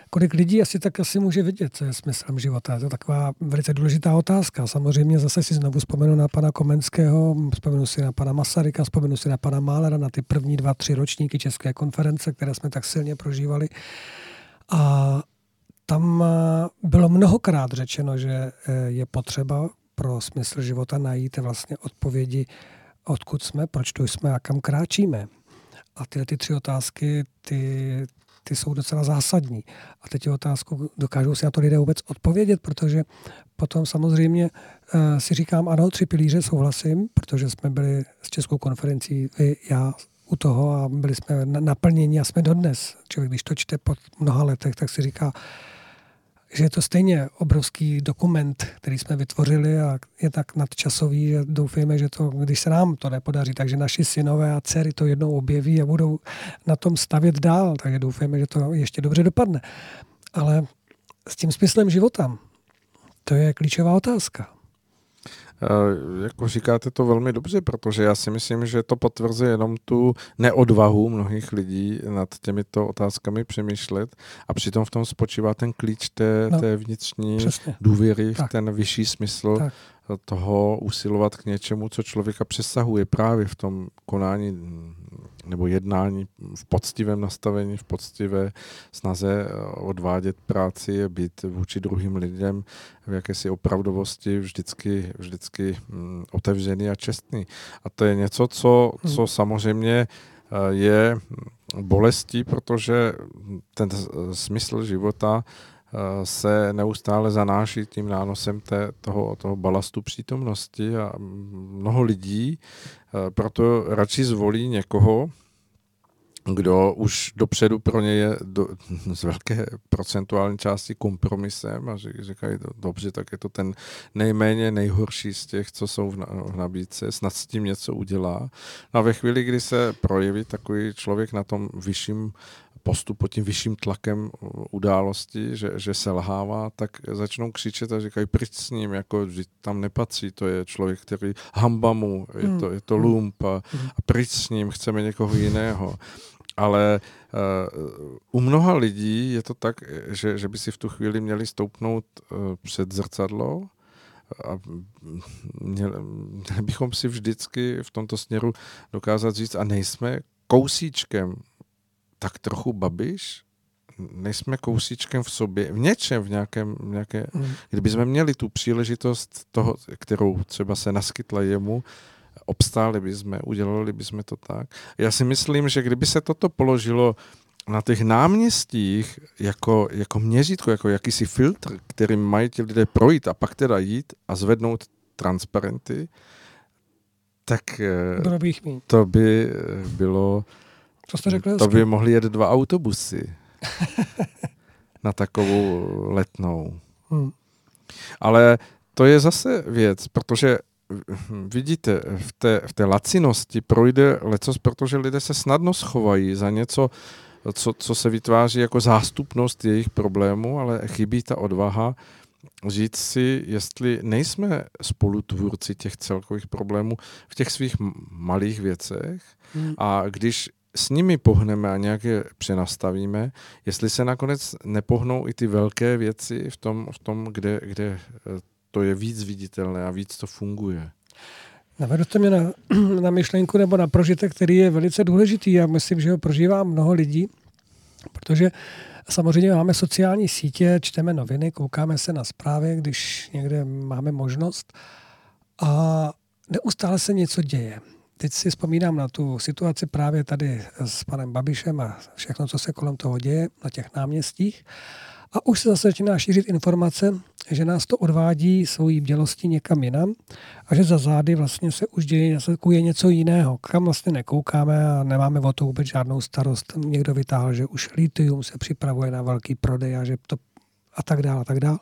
kolik lidí asi tak asi může vidět, co je smyslem života. To je taková velice důležitá otázka. Samozřejmě zase si znovu vzpomenu na pana Komenského, vzpomenu si na pana Masaryka, vzpomenu si na pana Málera, na ty první dva, tři ročníky České konference, které jsme tak silně prožívali. A tam eh, bylo mnohokrát řečeno, že eh, je potřeba pro smysl života najít vlastně odpovědi, odkud jsme, proč tu jsme a kam kráčíme. A tyhle ty tři otázky, ty, ty jsou docela zásadní. A teď je otázku, dokážou si na to lidé vůbec odpovědět, protože potom samozřejmě uh, si říkám, ano, tři pilíře souhlasím, protože jsme byli s Českou konferencí, vy, já u toho a byli jsme na- naplněni a jsme dodnes. Člověk, když to čte po mnoha letech, tak si říká, že je to stejně obrovský dokument, který jsme vytvořili a je tak nadčasový, že doufejme, že to, když se nám to nepodaří, takže naši synové a dcery to jednou objeví a budou na tom stavět dál, takže doufejme, že to ještě dobře dopadne. Ale s tím smyslem života, to je klíčová otázka. Eh, Jako říkáte to velmi dobře, protože já si myslím, že to potvrzuje jenom tu neodvahu mnohých lidí nad těmito otázkami přemýšlet a přitom v tom spočívá ten klíč té, No, té vnitřní Přesně. důvěry v Tak. ten vyšší smysl Tak. toho usilovat k něčemu, co člověka přesahuje právě v tom konání nebo jednání v poctivém nastavení, v poctivé snaze eh, odvádět práci, být vůči druhým lidem v jakési opravdovosti vždycky, vždycky mm, otevřený a čestný. A to je něco, co, co samozřejmě eh, je bolestí, protože ten s- smysl života eh, se neustále zanáší tím nánosem té, toho, toho balastu přítomnosti a mnoho lidí eh, proto radši zvolí někoho, kdo už dopředu pro ně je do, z velké procentuální části kompromisem a říkají, "Do- dobře, tak je to ten nejméně nejhorší z těch, co jsou v, na, v nabídce, snad s tím něco udělá. No a ve chvíli, kdy se projeví takový člověk na tom vyšším postu pod tím vyšším tlakem uh, události, že, že se lhává, tak začnou křičet a říkají, pryč s ním, jako vždyť tam nepatří, to je člověk, který hamba mu, je to, je to lump a, a pryč s ním, chceme někoho jiného. Ale uh, u mnoha lidí je to tak, že, že by si v tu chvíli měli stoupnout uh, před zrcadlo a měli, měli bychom si vždycky v tomto směru dokázat říct, a nejsme kousíčkem tak trochu babiš, nejsme kousíčkem v sobě, v něčem, v nějakém, v nějaké, Mm. kdyby jsme měli tu příležitost toho, kterou třeba se naskytla jemu, obstáli by jsme, udělali by jsme to tak. Já si myslím, že kdyby se toto položilo na těch náměstích jako, jako měřítko, jako jakýsi filtr, kterým mají ti lidé projít a pak teda jít a zvednout transparenty, tak eh, Bylo by to by eh, bylo, Co jste řekl? to by mohly jet dva autobusy na takovou letnou. Hmm. Ale to je zase věc, protože vidíte, v té, v té lacinosti projde lecos, protože lidé se snadno schovají za něco, co, co se vytváří jako zástupnost jejich problémů, ale chybí ta odvaha říct si, jestli nejsme spolutvůrci těch celkových problémů v těch svých malých věcech hmm. a když s nimi pohneme a nějak je přenastavíme, jestli se nakonec nepohnou i ty velké věci v tom, v tom kde, kde eh, to je víc viditelné a víc to funguje. Navedu to mě na, na myšlenku nebo na prožitek, který je velice důležitý. Já myslím, že ho prožívá mnoho lidí, protože samozřejmě máme sociální sítě, čteme noviny, koukáme se na zprávy, když někde máme možnost a neustále se něco děje. Teď si vzpomínám na tu situaci právě tady s panem Babišem a všechno, co se kolem toho děje na těch náměstích. A už se zase začíná šířit informace, že nás to odvádí svojí bdělostí někam jinam a že za zády vlastně se už děje je něco jiného, kam vlastně nekoukáme a nemáme o to vůbec žádnou starost. Někdo vytáhl, že už litium se připravuje na velký prodej a že to a tak dále, a tak dále.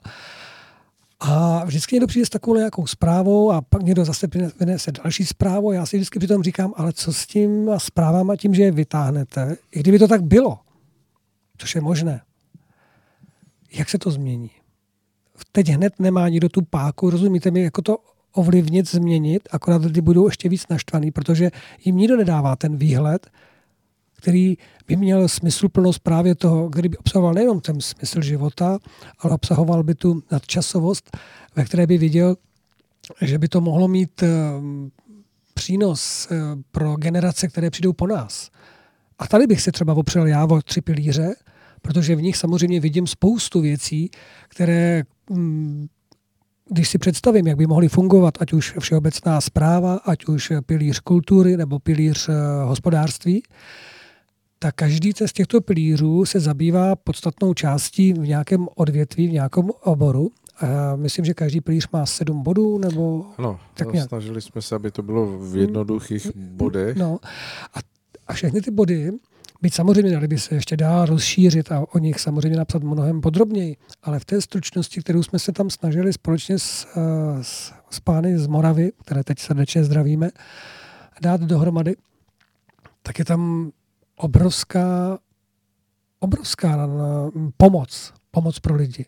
A vždycky někdo přijde s takovou nějakou zprávou a pak někdo zase vynese další zprávu. Já si vždycky přitom říkám, ale co s tím zprávama tím, že je vytáhnete, i kdyby to tak bylo, což je možné, jak se to změní? Teď hned nemá nikdo tu páku, rozumíte mi, jako to ovlivnit, změnit, akorát lidi budou ještě víc naštvaný, protože jim nikdo nedává ten výhled, který by měl smysluplnost právě toho, kdyby obsahoval nejenom ten smysl života, ale obsahoval by tu nadčasovost, ve které by viděl, že by to mohlo mít eh, přínos eh, pro generace, které přijdou po nás. A tady bych se třeba opřel já o tři pilíře, protože v nich samozřejmě vidím spoustu věcí, které mm, když si představím, jak by mohly fungovat, ať už všeobecná zpráva, ať už pilíř kultury nebo pilíř eh, hospodářství, tak každý z těchto pilířů se zabývá podstatnou částí v nějakém odvětví, v nějakém oboru. A myslím, že každý pilíř má sedm bodů, nebo... No, tak nějak. snažili jsme se, aby to bylo v jednoduchých bodech. No, a, a všechny ty body Byť samozřejmě dali by se ještě dál rozšířit a o nich samozřejmě napsat mnohem podrobněji, ale v té stručnosti, kterou jsme se tam snažili společně s, eh, s, s pány z Moravy, které teď srdečně zdravíme, dát dohromady, tak je tam obrovská, obrovská pomoc, pomoc pro lidi.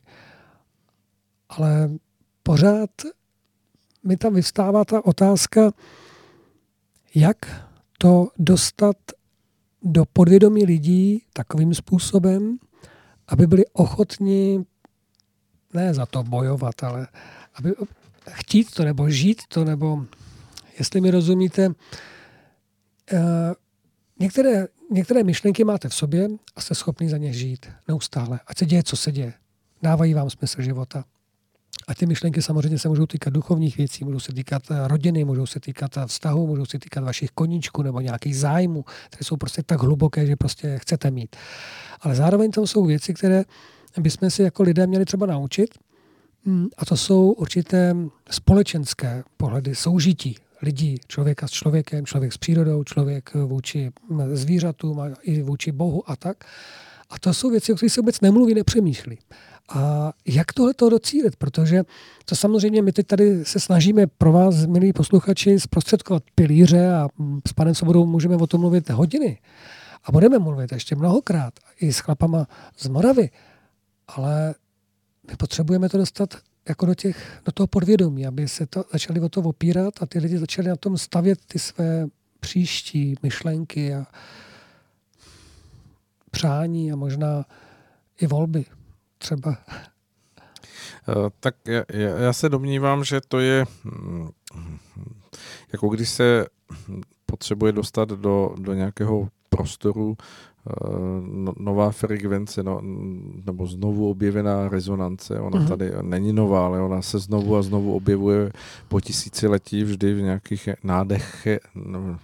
Ale pořád mi tam vystává ta otázka, jak to dostat do podvědomí lidí takovým způsobem, aby byli ochotni ne za to bojovat, ale aby chtít to, nebo žít to, nebo jestli mi rozumíte, eh, některé, některé myšlenky máte v sobě a jste schopni za ně žít neustále. Ať se děje, co se děje. Dávají vám smysl života. A ty myšlenky samozřejmě se můžou týkat duchovních věcí, můžou se týkat eh, rodiny, můžou se týkat eh, vztahu, můžou se týkat vašich koníčků nebo nějakých zájmů, které jsou prostě tak hluboké, že prostě chcete mít. Ale zároveň to jsou věci, které bychom si jako lidé měli třeba naučit. Hmm, a to jsou určité společenské pohledy, soužití lidí, člověka s člověkem, člověk s přírodou, člověk vůči zvířatům a i vůči Bohu a tak. A to jsou věci, o kterých se vůbec nemluví, nepřemýšlí. A jak tohle to docílit? Protože to samozřejmě my teď tady se snažíme pro vás, milí posluchači, zprostředkovat pilíře a s panem Svobodou můžeme o tom mluvit hodiny. A budeme mluvit ještě mnohokrát i s chlapama z Moravy. Ale my potřebujeme to dostat jako do, těch, do toho podvědomí, aby se to začali o to opírat a ty lidi začali na tom stavět ty své příští myšlenky a přání a možná i volby třeba? Eh, tak já, já se domnívám, že to je hm, jako když se potřebuje dostat do, do nějakého prostoru no, nová frekvence, no, nebo znovu objevená rezonance. Ona mm-hmm. tady není nová, ale ona se znovu a znovu objevuje po tisíciletí vždy v nějakých nádech,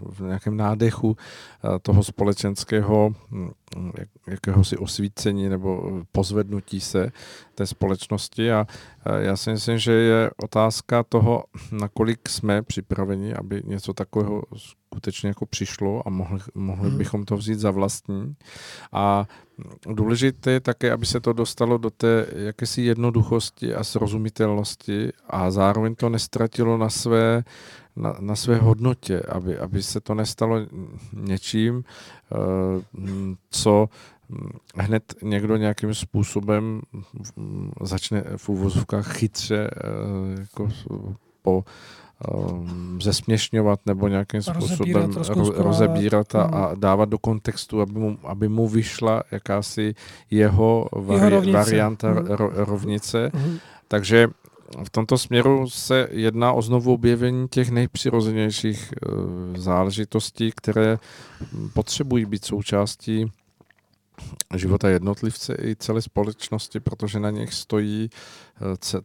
v nějakém nádechu eh, toho společenského hm, jak, jakéhosi osvícení nebo pozvednutí se té společnosti a eh, já si myslím, že je otázka toho, nakolik jsme připraveni, aby něco takového skutečně jako přišlo a mohli, mohli bychom to vzít za vlastní. A důležité je také, aby se to dostalo do té jakési jednoduchosti a srozumitelnosti a zároveň to nestratilo na své, na, na své hodnotě, aby, aby se to nestalo něčím, eh, co hned někdo nějakým způsobem začne v úvozovkách chytře eh, jako po um, zesměšňovat nebo nějakým způsobem rozebírat, rozebírat a, mm. a dávat do kontextu, aby mu, aby mu vyšla jakási jeho, vari, Jeho rovnice. varianta Mm. ro, rovnice. Mhm. Takže v tomto směru se jedná o znovu objevení těch nejpřirozenějších eh, záležitostí, které potřebují být součástí života jednotlivce i celé společnosti, protože na nich stojí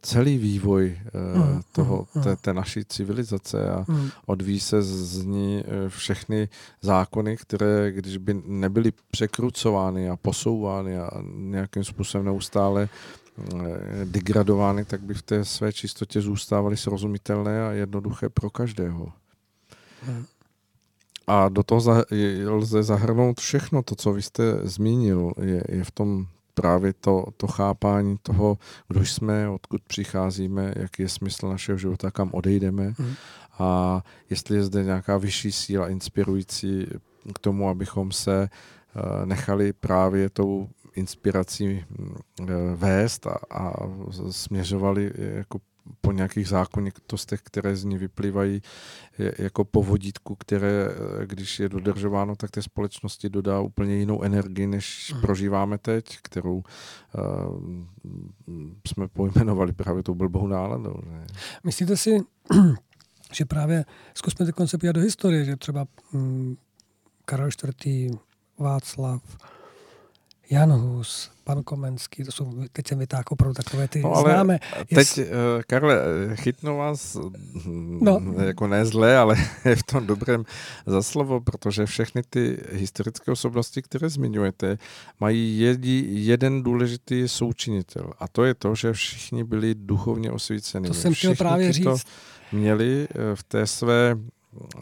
celý vývoj eh, Mm, toho, mm, té, mm. té naší civilizace a Mm. odvíjí se z ní eh, všechny zákony, které, když by nebyly překrucovány a posouvány a nějakým způsobem neustále eh, degradovány, tak by v té své čistotě zůstávaly srozumitelné a jednoduché pro každého. A do toho lze zahrnout všechno to, co vy jste zmínil. Je, je v tom právě to, to chápání toho, kdo jsme, odkud přicházíme, jaký je smysl našeho života, kam odejdeme Mhm. a jestli je zde nějaká vyšší síla inspirující k tomu, abychom se eh, nechali právě tou inspirací mm, eh, vést a, a směřovali jako po nějakých zákonitostech, které z ní vyplývají jako po vodítku, které, eh, když je dodržováno, tak té společnosti dodá úplně jinou energii, než Mhm. prožíváme teď, kterou uh, jsme pojmenovali právě tou blbou náladou. Ne? Myslíte si, že právě zkusme teď konceptovat do historie, že třeba mm, Karel IV., Václav, Jan Hus, pan Komenský, to jsou, teď jsem vytáhl opravdu takové ty No, ale známe. Teď, Karle, eh, chytnu vás hm, No. jako ne zlé, ale v tom dobrém za slovo, protože všechny ty historické osobnosti, které zmiňujete, mají jedi, jeden důležitý součinitel a to je to, že všichni byli duchovně osvíceni. To jsem chtěl právě říct. Měli eh, v té své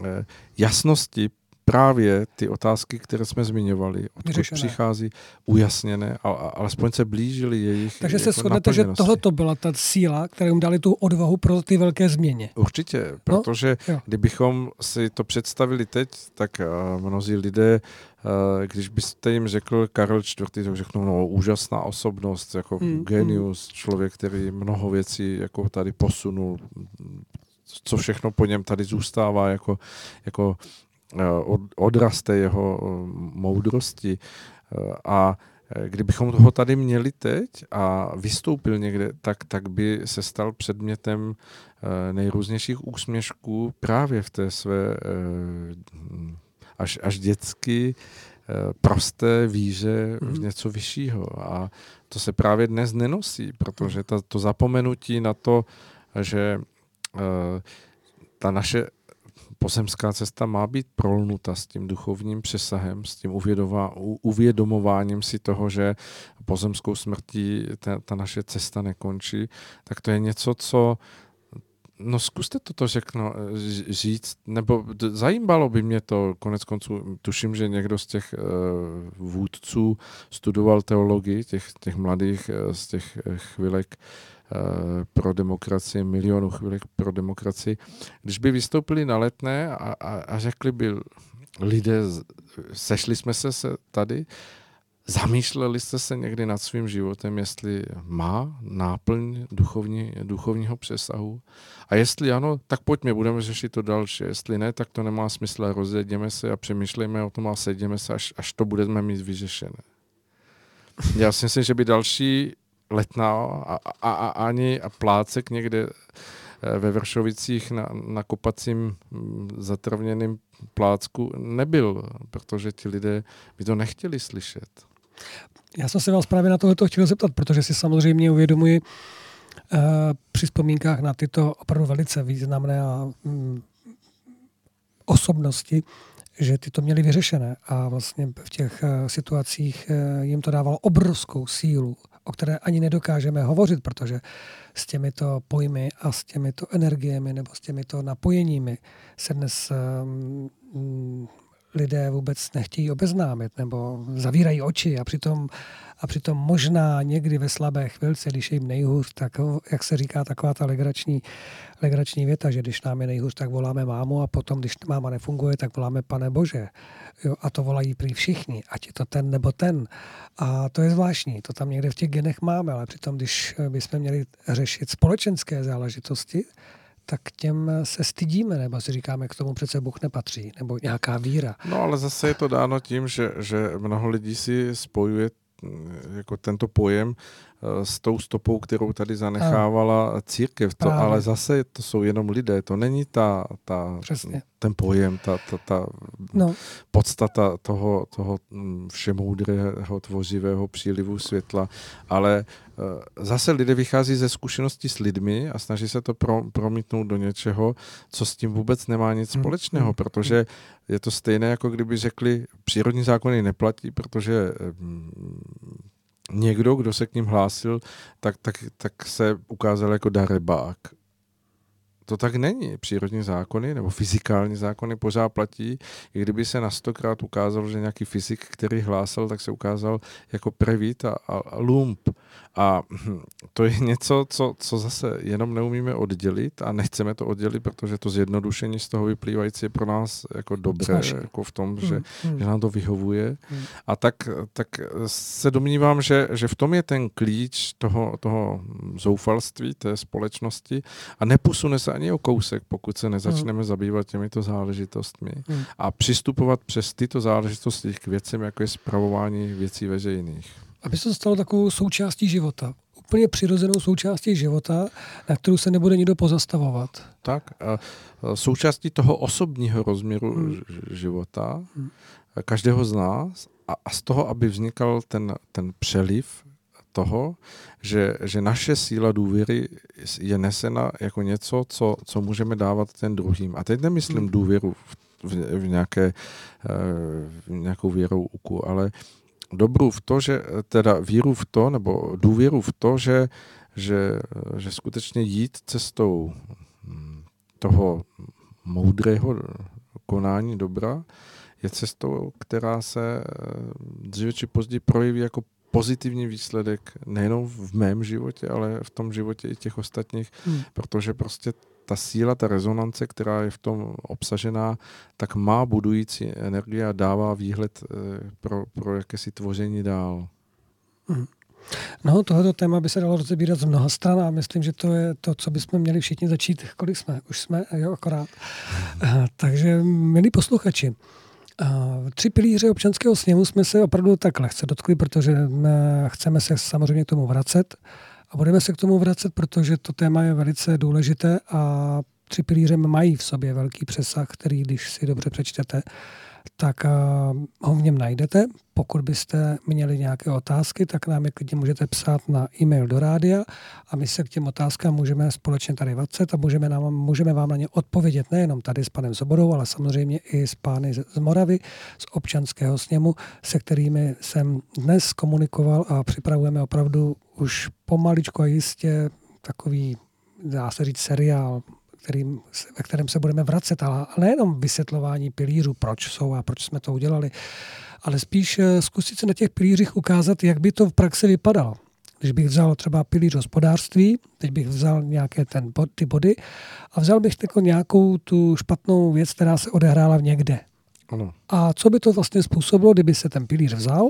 eh, jasnosti právě ty otázky, které jsme zmiňovali, odkud přichází, ujasněné, a, a alespoň se blížili jejich Takže se jako shodnete, že tohle to byla ta síla, která jim dali tu odvahu pro ty velké změny. Určitě, protože jo. kdybychom si to představili teď, tak uh, mnozí lidé, uh, když byste jim řekl Karel IV., tak řeknou, no úžasná osobnost, jako Mm, mm, genius, člověk, který mnoho věcí jako tady posunul, co všechno po něm tady zůstává jako, jako odraz té jeho uh, moudrosti. Uh, a eh, Kdybychom toho tady měli teď a vystoupil někde, tak, tak by se stal předmětem eh, nejrůznějších úsměšků právě v té své eh, až, až dětsky eh, prosté víře v Mhm. něco vyššího. A to se právě dnes nenosí, protože ta, to zapomenutí na to, že eh, ta naše pozemská cesta má být prolnuta s tím duchovním přesahem, s tím uvědomováním si toho, že pozemskou smrtí ta, ta naše cesta nekončí, tak to je něco, co No zkuste toto řekno, říct, nebo zajímalo by mě to, konec konců, tuším, že někdo z těch uh, vůdců studoval teologii, těch, těch mladých uh, z těch eh, chvilek pro demokracii, milionů chvilek pro demokracii. Když by vystoupili na letné a, a, a řekli by lidé, sešli jsme se, tady, Zamýšleli jste se někdy nad svým životem, jestli má náplň duchovní, duchovního přesahu? A jestli ano, tak pojďme, budeme řešit to další. Jestli ne, tak to nemá smysl a rozjedeme se a přemýšlejme o tom a sedíme se, až, až to budeme mít vyřešené. Já si myslím, že by další letná a, a, a ani plácek někde eh, ve Vršovicích na, na kopacím mm, zatravněným plácku nebyl, protože ti lidé by to nechtěli slyšet. Já jsem se vás právě na tohle chtěl zeptat, protože si samozřejmě uvědomuji uh, při vzpomínkách na tyto opravdu velice významné a mm, osobnosti, že ty to měli vyřešené a vlastně v těch uh, situacích uh, jim to dávalo obrovskou sílu o které ani nedokážeme hovořit, protože s těmito pojmy a s těmito energiemi nebo s těmito napojeními se dnes um, lidé vůbec nechtějí obeznámit nebo zavírají oči a přitom, a přitom možná někdy ve slabé chvilce, když je jim nejhůř, tak jak se říká taková ta legrační, legrační věta, že když nám je nejhůř, tak voláme mámu a potom, když máma nefunguje, tak voláme pane Bože. Jo, a to volají prý všichni, ať je to ten nebo ten. A to je zvláštní, to tam někde v těch genech máme, ale přitom, když bychom měli řešit společenské záležitosti, tak těm se stydíme, nebo si říkáme, k tomu přece Bůh nepatří, nebo nějaká víra. No ale zase je to dáno tím, že, že mnoho lidí si spojuje jako tento pojem eh, s tou stopou, kterou tady zanechávala církev. To, ale zase to jsou jenom lidé, to není ta, ta ten pojem, ta, ta, ta no. podstata toho, toho mm, všemoudrého tvořivého přílivu světla, ale eh, zase lidé vychází ze zkušeností s lidmi a snaží se to pro, promítnout do něčeho, co s tím vůbec nemá nic hmm, společného, hmm, protože je to stejné, jako kdyby řekli, přírodní zákony neplatí, protože mm, někdo, kdo se k ním hlásil, tak, tak, tak se ukázal jako darebák to tak není. Přírodní zákony nebo fyzikální zákony pořád platí. I kdyby se na stokrát ukázalo, že nějaký fyzik, který hlásal, tak se ukázal jako prevít a, a, a lump. A to je něco, co, co zase jenom neumíme oddělit a nechceme to oddělit, protože to zjednodušení z toho vyplývající je pro nás jako dobré, jako v tom, že, hmm. že nám to vyhovuje. Hmm. A tak, tak se domnívám, že, že v tom je ten klíč toho, toho zoufalství té společnosti a neposune se ani o kousek, pokud se nezačneme hmm. zabývat těmito záležitostmi hmm. a přistupovat přes tyto záležitosti k věcem, jako je zpravování věcí veřejných. Aby se to stalo takovou součástí života. Úplně přirozenou součástí života, na kterou se nebude nikdo pozastavovat. Tak, a součástí toho osobního rozměru hmm. života hmm. každého z nás a, a z toho, aby vznikal ten, ten přeliv toho, že, že naše síla důvěry je nesena jako něco, co, co můžeme dávat ten druhým. A teď nemyslím hmm. důvěru v, v, v, nějaké, eh, v nějakou věrou uku, ale dobrou v to, že teda víru v to, nebo důvěru v to, že, že, že skutečně jít cestou hm, toho moudrého konání dobra je cestou, která se eh, dříve či později projeví jako pozitivní výsledek nejenom v mém životě, ale v tom životě i těch ostatních, hmm. protože prostě ta síla, ta rezonance, která je v tom obsažená, tak má budující energie a dává výhled eh, pro, pro jakési tvoření dál. Hmm. No, tohoto téma by se dalo rozebírat z mnoha stran a myslím, že to je to, co bychom měli všichni začít. Kolik jsme? Už jsme, jo, akorát. Hmm. Takže, milí posluchači, Tři pilíře občanského sněmu jsme se opravdu tak lehce dotkli, protože eh, chceme se samozřejmě k tomu vracet a budeme se k tomu vracet, protože to téma je velice důležité a tři pilíře mají v sobě velký přesah, který, když si dobře přečtete, tak uh, ho v něm najdete. Pokud byste měli nějaké otázky, tak nám je klidně můžete psát na e-mail do rádia a my se k těm otázkám můžeme společně tady vracet a můžeme, nám, můžeme vám na ně odpovědět nejenom tady s panem Sobodou, ale samozřejmě i s pány z, z Moravy, z občanského sněmu, se kterými jsem dnes komunikoval a připravujeme opravdu už pomaličko a jistě takový, dá se říct, seriál, kterým, ve kterém se budeme vracet, ale nejenom vysvětlování pilířů, proč jsou a proč jsme to udělali, ale spíš eh, zkusit se na těch pilířích ukázat, jak by to v praxi vypadalo. Když bych vzal třeba pilíř hospodářství, teď bych vzal nějaké ten bod, ty body a vzal bych jako nějakou tu špatnou věc, která se odehrála v někde. Ano. A co by to vlastně způsobilo, kdyby se ten pilíř vzal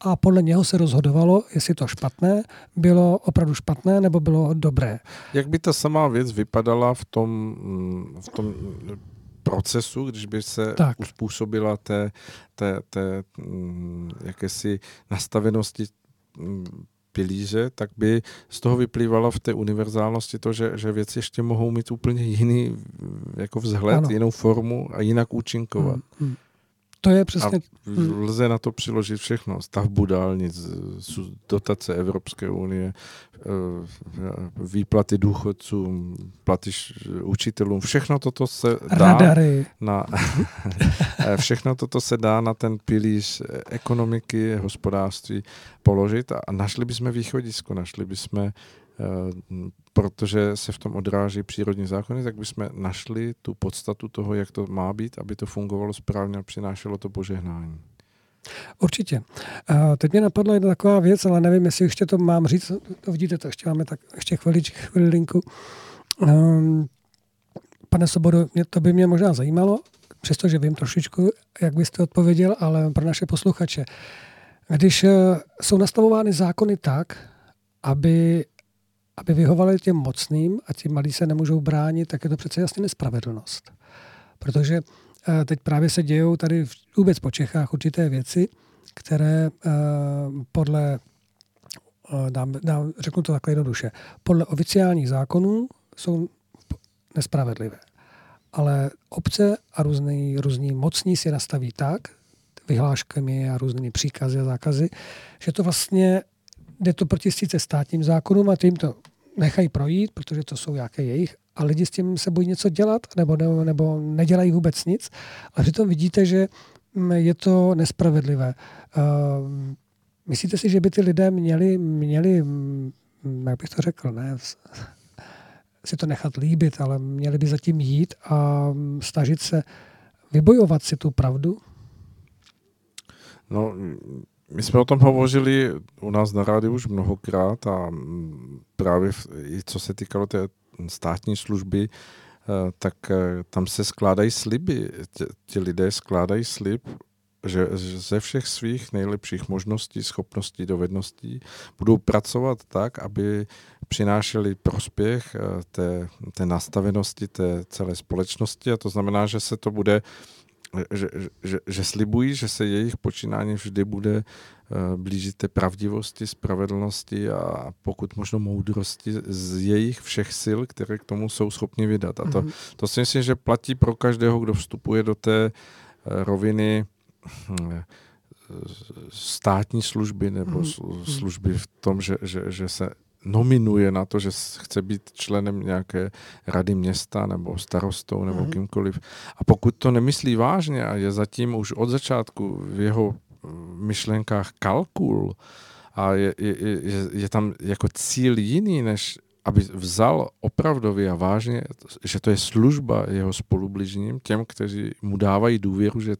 a podle něho se rozhodovalo, jestli to špatné bylo opravdu špatné nebo bylo dobré. Jak by ta samá věc vypadala v tom, v tom procesu, když by se tak. uspůsobila té, té, té mm, jakési nastavenosti mm, pilíře, tak by z toho vyplývalo v té univerzálnosti to, že, že věci ještě mohou mít úplně jiný jako vzhled, ano. jinou formu a jinak účinkovat. Hmm, hmm. To je A přesně... Hmm. lze na to přiložit všechno. Stavbu dálnic, su- dotace Evropské unie, eh, výplaty důchodcům, platy učitelům, všechno toto se dá Radary. na, eh, všechno toto se dá na ten pilíř eh, ekonomiky, hospodářství položit a našli bychom východisko, našli bychom, eh, protože se v tom odráží přírodní zákony, tak bychom našli tu podstatu toho, jak to má být, aby to fungovalo správně a přinášelo to požehnání. Určitě. A teď mě napadla jedna taková věc, ale nevím, jestli ještě to mám říct. To vidíte, to ještě máme tak ještě chvilič, chvilinku. Um, pane Sobodo, mě, to by mě možná zajímalo, přestože vím trošičku, jak byste odpověděl, ale pro naše posluchače. Když eh, jsou nastavovány zákony tak, aby, aby vyhovaly těm mocným a ti malí se nemůžou bránit, tak je to přece jasně nespravedlnost. Protože eh, teď právě se dějou tady vůbec po Čechách určité věci, které eh, podle, eh, dám, dám, řeknu to takhle jednoduše, podle oficiálních zákonů jsou nespravedlivé. Ale obce a různý, různí mocní si nastaví tak, vyhláškami a různými příkazy a zákazy, že to vlastně jde to proti sice státním zákonům a tím to nechají projít, protože to jsou nějaké jejich, a lidi s tím se bojí něco dělat nebo, nebo, nebo nedělají vůbec nic. A přitom vidíte, že mm, je to nespravedlivé. Uh, myslíte si, že by ty lidé měli, měli mm, jak bych to řekl, ne, si to nechat líbit, ale měli by zatím jít a mm, snažit se vybojovat si tu pravdu? No, mm, my jsme o tom hovořili u nás na rádiu už mnohokrát a mm, právě i co se týkalo té státní služby, eh, tak eh, tam se skládají sliby. Ti, lidé skládají slib, že ze všech svých nejlepších možností, schopností, dovedností budou pracovat tak, aby přinášeli prospěch eh, té, té nastavenosti té celé společnosti a to znamená, že se to bude že, že, že slibují, že se jejich počínání vždy bude eh, blížit té pravdivosti, spravedlnosti a pokud možno moudrosti z jejich všech sil, které k tomu jsou schopni vydat. A to, Mhm. to si myslím, že platí pro každého, kdo vstupuje do té eh, roviny hm, eh, státní služby nebo Mhm. slu- služby v tom, že, že, že se nominuje na to, že chce být členem nějaké rady města nebo starostou nebo Mhm. kýmkoliv. A pokud to nemyslí vážně a je zatím už od začátku v jeho mm, myšlenkách kalkul a je, je, je, je tam jako cíl jiný, než aby vzal opravdově a vážně, že to je služba jeho spolubližním, těm, kteří mu dávají důvěru, že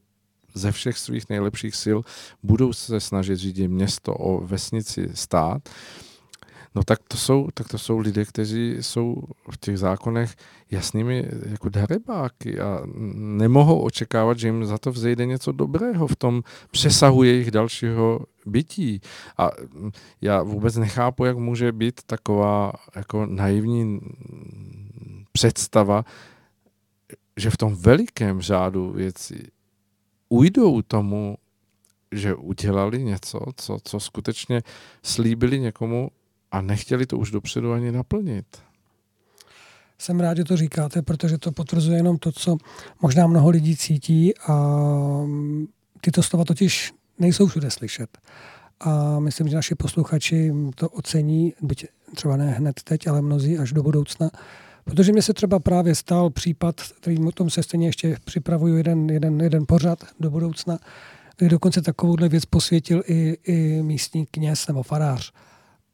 ze všech svých nejlepších sil budou se snažit řídit město o vesnici stát, no tak to jsou, tak to jsou lidé, kteří jsou v těch zákonech jasnými jako darebáky a nemohou očekávat, že jim za to vzejde něco dobrého v tom přesahu jejich dalšího bytí. A já vůbec nechápu, jak může být taková jako naivní představa, že v tom velikém řádu věcí ujdou tomu, že udělali něco, co, co skutečně slíbili někomu a nechtěli to už dopředu ani naplnit. Jsem rád, že to říkáte, protože to potvrzuje jenom to, co možná mnoho lidí cítí a mm, tyto slova totiž nejsou všude slyšet. A myslím, že naši posluchači to ocení, byť třeba ne hned teď, ale mnozí až do budoucna. Protože mně se třeba právě stal případ, který o tom se stejně ještě připravuju jeden, jeden, jeden pořad do budoucna, kdy dokonce takovouhle věc posvětil i, i místní kněz nebo farář.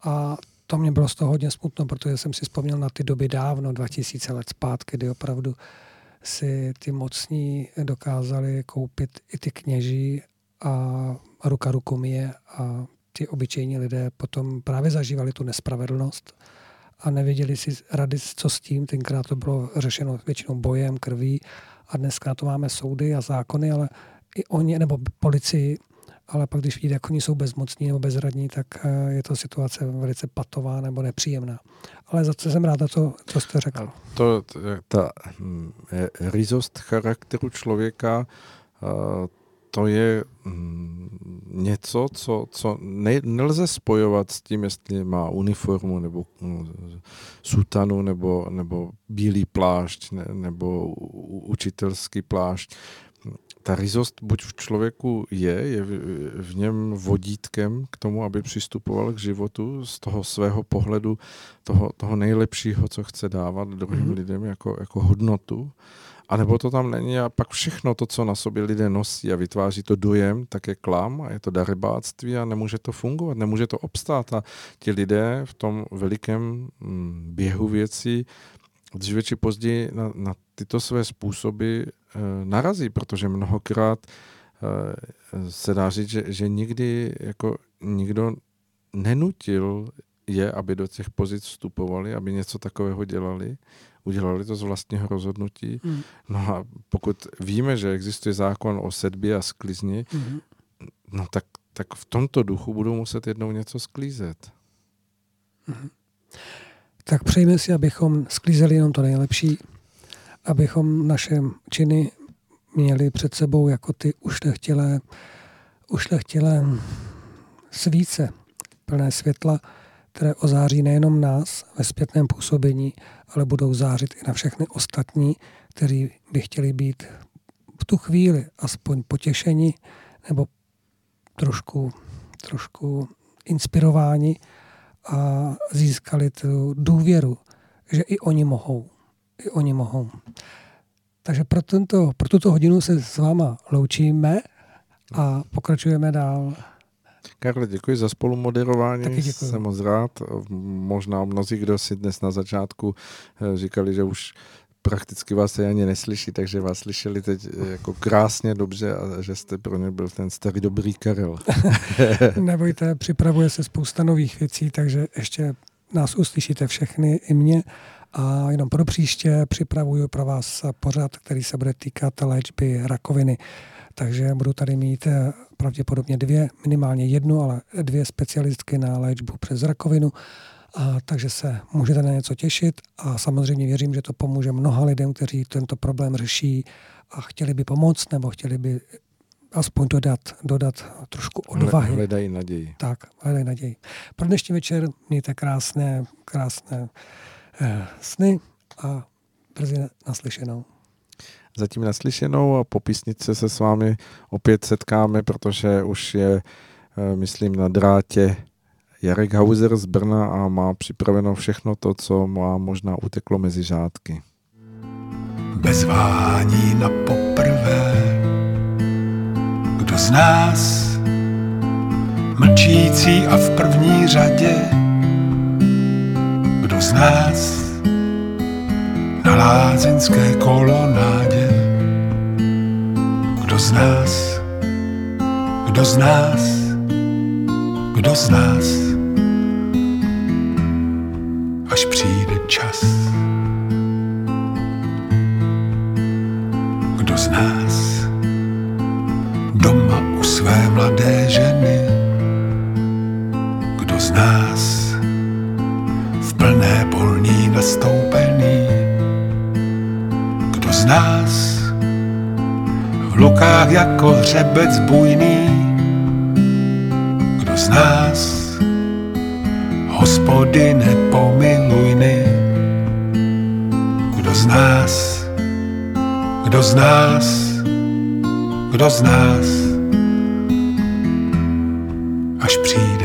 A to mě bylo z toho hodně smutno, protože jsem si vzpomněl na ty doby dávno, 2000 let zpátky, kdy opravdu si ty mocní dokázali koupit i ty kněží a ruka ruku myje a ty obyčejní lidé potom právě zažívali tu nespravedlnost a nevěděli si rady, co s tím. Tenkrát to bylo řešeno většinou bojem, krví a dneska to máme soudy a zákony, ale i oni, nebo policii, ale pak, když vidíte, jak oni jsou bezmocní nebo bezradní, tak eh, je to situace velice patová nebo nepříjemná. Ale zase jsem rád za to, co jste řekl. To, ta hm, rizost charakteru člověka, to je hm, něco, co, co ne, nelze spojovat s tím, jestli má uniformu nebo hm, sutanu nebo, nebo bílý plášť ne, nebo učitelský plášť. Ta rizost buď v člověku je, je v, něm vodítkem k tomu, aby přistupoval k životu z toho svého pohledu, toho, toho nejlepšího, co chce dávat druhým mm-hmm. lidem jako, jako hodnotu, a nebo to tam není a pak všechno to, co na sobě lidé nosí a vytváří to dojem, tak je klam a je to darebáctví a nemůže to fungovat, nemůže to obstát a ti lidé v tom velikém mm, běhu věcí dříve či později na, na tyto své způsoby narazí, protože mnohokrát e, se dá říct, že, že nikdy jako nikdo nenutil je, aby do těch pozic vstupovali, aby něco takového dělali udělali to z vlastního rozhodnutí. Mm. No a pokud víme, že existuje zákon o sedbě a sklizni, mm. no tak, tak v tomto duchu budou muset jednou něco sklízet. Mm. Tak přejme si, abychom sklízeli jenom to nejlepší, abychom naše činy měli před sebou jako ty ušlechtilé, ušlechtilé svíce plné světla, které ozáří nejenom nás ve zpětném působení, ale budou zářit i na všechny ostatní, kteří by chtěli být v tu chvíli aspoň potěšeni nebo trošku, trošku inspirováni a získali tu důvěru, že i oni mohou. I oni mohou. Takže pro, tento, pro tuto hodinu se s váma loučíme a pokračujeme dál. Karle, děkuji za spolumoderování, Taky děkuji. jsem moc rád. Možná mnozí, kdo si dnes na začátku eh, říkali, že už prakticky vás se ani neslyší, takže vás slyšeli teď eh, jako krásně dobře a že jste pro ně byl ten starý dobrý Karel. Nebojte, připravuje se spousta nových věcí, takže ještě nás uslyšíte všechny i mě. A jenom pro příště připravuju pro vás pořad, který se bude týkat léčby rakoviny. Takže budu tady mít eh, pravděpodobně dvě, minimálně jednu, ale dvě specialistky na léčbu přes rakovinu. A, takže se můžete na něco těšit a samozřejmě věřím, že to pomůže mnoha lidem, kteří tento problém řeší a chtěli by pomoct nebo chtěli by aspoň dodat, dodat trošku odvahy. Hledají naději. Tak, hledají naději. Pro dnešní večer mějte krásné, krásné sny a brzy naslyšenou zatím naslyšenou a po písnice se s vámi opět setkáme, protože už je, eh, myslím, na drátě Jarek Hauser z Brna a má připraveno všechno to, co má možná uteklo mezi žádky. Bez vání na poprvé, kdo z nás mlčící a v první řadě, kdo z nás na lázeňské kolonádě. Kdo z nás, kdo z nás, kdo z nás, až přijde čas. Kdo z nás doma u své mladé ženy, kdo z nás plné polní nastoupený, nás v lukách jako hřebec bujný. Kdo z nás hospody nepomilujny? Kdo z nás, kdo z nás, kdo z nás, až přijde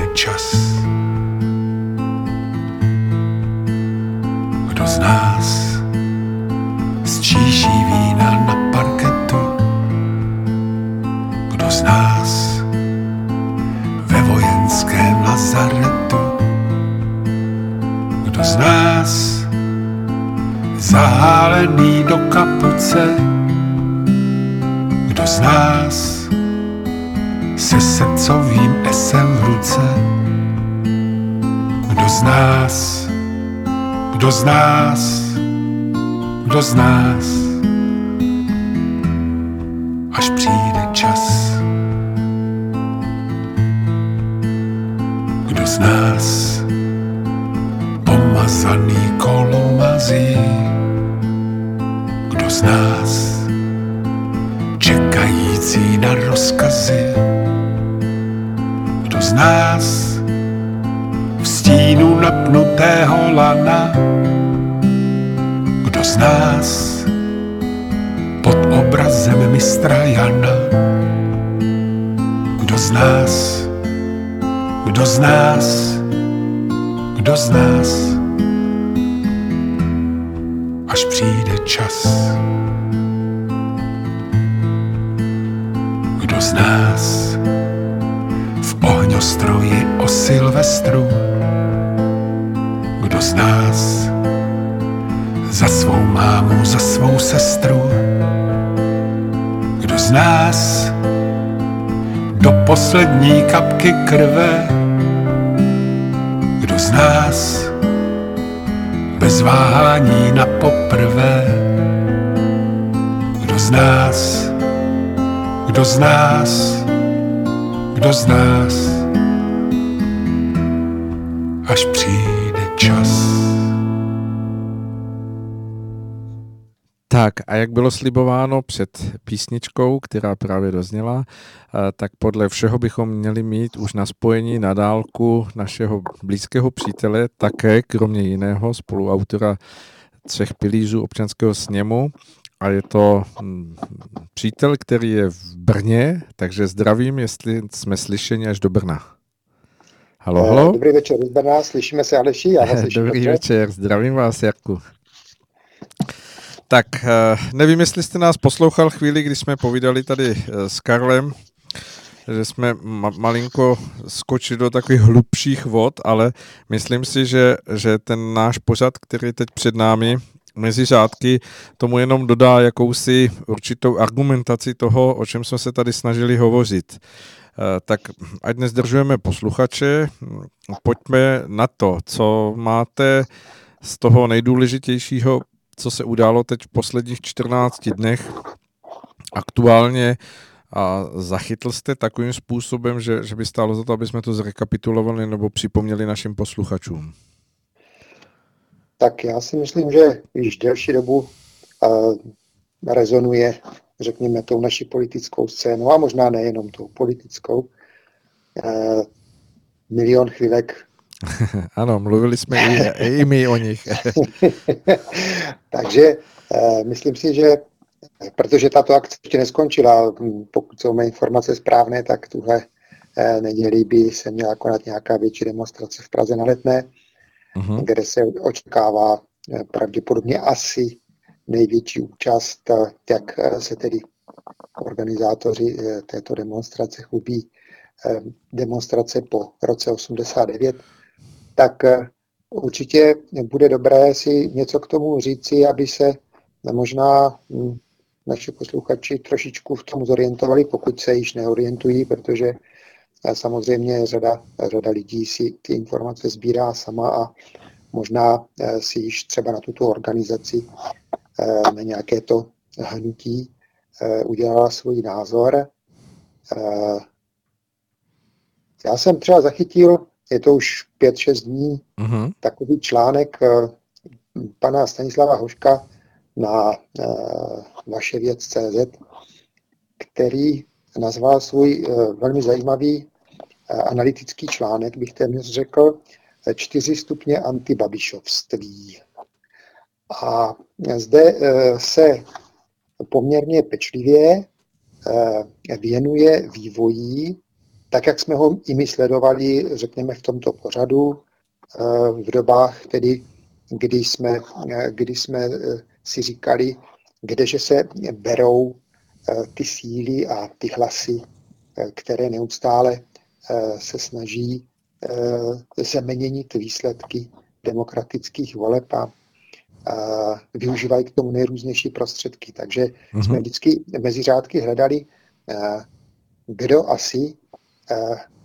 kdo slibováno před písničkou, která právě dozněla, eh, tak podle všeho bychom měli mít už na spojení na dálku našeho blízkého přítele, také kromě jiného spoluautora třech pilířů občanského sněmu a je to hm, přítel, který je v Brně, takže zdravím, jestli jsme slyšeni až do Brna. Halo, halo. Eh, Dobrý večer z Brna, slyšíme se Aleši, já vás slyším Dobrý dobře. večer, zdravím vás, Jarku. Tak, eh, nevím, jestli jste nás poslouchal chvíli, kdy jsme povídali tady eh, s Karlem, že jsme ma- malinko skočili do takových hlubších vod, ale myslím si, že, že ten náš pořad, který teď před námi, mezi řádky, tomu jenom dodá jakousi určitou argumentaci toho, o čem jsme se tady snažili hovořit. Eh, Tak ať nezdržujeme posluchače, pojďme na to, co máte z toho nejdůležitějšího, co se událo teď v posledních 14 dnech aktuálně a zachytl jste takovým způsobem, že, že by stálo za to, aby jsme to zrekapitulovali nebo připomněli našim posluchačům. Tak já si myslím, že již delší dobu uh, rezonuje, řekněme, tou naší politickou scénou, a možná nejenom tou politickou, uh, milion chvílek Ano, mluvili jsme i, i my o nich. Takže eh, myslím si, že protože tato akce ještě neskončila, pokud jsou mé informace správné, tak tuhle eh, neděli by se měla konat nějaká větší demonstrace v Praze na Letné, Mhm. kde se očekává eh, pravděpodobně asi největší účast, eh, jak eh, se tedy organizátoři eh, této demonstrace chlubí eh, demonstrace po roce 89, tak eh, určitě bude dobré si něco k tomu říci, aby se možná hm, naši posluchači trošičku v tom zorientovali, pokud se již neorientují, protože eh, samozřejmě řada, řada lidí si ty informace sbírá sama a možná eh, si již třeba na tuto organizaci, na nějaké to hnutí udělala svůj názor. Já jsem třeba zachytil, je to už 5-6 dní, Mhm. takový článek eh, pana Stanislava Hoška na eh, vaše věc.cz, který nazval svůj eh, velmi zajímavý analytický článek, bych téměř řekl, čtyři stupně antibabišovství. A zde se poměrně pečlivě věnuje vývoji, tak jak jsme ho i my sledovali, řekněme, v tomto pořadu, eh, v dobách tedy, kdy jsme, eh, kdy jsme eh, si říkali, kdeže se berou ty síly a ty hlasy, které neustále se snaží zeměnit výsledky demokratických voleb a využívají k tomu nejrůznější prostředky. Takže Mhm. jsme vždycky mezi řádky hledali, kdo asi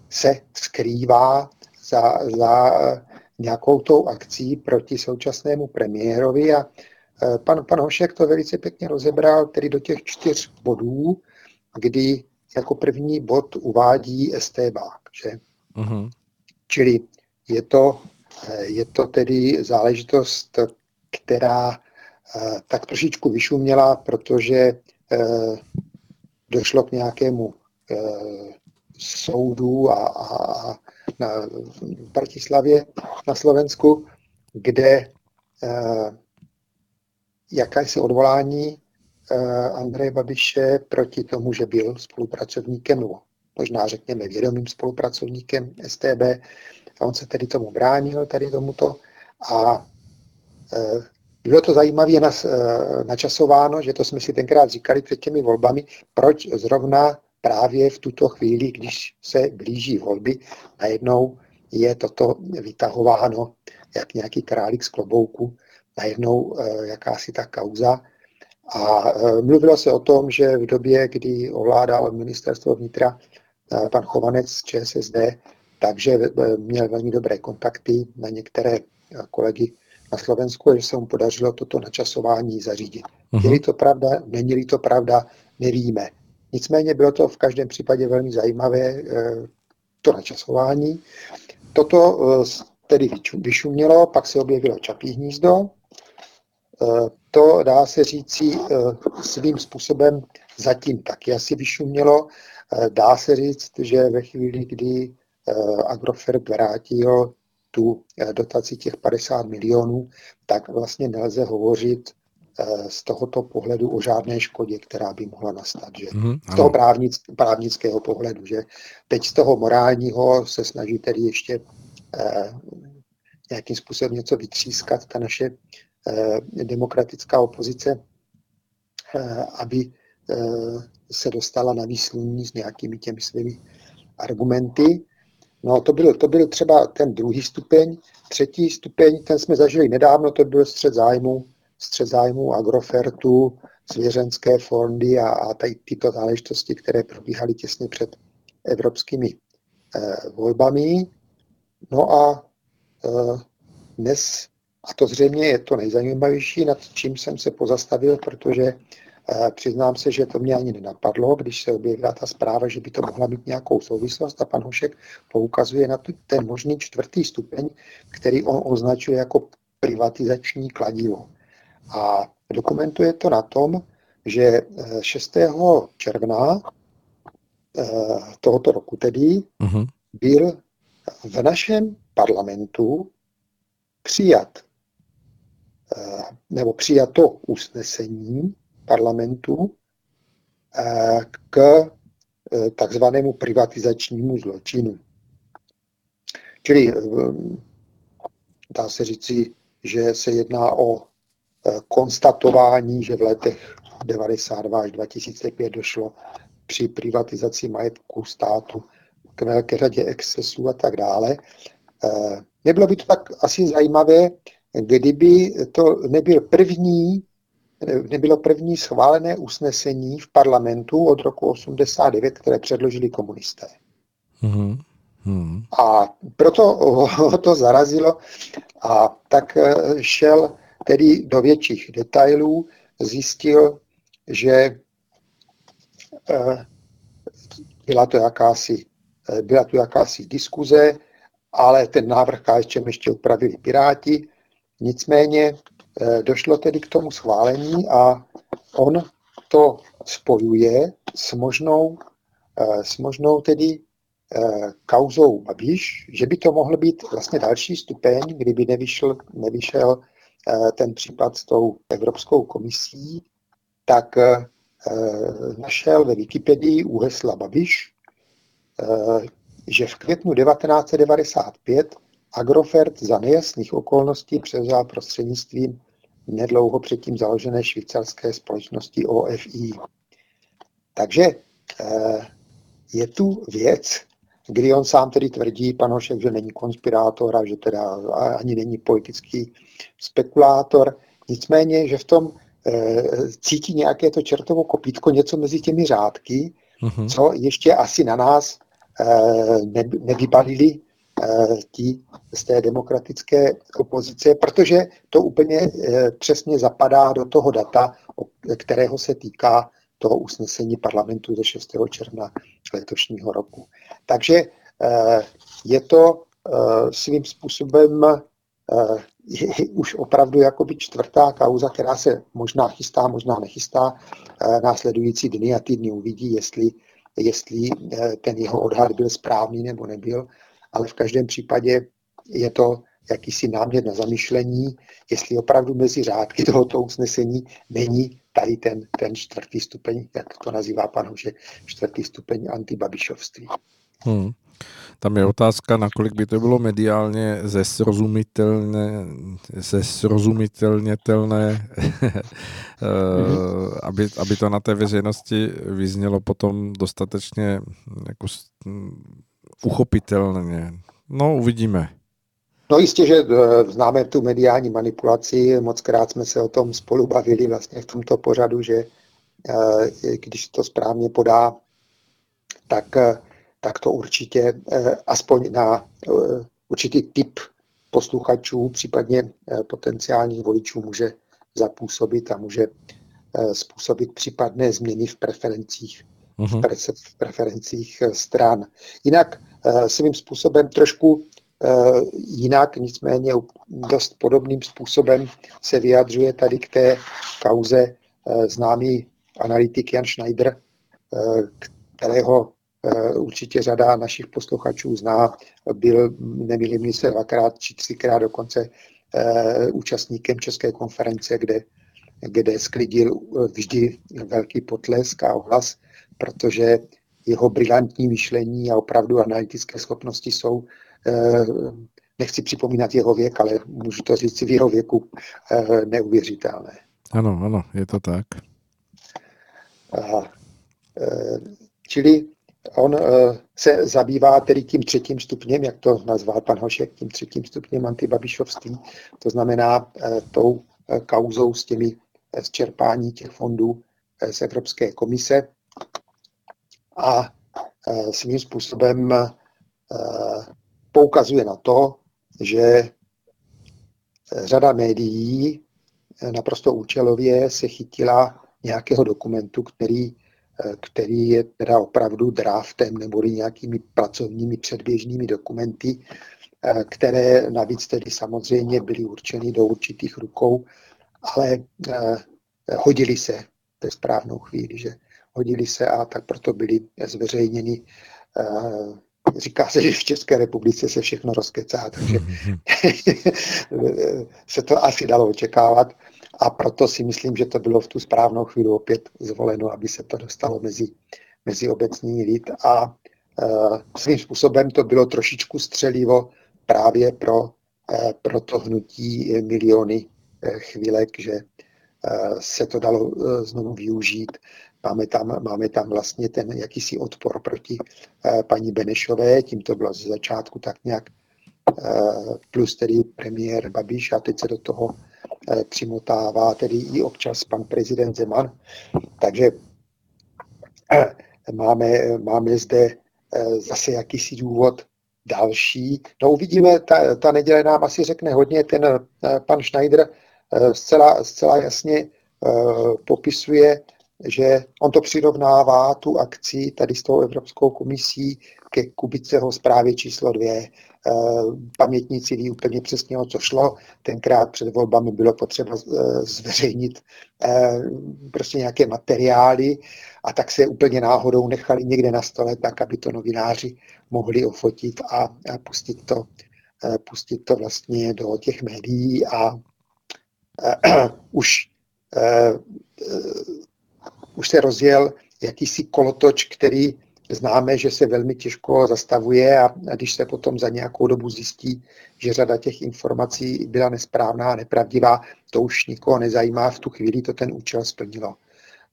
se skrývá za, za eh, nějakou tou akcí proti současnému premiérovi a eh, pan, pan Hošek to velice pěkně rozebral tedy do těch čtyř bodů, kdy jako první bod uvádí estébák, že? Mhm. Čili je to, eh, je to tedy záležitost, která eh, tak trošičku vyšuměla, protože eh, došlo k nějakému eh, soudu a, a, na v Bratislavě na Slovensku, kde eh, jakési odvolání eh, Andreje Babiše proti tomu, že byl spolupracovníkem, nebo možná řekněme vědomým spolupracovníkem STB. A on se tedy tomu bránil, tady tomuto. A eh, bylo to zajímavé načasováno, že to jsme si tenkrát říkali před těmi volbami, proč zrovna právě v tuto chvíli, když se blíží volby, najednou je toto vytahováno jak nějaký králík z klobouku, najednou eh, jakási ta kauza. A eh, mluvilo se o tom, že v době, kdy ovládal ministerstvo vnitra eh, pan Chovanec z ČSSD, takže měl velmi dobré kontakty na některé kolegy na Slovensku, že se mu podařilo toto načasování zařídit. Uh-huh. Je-li to pravda, není-li to pravda, nevíme. Nicméně bylo to v každém případě velmi zajímavé to načasování. Toto tedy vyšumělo, pak se objevilo Čapí hnízdo. To dá se říci svým způsobem zatím taky asi vyšumělo. Dá se říct, že ve chvíli, kdy Agrofert vrátil tu dotaci těch 50 milionů, tak vlastně nelze hovořit z tohoto pohledu o žádné škodě, která by mohla nastat. Že? Mm, z toho právnic, právnického pohledu. Že? Teď z toho morálního se snaží tedy ještě eh, nějakým způsobem něco vytřískat, ta naše eh, demokratická opozice, eh, aby eh, se dostala na výsluní s nějakými těmi svými argumenty. No to byl, to byl třeba ten druhý stupeň. Třetí stupeň, ten jsme zažili nedávno, to byl střed zájmu, střed zájmu Agrofertu, svěřenské fondy a, a tady tyto záležitosti, které probíhaly těsně před evropskými eh, volbami. No a eh, dnes, a to zřejmě je to nejzajímavější, nad čím jsem se pozastavil, protože eh, Přiznám se, že to mě ani nenapadlo, když se objevila ta zpráva, že by to mohla mít nějakou souvislost a pan Hošek poukazuje na ten možný čtvrtý stupeň, který on označuje jako privatizační kladivo. A dokumentuje to na tom, že 6. Eh, června eh, tohoto roku tedy uh-huh. byl v našem parlamentu přijat eh, nebo přijato usnesení parlamentu k takzvanému privatizačnímu zločinu. Čili dá se říci, že se jedná o konstatování, že v letech 92 až 2005 došlo při privatizaci majetku státu k velké řadě excesů a tak dále. Eh, nebylo by to tak asi zajímavé, kdyby to nebyl první, nebylo první schválené usnesení v parlamentu od roku 89, které předložili komunisté. Mm-hmm. A proto ho to zarazilo a tak eh, šel tedy do větších detailů, zjistil, že eh, byla to jakási, eh, byla tu jakási diskuze, ale ten návrh KSČM ještě upravili Piráti. Nicméně eh, došlo tedy k tomu schválení a on to spojuje s možnou, s možnou tedy kauzou Babiš, že by to mohl být vlastně další stupeň, kdyby nevyšel, nevyšel ten případ s tou Evropskou komisí, tak eh, našel ve Wikipedii u hesla Babiš, eh, že v květnu 1995 Agrofert za nejasných okolností převzal prostřednictvím nedlouho předtím založené švýcarské společnosti OFI. Takže je tu věc, kdy on sám tedy tvrdí, pan Hošek, že není konspirátor a že teda ani není politický spekulátor. Nicméně, že v tom e, cítí nějaké to čertovo kopítko, něco mezi těmi řádky, uh-huh. co ještě asi na nás e, ne, nevybalili e, ti z té demokratické opozice, protože to úplně e, přesně zapadá do toho data, kterého se týká toho usnesení parlamentu ze 6. června letošního roku. Takže eh, je to eh, svým způsobem eh, už opravdu jakoby čtvrtá kauza, která se možná chystá, možná nechystá. Následující dny a týdny uvidí, jestli, jestli ten jeho odhad byl správný nebo nebyl, ale v každém případě je to jakýsi námět na zamyšlení, jestli opravdu mezi řádky tohoto usnesení není tady ten, ten čtvrtý stupeň, jak to nazývá pan Hoše, čtvrtý stupeň antibabišovství. Hmm. Tam je otázka, nakolik by to bylo mediálně zesrozumitelné, zesrozumitelnětelné, mm-hmm. aby, aby to na té veřejnosti vyznělo potom dostatečně jako uchopitelně. No, uvidíme. No jistě, že eh, známe tu mediální manipulaci, moc krát jsme se o tom spolu bavili vlastně v tomto pořadu, že eh, když to správně podá, tak, eh, tak to určitě aspoň na určitý typ posluchačů, případně potenciálních voličů může zapůsobit a může způsobit případné změny v preferencích, uh-huh. v preferencích stran. Jinak svým způsobem trošku jinak, nicméně dost podobným způsobem se vyjadřuje tady k té kauze eh, známý analytik Jan Schneider, eh, kterého určitě řada našich posluchačů zná, byl, nemýlím se, dvakrát či třikrát dokonce účastníkem České konference, kde, kde sklidil vždy velký potlesk a ohlas, protože jeho brilantní myšlení a opravdu analytické schopnosti jsou Eh, nechci připomínat jeho věk, ale můžu to říct v jeho věku eh, neuvěřitelné. Ano, ano, je to tak. A, eh, čili on se zabývá tedy tím třetím stupněm, jak to nazval pan Hošek, tím třetím stupněm antibabišovství, to znamená tou kauzou s těmi s čerpání těch fondů z Evropské komise a svým způsobem poukazuje na to, že řada médií naprosto účelově se chytila nějakého dokumentu, který, který je teda opravdu draftem nebo nějakými pracovními předběžnými dokumenty, které navíc tedy samozřejmě byly určeny do určitých rukou, ale eh, hodili se ve správnou chvíli, že hodili se a tak proto byly zveřejněny eh, říká se, že v České republice se všechno rozkecá, takže se to asi dalo očekávat. A proto si myslím, že to bylo v tu správnou chvíli opět zvoleno, aby se to dostalo mezi, mezi obecní lid a uh, svým způsobem to bylo trošičku střelivo právě pro, uh, pro to hnutí miliony uh, chvílek, že se to dalo znovu využít Máme tam, máme tam vlastně ten jakýsi odpor proti eh, paní Benešové, tím to bylo ze začátku tak nějak eh, plus tedy premiér Babiš a teď se do toho eh, přimotává tedy i občas pan prezident Zeman. Takže máme, máme zde zase jakýsi důvod další. No uvidíme, ta, ta neděle nám asi řekne hodně, ten pan Schneider zcela, zcela jasně popisuje že on to přirovnává tu akci tady s tou Evropskou komisí ke Kubiceho zprávě číslo dvě. Eh, pamětníci ví úplně přesně, o co šlo. Tenkrát před volbami bylo potřeba eh, zveřejnit eh, prostě nějaké materiály a tak se úplně náhodou nechali někde na stole, tak aby to novináři mohli ofotit a pustit to, pustit to vlastně do těch médií a už už se rozjel jakýsi kolotoč, který známe, že se velmi těžko zastavuje a, když se potom za nějakou dobu zjistí, že řada těch informací byla nesprávná a nepravdivá, to už nikoho nezajímá, v tu chvíli to ten účel splnilo.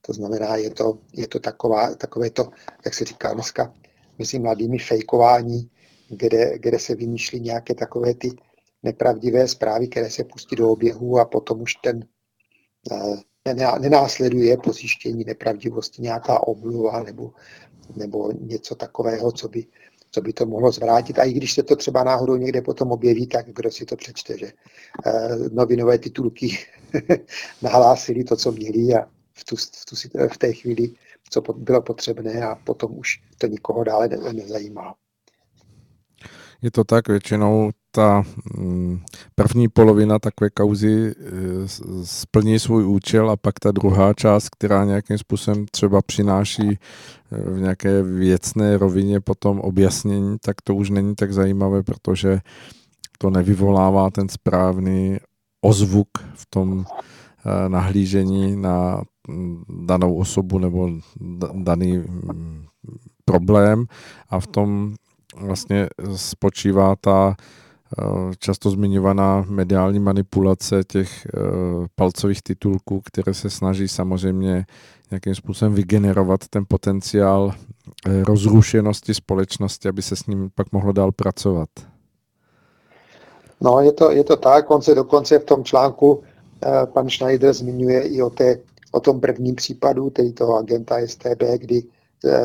To znamená, je to, je to taková, takové to, jak se říká dneska, mezi mladými fejkování, kde, kde se vymýšlí nějaké takové ty nepravdivé zprávy, které se pustí do oběhu a potom už ten eh, nenásleduje po zjištění nepravdivosti nějaká omluva nebo, nebo něco takového, co by, co by to mohlo zvrátit. A i když se to třeba náhodou někde potom objeví, tak kdo si to přečte, že eh, novinové titulky nahlásili to, co měli a v, tu, v, tu, v té chvíli, co bylo potřebné a potom už to nikoho dále ne, nezajímá. Je to tak, většinou ta mm, první polovina takové kauzy e, splní svůj účel a pak ta druhá část, která nějakým způsobem třeba přináší e, v nějaké věcné rovině potom objasnění, tak to už není tak zajímavé, protože to nevyvolává ten správný ozvuk v tom eh, nahlížení na mm, danou osobu nebo daný mm, problém. A v tom vlastně spočívá ta Eh, často zmiňovaná mediální manipulace těch eh, palcových titulků, které se snaží samozřejmě nějakým způsobem vygenerovat ten potenciál eh, rozrušenosti společnosti, aby se s ním pak mohlo dál pracovat. No, je to, je to tak. On se dokonce v tom článku pan Schneider zmiňuje i o, té, o tom prvním případu, tedy toho agenta STB, kdy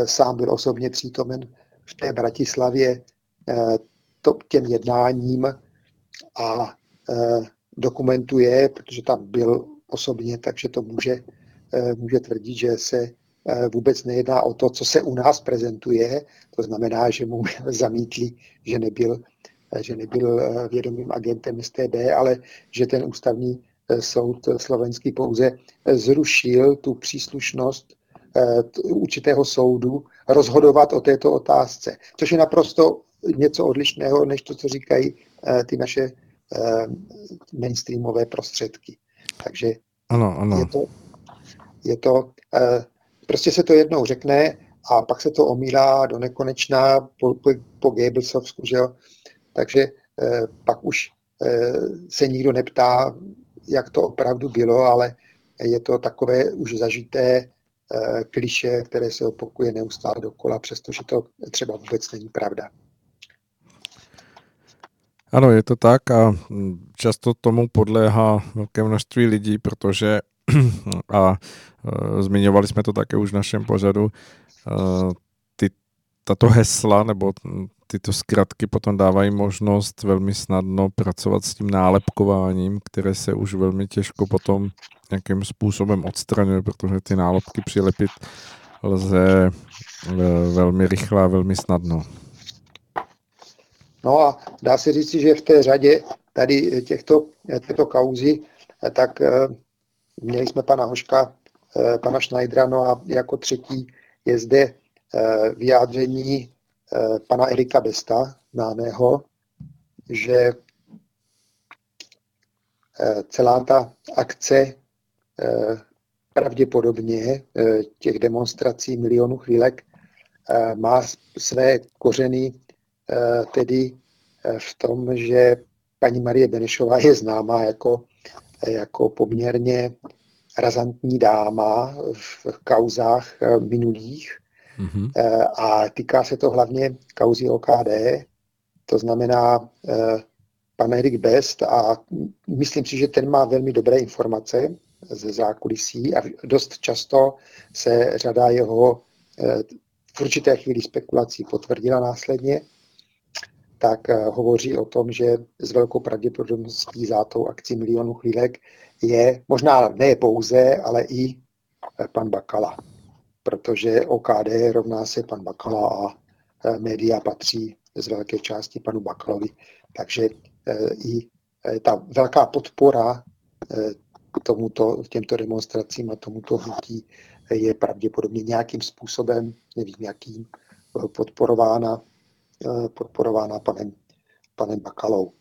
sám byl osobně přítomen v té Bratislavě to, těm jednáním a e, dokumentuje, protože tam byl osobně, takže to může, e, může tvrdit, že se e, vůbec nejedná o to, co se u nás prezentuje, to znamená, že mu zamítli, že nebyl, že nebyl e, vědomým agentem STB, ale že ten ústavní e, soud slovenský pouze zrušil tu příslušnost určitého soudu rozhodovat o této otázce, což je naprosto něco odlišného, než to, co říkají eh, ty naše eh, mainstreamové prostředky. Takže ano, ano. je to, je to eh, prostě se to jednou řekne a pak se to omílá do nekonečna po, po, po Goebbelsovsku, že jo? takže pak už se nikdo neptá, jak to opravdu bylo, ale je to takové už zažité kliše, které se opakuje neustále dokola, přestože to třeba vůbec není pravda. Ano, je to tak a často tomu podléhá velké množství lidí, protože a e, zmiňovali jsme to také už v našem pořadu, e, ty, tato hesla nebo tyto zkratky potom dávají možnost velmi snadno pracovat s tím nálepkováním, které se už velmi těžko potom nějakým způsobem odstraňuje, protože ty nálepky přilepit lze e, velmi rychle a velmi snadno. No a dá se říct, že v té řadě tady těchto, těchto kauzy, tak eh, měli jsme pana Hoška, eh, pana Schneidera, no a jako třetí je zde eh, vyjádření pana Erika Besta, známého, že celá ta akce pravděpodobně těch demonstrací milionů chvílek má své kořeny Eh, tedy eh, v tom, že paní Marie Benešová je známá jako, eh, jako poměrně razantní dáma v kauzách minulých. Mm-hmm. a týká se to hlavně kauzy OKD, to znamená pan Erik Best a myslím si, že ten má velmi dobré informace ze zákulisí a dost často se řada jeho v určité chvíli spekulací potvrdila následně tak eh, hovoří o tom, že s velkou pravděpodobností za tou akcí milionu chvílek je možná ne pouze, ale i eh, pan Bakala. Protože OKD rovná se pan Bakala a eh, média patří z velké části panu Bakalovi. Takže i ta velká podpora tomuto, těmto demonstracím a tomuto hnutí je pravděpodobně nějakým způsobem, nevím jakým, podporována podporována panem, panem Bakalou.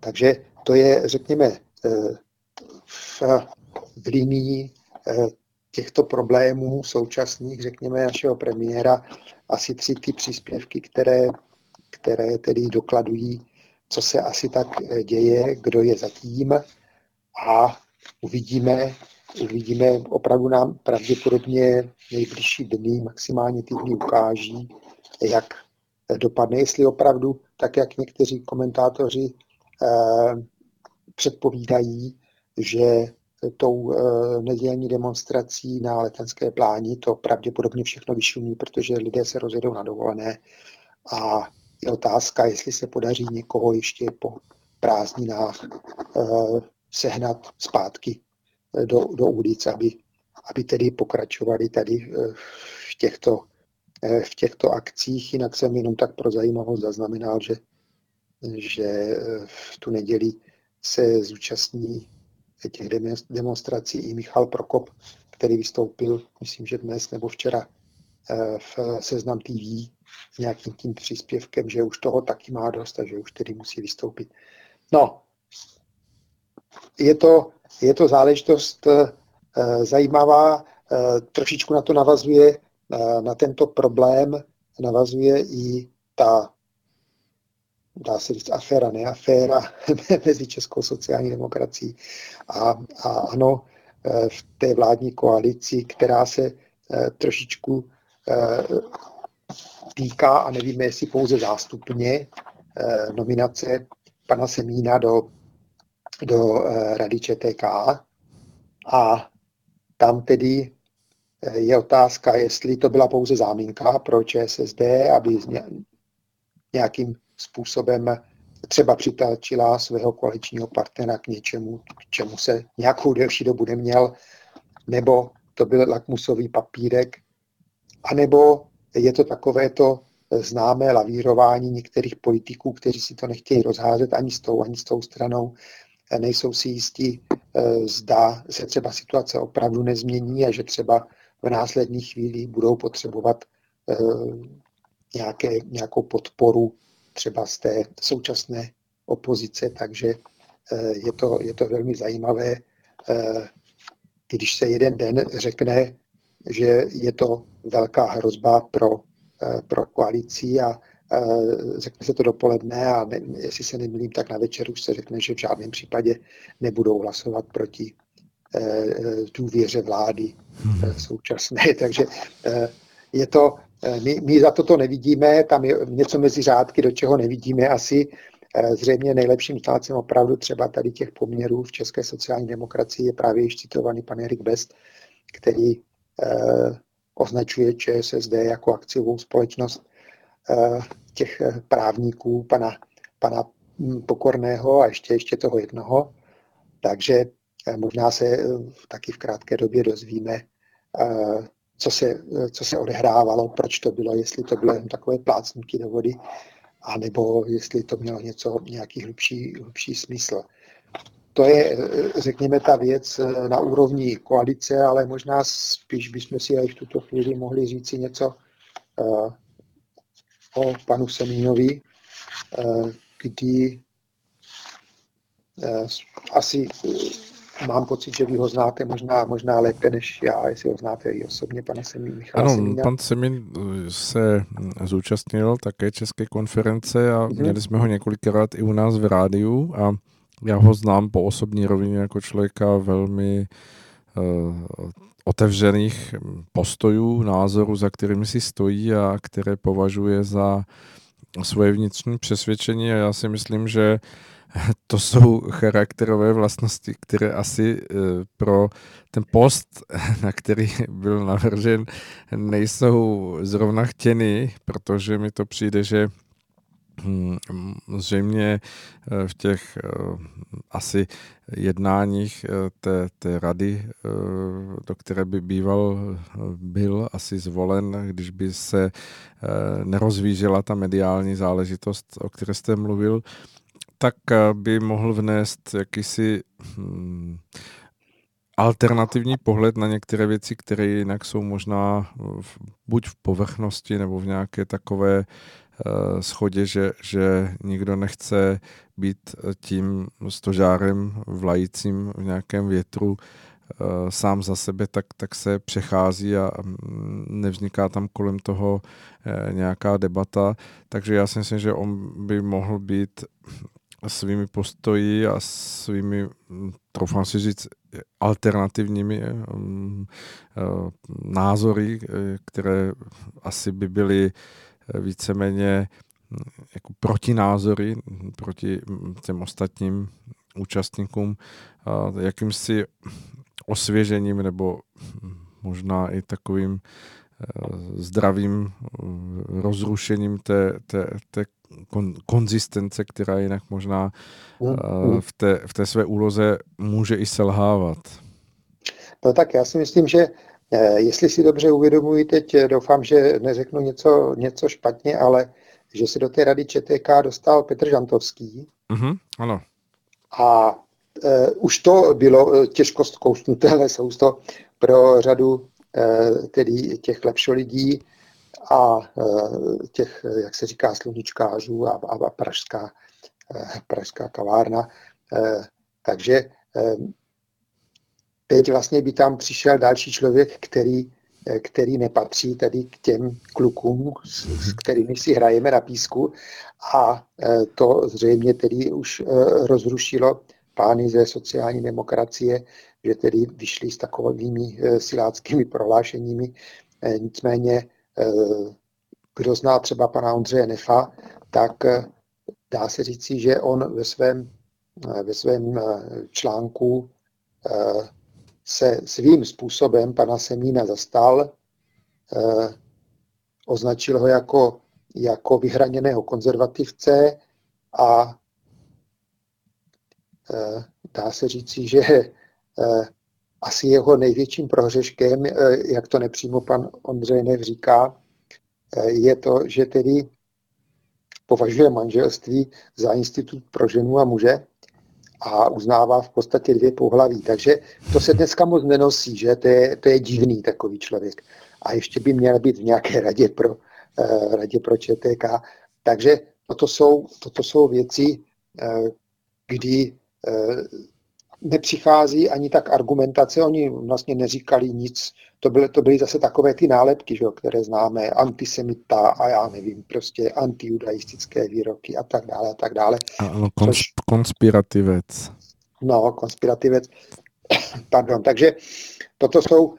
Takže to je, řekněme, eh, v, v linii eh, těchto problémů současných, řekněme, našeho premiéra, asi tři ty příspěvky, které, které tedy dokladují, co se asi tak děje, kdo je zatím a uvidíme, uvidíme, opravdu nám pravděpodobně nejbližší dny, maximálně týdny ukáží, jak dopadne, jestli opravdu, tak jak někteří komentátoři eh, předpovídají, že tou eh, nedělní demonstrací na letenské pláni to pravděpodobně všechno vyšumí, protože lidé se rozjedou na dovolené. A je otázka, jestli se podaří někoho ještě po prázdninách eh, sehnat zpátky do, do ulic, aby, aby tedy pokračovali tady v těchto v těchto akcích. Jinak jsem jenom tak pro zajímavost zaznamenal, že, že eh, v tu neděli se zúčastní těch demonstrací i Michal Prokop, který vystoupil, myslím, že dnes nebo včera eh, v Seznam TV s nějakým tím příspěvkem, že už toho taky má dost a že už tedy musí vystoupit. No, je to, je to záležitost zajímavá, trošičku na to navazuje, e, na tento problém navazuje i ta dá se říct, aféra, ne aféra mezi Českou sociální demokracií a, a ano, eh, v té vládní koalici, která se eh, trošičku eh, týká, a nevíme, jestli pouze zástupně, nominace pana Semína do, do Rady ČTK. A tam tedy je otázka, jestli to byla pouze záminka pro ČSSD, aby nějakým způsobem třeba přitačila svého koaličního partnera k něčemu, k čemu se nějakou delší dobu neměl, nebo to byl lakmusový papírek, anebo je to takové to známé lavírování některých politiků, kteří si to nechtějí rozházet ani s tou, ani s tou stranou, nejsou si jistí, eh, zda se třeba situace opravdu nezmění a že třeba v následných chvílích budou potřebovat eh, nějaké, nějakou podporu třeba z té současné opozice, takže eh, je to, je to velmi zajímavé, eh, když se jeden den řekne, že je to velká hrozba pro, pro koalici a řekne se to dopoledne a ne, jestli se nemýlím, tak na večer už se řekne, že v žádném případě nebudou hlasovat proti důvěře vlády hmm. současné. Takže je to, Eh, my, my za toto nevidíme, tam je něco mezi řádky, do čeho nevidíme asi. Eh, zřejmě nejlepším státcem opravdu třeba tady těch poměrů v české sociální demokracii je právě již citovaný pan Erik Best, který eh, označuje ČSSD jako akciovou společnost eh, těch eh, právníků, pana, pana hm, Pokorného a ještě, ještě toho jednoho. Takže eh, možná se eh, taky v krátké době dozvíme, eh, co se, co se odehrávalo, proč to bylo, jestli to bylo jen takové plácnutí do vody, anebo jestli to mělo něco, nějaký hlubší, hlubší smysl. To je, řekněme, ta věc na úrovni koalice, ale možná spíš bychom si i v tuto chvíli mohli říci něco o panu Semínovi, kdy asi mám pocit, že vy ho znáte možná, možná lépe než já, jestli ho znáte i osobně, pane Semín. Michal ano, Semína. pan Semín eh, se hm, zúčastnil také České konference a mm-hmm. měli jsme ho několikrát i u nás v rádiu a já ho znám po osobní rovině jako člověka velmi uh, otevřených hm, postojů, názorů, za kterými si stojí a které považuje za svoje vnitřní přesvědčení a já si myslím, že uh, to jsou charakterové vlastnosti, které asi eh, pro ten post, na který byl navržen, nejsou zrovna chtěny, protože mi to přijde, že hm, zřejmě eh, v těch eh, asi jednáních té, té rady, do které by býval byl asi zvolen, když by se nerozvížela ta mediální záležitost, o které jste mluvil, tak eh, by mohl vnést jakýsi hmm, alternativní pohled na některé věci, které jinak jsou možná v, buď v povrchnosti nebo v nějaké takové uh, schodě, že, že nikdo nechce být tím stožárem vlajícím v nějakém větru uh, sám za sebe, tak, tak se přechází a um, nevzniká tam kolem toho uh, nějaká debata. Takže já si myslím, že on by mohl být svými postoji a svými, hm, troufám si říct, alternativními um, uh, názory, eh, které asi by byly víceméně hm, jako protinázory proti těm ostatním účastníkům, jakýmsi osvěžením nebo možná i takovým zdravým rozrušením té, té, té kon, konzistence, která jinak možná uh, v, té, v té své úloze může i selhávat. No tak já si myslím, že eh, jestli si dobře uvědomuji, teď eh, doufám, že neřeknu něco, něco špatně, ale že se do té rady ČTK dostal Petr Žantovský. Uh-huh, ano. A uh, už to bylo těžko zkousnutelné sousto pro řadu uh, tedy těch lepších lidí, a těch, jak se říká, sluníčkářů a, a pražská, pražská kavárna. Takže teď vlastně by tam přišel další člověk, který, který nepatří tady k těm klukům, s, s kterými si hrajeme na písku a to zřejmě tedy už rozrušilo pány ze sociální demokracie, že tedy vyšli s takovými eh, siláckými prohlášeními. Eh, nicméně, eh, kdo zná třeba pana Ondřeje Nefa, tak dá se říci, že on ve svém, ve svém článku se svým způsobem pana Semína zastal, označil ho jako, jako vyhraněného konzervativce a dá se říci, že Eh, asi jeho největším prohřeškem, eh, jak to nepřímo pan Ondřej Nev říká, eh, je to, že tedy považuje manželství za institut pro ženu a muže a uznává v podstatě dvě pohlaví. Takže to se dneska moc nenosí, že to je, to je divný takový člověk. A ještě by měl být v nějaké radě pro, radě pro ČTK. Takže toto jsou, toto jsou věci, kdy nepřichází ani tak argumentace, oni vlastně neříkali nic, to byly, to byly zase takové ty nálepky, že jo, které známe, antisemita a já nevím, prostě antijudaistické výroky a tak dále a tak dále. Ano, kons- což, konspirativec. No, konspirativec, pardon, takže toto jsou uh,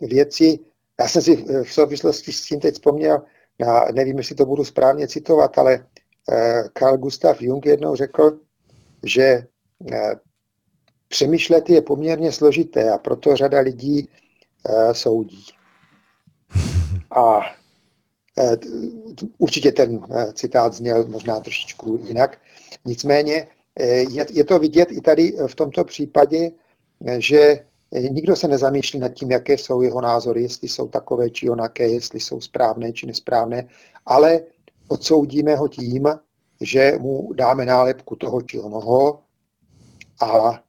věci, já jsem si v souvislosti s tím teď vzpomněl, já nevím, jestli to budu správně citovat, ale uh, Carl Gustav Jung jednou řekl, že přemýšlet je poměrně složité a proto řada lidí uh, soudí. A uh, určitě ten uh, citát zněl možná trošičku jinak. Nicméně je, je to vidět i tady v tomto případě, že nikdo se nezamýšlí nad tím, jaké jsou jeho názory, jestli jsou takové či onaké, jestli jsou správné či nesprávné, ale odsoudíme ho tím, že mu dáme nálepku toho či onoho a Eh,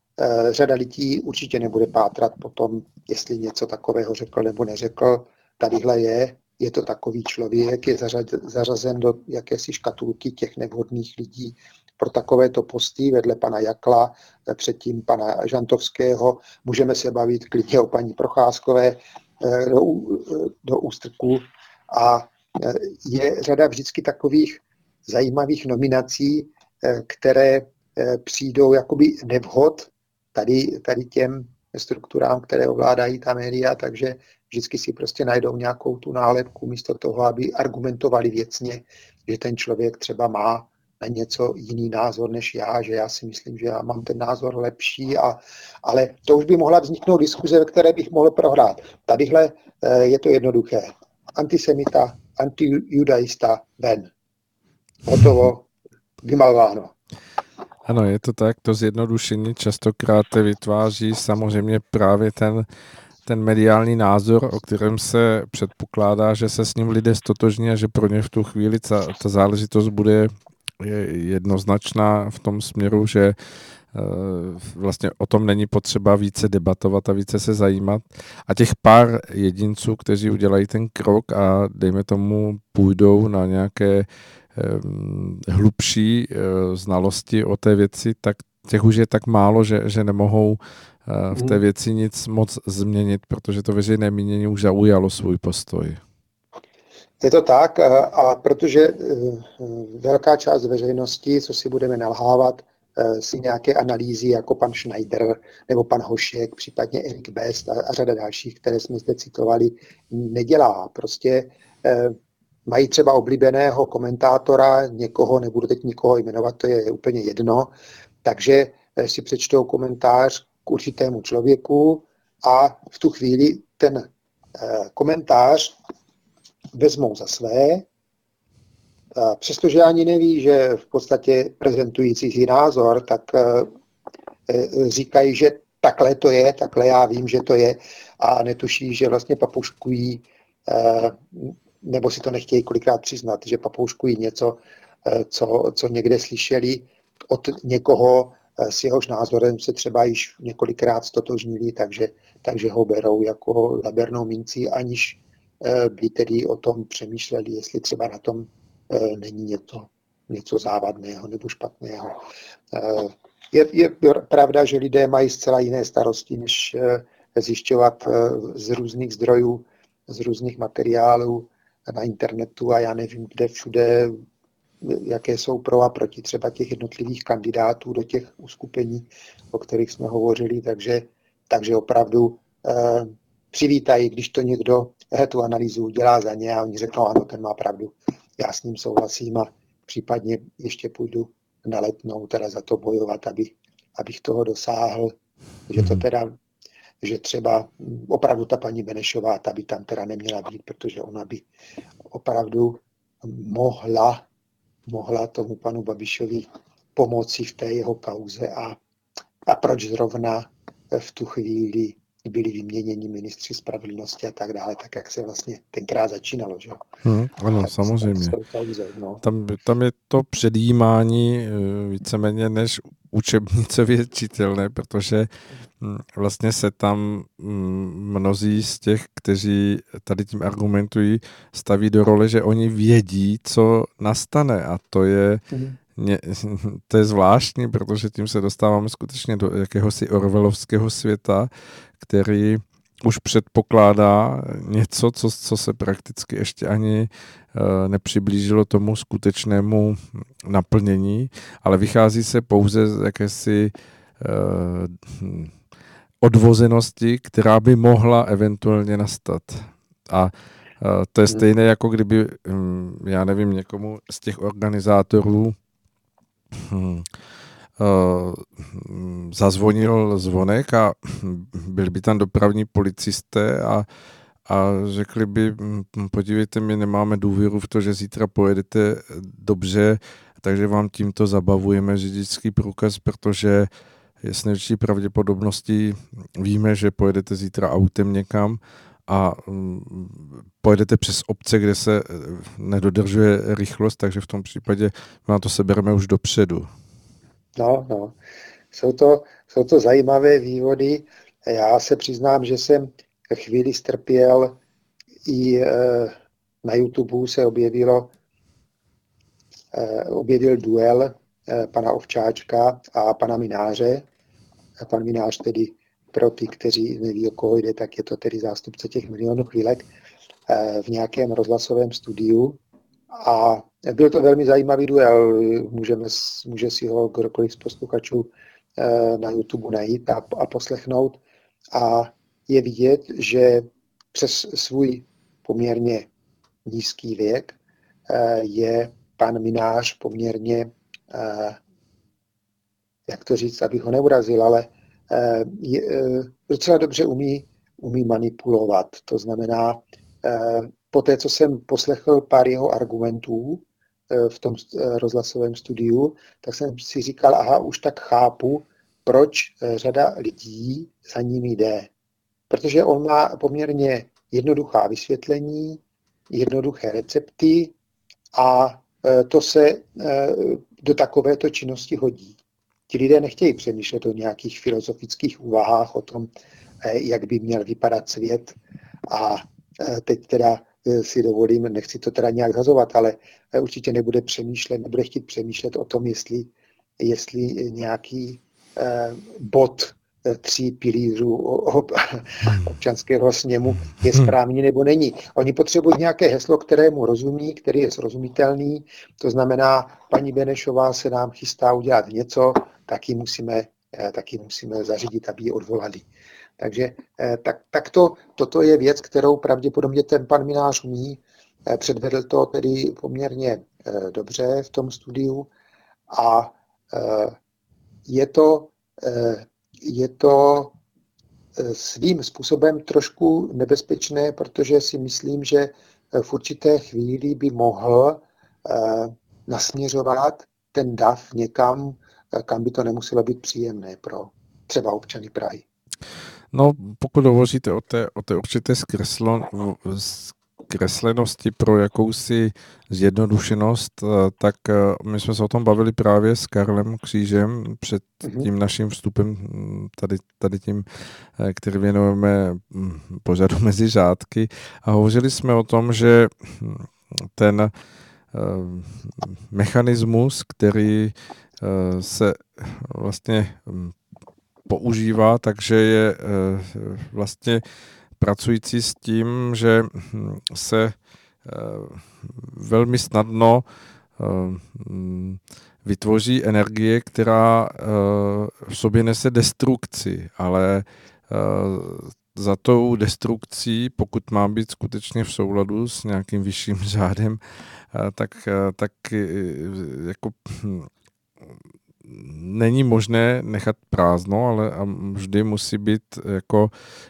řada lidí určitě nebude pátrat po tom, jestli něco takového řekl nebo neřekl. Tadyhle je, je to takový člověk, je zařazen do jakési škatulky těch nevhodných lidí pro takovéto posty vedle pana Jakla, eh, předtím pana Žantovského. Můžeme se bavit klidně o paní Procházkové eh, do, do ústrku. A je řada vždycky takových zajímavých nominací, které přijdou jakoby nevhod tady, tady těm strukturám, které ovládají ta média, takže vždycky si prostě najdou nějakou tu nálepku místo toho, aby argumentovali věcně, že ten člověk třeba má na něco jiný názor než já, že já si myslím, že já mám ten názor lepší, a, ale to už by mohla vzniknout diskuze, ve které bych mohl prohrát. Tadyhle eh, je to jednoduché. Antisemita, antijudaista, ven. Hotovo, vymalováno. Ano, je to tak, to zjednodušení častokrát vytváří samozřejmě právě ten, ten mediální názor, o kterém se předpokládá, že se s ním lidé stotožní a že pro ně v tu chvíli ta, ta záležitost bude jednoznačná v tom směru, že eh, vlastně o tom není potřeba více debatovat a více se zajímat. A těch pár jedinců, kteří udělají ten krok a dejme tomu půjdou na nějaké hlubší eh, znalosti o té věci, tak těch už je tak málo, že, že nemohou eh, v té mhm. věci nic moc změnit, protože to veřejné mínění už zaujalo svůj postoj. Je to tak a protože eh, velká část veřejnosti, co si budeme nalhávat, si nějaké analýzy jako pan Schneider nebo pan Hošek, případně Erik Best a, a řada dalších, které jsme zde citovali, nedělá. Prostě mají třeba oblíbeného komentátora, někoho, nebudu teď nikoho jmenovat, to je úplně jedno, takže eh, si přečtou komentář k určitému člověku a v tu chvíli ten eh, komentář vezmou za své, přestože ani neví, že v podstatě prezentují cizí názor, tak eh, říkají, že takhle to je, takhle já vím, že to je a netuší, že vlastně papuškují nebo si to nechtějí kolikrát přiznat, že papouškují něco, eh, co, co někde slyšeli od někoho, eh, s jehož názorem se třeba již několikrát stotožnili, takže, takže ho berou jako zabernou mincí, aniž by tedy o tom přemýšleli, jestli třeba na tom není něco, něco závadného nebo špatného. Je, je pravda, že lidé mají zcela jiné starosti, než zjišťovat z různých zdrojů, z různých materiálů na internetu a já nevím, kde všude jaké jsou pro a proti třeba těch jednotlivých kandidátů do těch uskupení, o kterých jsme hovořili, takže, takže opravdu eh, přivítají, když to někdo eh, tu analýzu udělá za ně a oni řeknou, ano, ten má pravdu, já s ním souhlasím a případně ještě půjdu na letnou teda za to bojovat, aby, abych toho dosáhl, že to mhm. teda že třeba opravdu ta paní Benešová, ta by tam teda neměla být, protože ona by opravdu mohla mohla tomu panu Babišovi pomoci v té jeho kauze a, a proč zrovna v tu chvíli byli vyměněni ministři spravedlnosti a tak dále, tak jak se vlastně tenkrát začínalo. Že? Hmm, ano, tak samozřejmě. Kauze, no. tam, tam je to předjímání eh, víceméně než učebnicově čitelné, protože hm, vlastně se tam hm, mnozí z těch, kteří tady tím argumentují, staví do role, že oni vědí, co nastane a to je mě, to je zvláštní, protože tím se dostáváme skutečně do jakéhosi orvelovského světa, který už předpokládá něco, co, co se prakticky ještě ani uh, nepřiblížilo tomu skutečnému naplnění, ale vychází se pouze z jakési uh, odvozenosti, která by mohla eventuálně nastat. A uh, to je stejné, jako kdyby, um, já nevím, někomu z těch organizátorů hmm, uh, zazvonil zvonek a byli by tam dopravní policisté a, a řekli by, hm, podívejte, my nemáme důvěru v to, že zítra pojedete dobře, takže vám tímto zabavujeme řidičský průkaz, protože je s největší pravděpodobností víme, že pojedete zítra autem někam a hm, pojedete přes obce, kde se eh, nedodržuje rychlost, takže v tom případě vám to sebereme už dopředu. No, no. Jsou to, jsou to zajímavé vývody. Já se přiznám, že jsem chvíli strpěl i e, na YouTube se objevilo, e, objevil duel pana Ovčáčka a pana Mináře. A pan Minář tedy pro ty, kteří neví, o koho jde, tak je to tedy zástupce těch milionů chvílek v nějakém rozhlasovém studiu. A byl to velmi zajímavý duel, můžeme, může si ho kdokoliv z posluchačů eh, na YouTube najít a, a poslechnout. A je vidět, že přes svůj poměrně nízký věk eh, je pan Minář poměrně, eh, jak to říct, abych ho neurazil, ale je, docela dobře umí, umí manipulovat. To znamená, po té, co jsem poslechl pár jeho argumentů, Eh, v tom eh, rozhlasovém studiu, tak jsem si říkal, aha, už tak chápu, proč eh, řada lidí za ním jde. Protože on má poměrně jednoduchá vysvětlení, jednoduché recepty a to se do takovéto činnosti hodí. Ti lidé nechtějí přemýšlet o nějakých filozofických úvahách, o tom, jak by měl vypadat svět a teď teda Eh, si dovolím, nechci to teda nějak zazovat, ale eh, určitě nebude přemýšlet, nebude chtít přemýšlet o tom, jestli, jestli nějaký eh, bod eh, tří pilířů občanského sněmu je hmm. správný nebo není. Oni potřebují nějaké heslo, kterému rozumí, který je srozumitelný. To znamená, paní Benešová se nám chystá udělat něco, taky musíme, taky musíme zařídit, aby ji odvolali. Takže eh, tak, tak to, toto je věc, kterou pravděpodobně ten pan Minář umí. Eh, předvedl to tedy poměrně eh, dobře v tom studiu a je to, je to svým způsobem trošku nebezpečné, protože si myslím, že v určité chvíli by mohl nasměřovat ten DAF někam, kam by to nemuselo být příjemné pro třeba občany Prahy. No, pokud hovoříte o té, o té určité zkreslo, kreslenosti pro jakousi zjednodušenost, eh, tak eh, my jsme se o tom bavili právě s Karlem Křížem před Mhm. tím naším vstupem, mm, tady, tady tím, eh, který věnujeme mm, pořadu mezi řádky a hovořili jsme o tom, že hm, ten mechanismus, který se vlastně hm, používá, takže je eh, vlastně pracující s tím, že hm, se eh, velmi snadno eh, hm, vytvoří energie, která eh, v sobě nese destrukci, ale eh, za tou destrukcí, pokud má být skutečně v souladu s nějakým vyšším řádem, eh, tak, eh, tak eh, jako není možné nechat prázdno, ale vždy musí být jako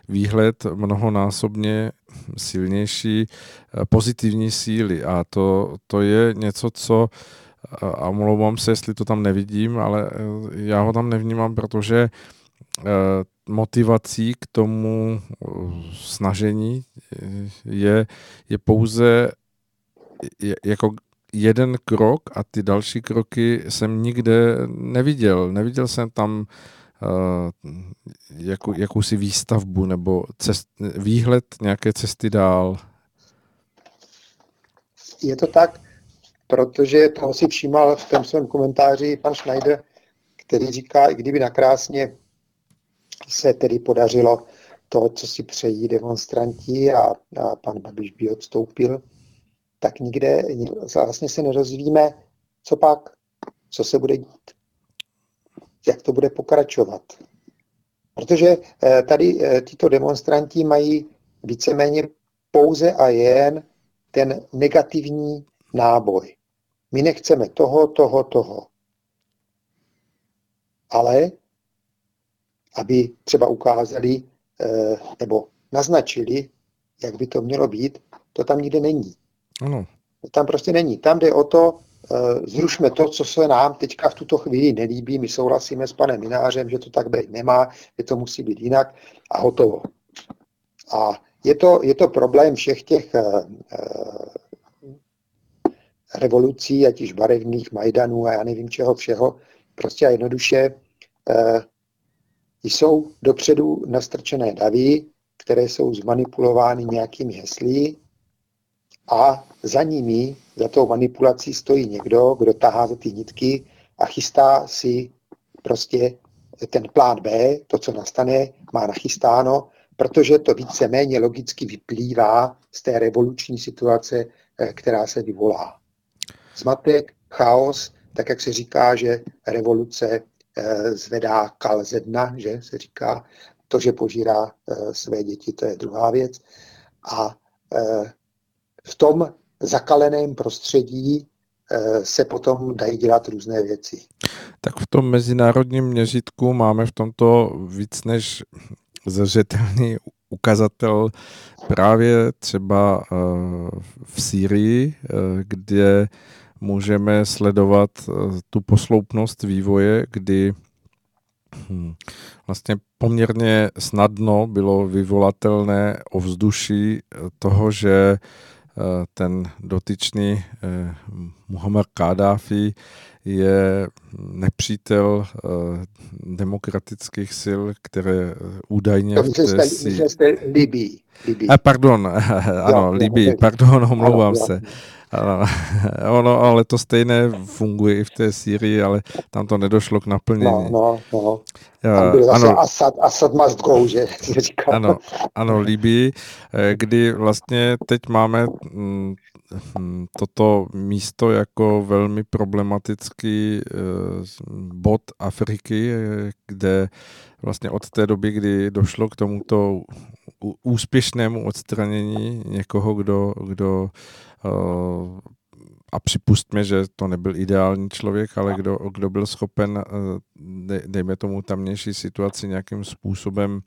výhled mnohonásobně silnější eh, pozitivní síly. A to, to je něco, co a- a omlouvám se, jestli to tam nevidím, ale eh, já ho tam nevnímám, protože eh, motivací k tomu eh, snažení eh, je, je pouze jako jeden krok a ty další kroky jsem nikde neviděl. Neviděl jsem tam uh, jakou, jakousi výstavbu nebo cest, výhled nějaké cesty dál. Je to tak, protože toho si všímal v tom svém komentáři pan Schneider, který říká, i kdyby nakrásně se tedy podařilo to, co si přejí demonstranti a, a pan Babiš by odstoupil, tak nikde vlastně se nerozvíme, co pak, co se bude dít, jak to bude pokračovat. Protože eh, tady eh, tyto demonstranti mají víceméně pouze a jen ten negativní náboj. My nechceme toho, toho, toho. Ale aby třeba ukázali eh, nebo naznačili, jak by to mělo být, to tam nikde není. Ano, tam prostě není. Tam jde o to, eh, zrušme to, co se nám teďka v tuto chvíli nelíbí. My souhlasíme s panem Minářem, že to tak být nemá, že to musí být jinak a hotovo. A je to, je to problém všech těch eh, eh, revolucí, ať již barevných, Majdanů a já nevím čeho všeho. Prostě a jednoduše jsou dopředu nastrčené davy, které jsou zmanipulovány nějakými heslí a za nimi, za tou manipulací stojí někdo, kdo tahá za ty nitky a chystá si prostě ten plán B, to, co nastane, má nachystáno, protože to víceméně logicky vyplývá z té revoluční situace, eh, která se vyvolá. Zmatek, chaos, tak jak se říká, že revoluce eh, zvedá kal ze dna, že se říká, to, že požírá eh, své děti, to je druhá věc. A v tom zakaleném prostředí eh, se potom dají dělat různé věci. tak v tom mezinárodním měřítku máme v tomto víc než zřetelný ukazatel právě třeba eh, v Sýrii, eh, kde můžeme sledovat tu posloupnost vývoje, kdy hm, vlastně poměrně snadno bylo vyvolatelné ovzduší toho, že ten dotyčný eh, Muhammad Kadáfi je nepřítel eh, demokratických sil, které eh, údajně jste, si... jste Libii. Libii. A pardon, ano, jo, Libii, pardon, omlouvám se. ono, ale to stejné funguje i v té Sýrii, ale tam to nedošlo k naplnění. No, no, no. Tam byl zase ano, Assad, Assad must go, že ano, ano, Libii, eh, kdy vlastně teď máme mm, hm, toto místo jako velmi problematický eh, bod Afriky, eh, kde vlastně od té doby, kdy došlo k tomuto úspěšnému odstranění někoho, kdo, kdo eh, a připustme, že to nebyl ideální člověk, ale kdo, kdo byl schopen, eh, dej- dejme tomu tamnější situaci nějakým způsobem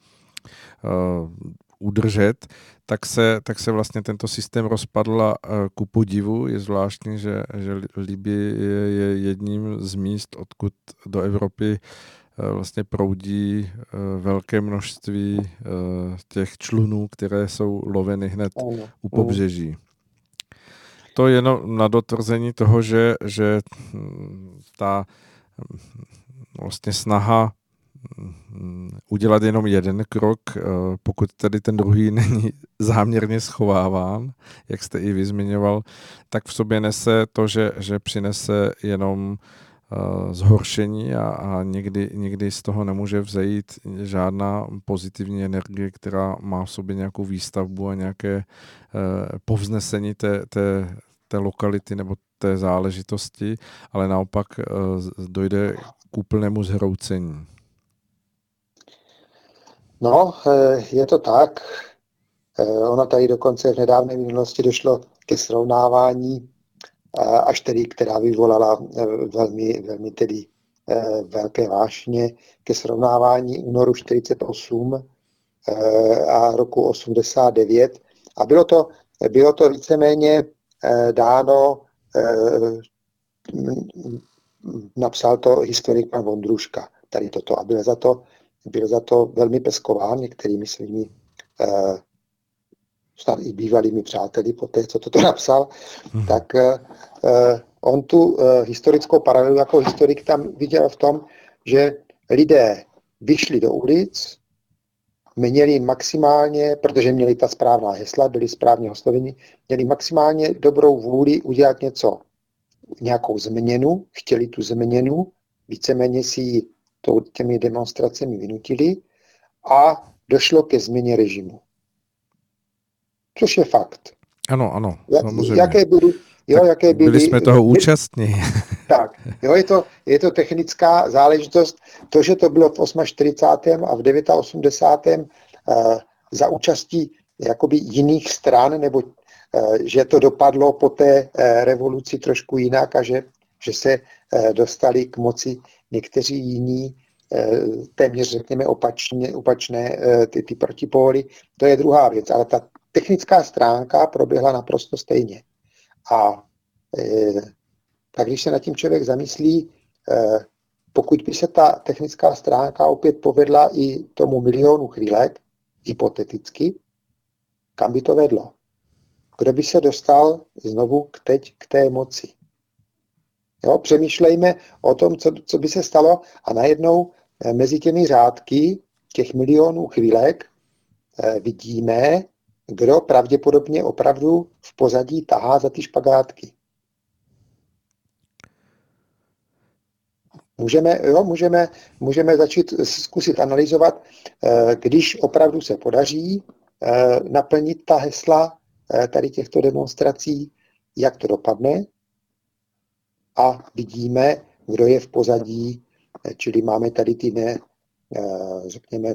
uh, udržet, tak se, tak se vlastně tento systém rozpadl a ku podivu je zvláštní, že, že Libie je, je jedním z míst, odkud do Evropy eh, vlastně proudí eh, velké množství eh, těch člunů, které jsou loveny hned u pobřeží. To je jenom na dotvrzení toho, že, že ta vlastně snaha hm, udělat jenom jeden krok, eh, pokud tedy ten druhý není záměrně schováván, jak jste i vy zmiňoval, tak v sobě nese to, že, že přinese jenom eh, zhoršení a, a někdy, někdy z toho nemůže vzejít žádná pozitivní energie, která má v sobě nějakou výstavbu a nějaké eh, povznesení té, té, té lokality nebo té záležitosti, ale naopak eh, dojde k úplnému zhroucení. No, eh, je to tak. Eh, Ono tady dokonce v nedávné minulosti došlo ke srovnávání, až tedy, která vyvolala velmi, velmi tedy velké vášně, ke srovnávání únoru 48 eh, a roku 89. A bylo to, bylo to víceméně dáno, eh, m- m- napsal to historik pan Vondruška, tady toto, a byl za to byl za to velmi peskován některými svými eh, snad i bývalými přáteli po té, co toto napsal, Mhm. tak eh, eh, on tu eh, historickou paralelu jako historik tam viděl v tom, že lidé vyšli do ulic, měli maximálně, protože měli ta správná hesla, byli správně osloveni, měli maximálně dobrou vůli udělat něco, nějakou změnu, chtěli tu změnu, víceméně si ji těmi demonstracemi vynutili a došlo ke změně režimu. Což je fakt. Ano, ano, samozřejmě. Jaké byly, jo, Tak jaké byly, Byli jsme toho účastní. tak, jo, je to, je to technická záležitost. To, že to bylo v 48. a v 89. Uh, za účastí jakoby jiných stran, nebo uh, že to dopadlo po té uh, revoluci trošku jinak a že, že se uh, dostali k moci někteří jiní, uh, téměř řekněme opačně, opačné uh, ty, ty protipóly, to je druhá věc. Ale ta technická stránka proběhla naprosto stejně. A uh, tak když se nad tím člověk zamyslí, eh, pokud by se ta technická stránka opět povedla i tomu milionu chvílek, hypoteticky, kam by to vedlo? Kdo by se dostal znovu k teď k té moci? Jo, přemýšlejme o tom, co, co by se stalo a najednou eh, mezi těmi řádky těch milionů chvílek vidíme, kdo pravděpodobně opravdu v pozadí tahá za ty špagátky. Můžeme, jo, můžeme, můžeme začít zkusit analyzovat, eh, když opravdu se podaří eh, naplnit ta hesla eh, tady těchto demonstrací, jak to dopadne a vidíme, kdo je v pozadí, čili máme tady ty ne, řekněme,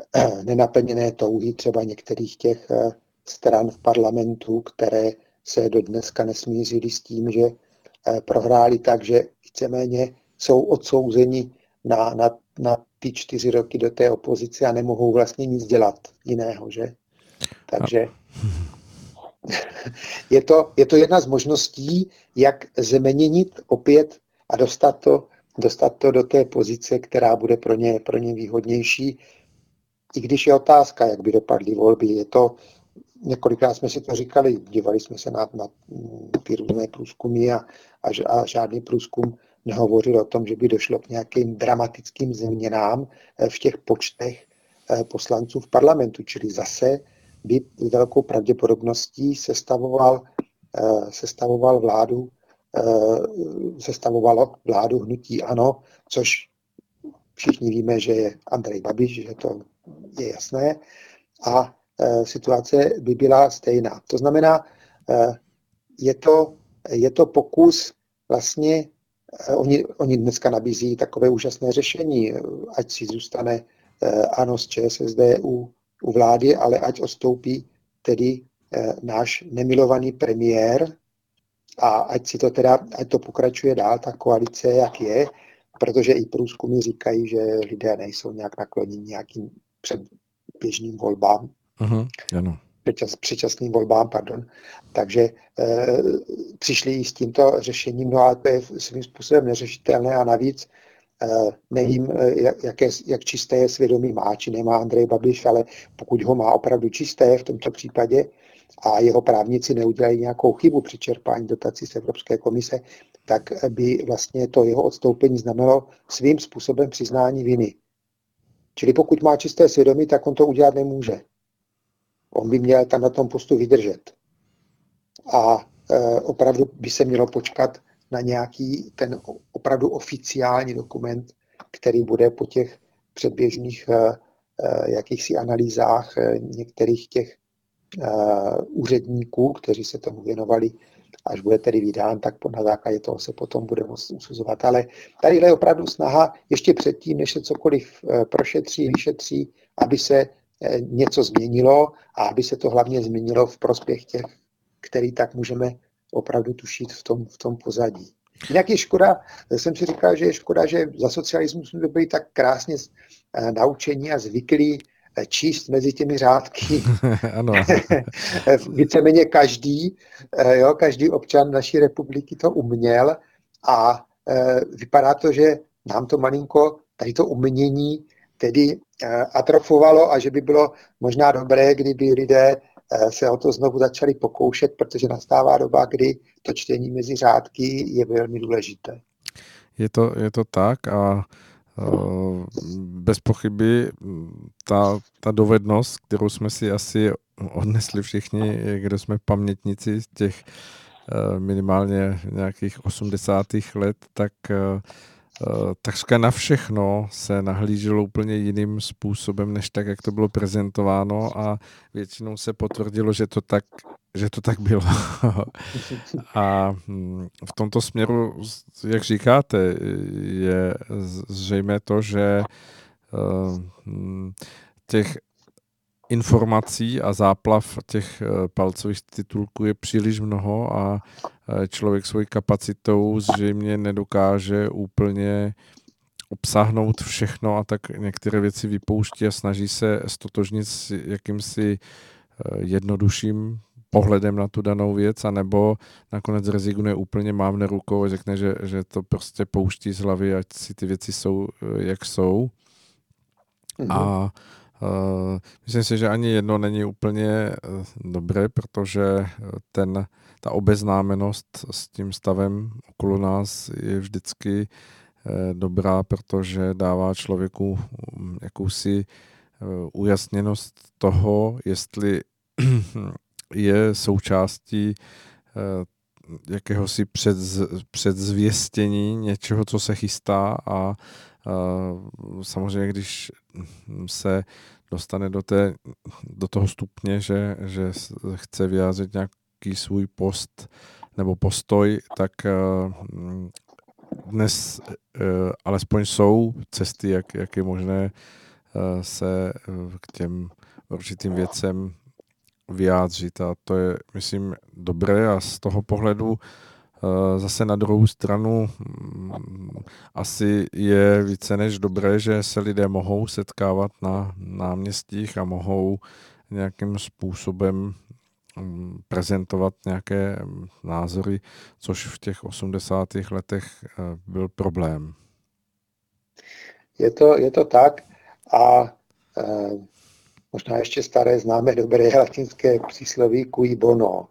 nenaplněné touhy třeba některých těch eh, stran v parlamentu, které se do dneska nesmířily s tím, že eh, prohráli tak, že víceméně jsou odsouzeni na, na, na ty čtyři roky do té opozice a nemohou vlastně nic dělat jiného, že? Takže je to, je to jedna z možností, jak změnit opět a dostat to, dostat to do té pozice, která bude pro ně, pro ně výhodnější. I když je otázka, jak by dopadly volby, je to, několikrát jsme si to říkali, dívali jsme se na, na mm, ty různé průzkumy a, a, a žádný průzkum nehovořil o tom, že by došlo k nějakým dramatickým změnám eh, v těch počtech eh, poslanců v parlamentu, čili zase by s velkou pravděpodobností sestavoval, eh, sestavoval vládu, sestavovalo vládu hnutí ANO, což všichni víme, že je Andrej Babiš, že to je jasné. A eh, situace by byla stejná. To znamená, eh, je to, je to pokus vlastně, eh, oni, oni dneska nabízí takové úžasné řešení, ať si zůstane ANO z ČSSD u, u vlády, ale ať odstoupí tedy náš nemilovaný premiér a ať si to teda, ať to pokračuje dál, ta koalice, jak je, protože i průzkumy říkají, že lidé nejsou nějak nakloněni nějakým předběžným volbám, Mhm, ano. předčas, předčasným volbám, pardon. Takže e, přišli s tímto řešením, no ale to je svým způsobem neřešitelné a navíc Nevím, jak, jaké, jak čisté svědomí má, či nemá Andrej Babiš, ale pokud ho má opravdu čisté v tomto případě a jeho právníci neudělají nějakou chybu při čerpání dotací z Evropské komise, tak by vlastně to jeho odstoupení znamenalo svým způsobem přiznání viny. Čili pokud má čisté svědomí, tak on to udělat nemůže. On by měl tam na tom postu vydržet. A e, opravdu by se mělo počkat na nějaký ten opravdu oficiální dokument, který bude po těch předběžných e, e, jakýchsi analýzách e, některých těch e, úředníků, kteří se tomu věnovali, až bude tedy vydán, tak na základě toho se potom bude moct usuzovat. Ale tady je opravdu snaha ještě předtím, než se cokoliv e, prošetří, vyšetří, aby se e, něco změnilo a aby se to hlavně změnilo v prospěch těch, který tak můžeme opravdu tušit v tom, v tom pozadí. Jinak je škoda, jsem si říkal, že je škoda, že za socialismu jsme byli tak krásně eh, naučení a zvyklí eh, číst mezi těmi řádky. ano. Víceméně každý, eh, jo, každý občan naší republiky to uměl a vypadá to, že nám to malinko, tady to umění tedy atrofovalo a že by bylo možná dobré, kdyby lidé Eh, se o to znovu začali pokoušet, protože nastává doba, kdy to čtení mezi řádky je velmi důležité. Je to, je to tak a bez pochyby ta, ta dovednost, kterou jsme si asi odnesli všichni, kdo jsme pamětníci těch uh, minimálně nějakých 80. let, tak Eh, takřka na všechno se nahlíželo úplně jiným způsobem, než tak, jak to bylo prezentováno a většinou se potvrdilo, že to tak, že to tak bylo. a hm, v tomto směru, jak říkáte, je zřejmé to, že eh, hm, těch informací a záplav těch eh, palcových titulků je příliš mnoho a eh, člověk svojí kapacitou zřejmě nedokáže úplně obsáhnout všechno a tak některé věci vypouští a snaží se stotožnit s jakýmsi eh, jednodušším pohledem na tu danou věc, anebo nakonec rezignuje úplně, mávne rukou a řekne, že, že to prostě pouští z hlavy, ať si ty věci jsou, jak jsou. Mm-hmm. A Uh, myslím si, že ani jedno není úplně uh, dobré, protože eh, ten, ta obeznámenost s tím stavem okolo nás je vždycky dobrá, protože dává člověku um, jakousi ujasněnost toho, jestli je součástí jakéhosi předz, předzvěstění něčeho, co se chystá a samozřejmě, když se dostane do, té, do toho stupně, že, že chce vyjádřit nějaký svůj post nebo postoj, tak dnes alespoň jsou cesty, jak, jak je možné se k těm určitým věcem vyjádřit. A to je, myslím, dobré a z toho pohledu Eh, zase na druhou stranu mm, asi je více než dobré, že se lidé mohou setkávat na náměstích a mohou nějakým způsobem mm, prezentovat nějaké mm, názory, což v těch 80. letech eh, byl problém. Je to, je to tak a e, možná ještě staré známe dobré latinské přísloví cui bono.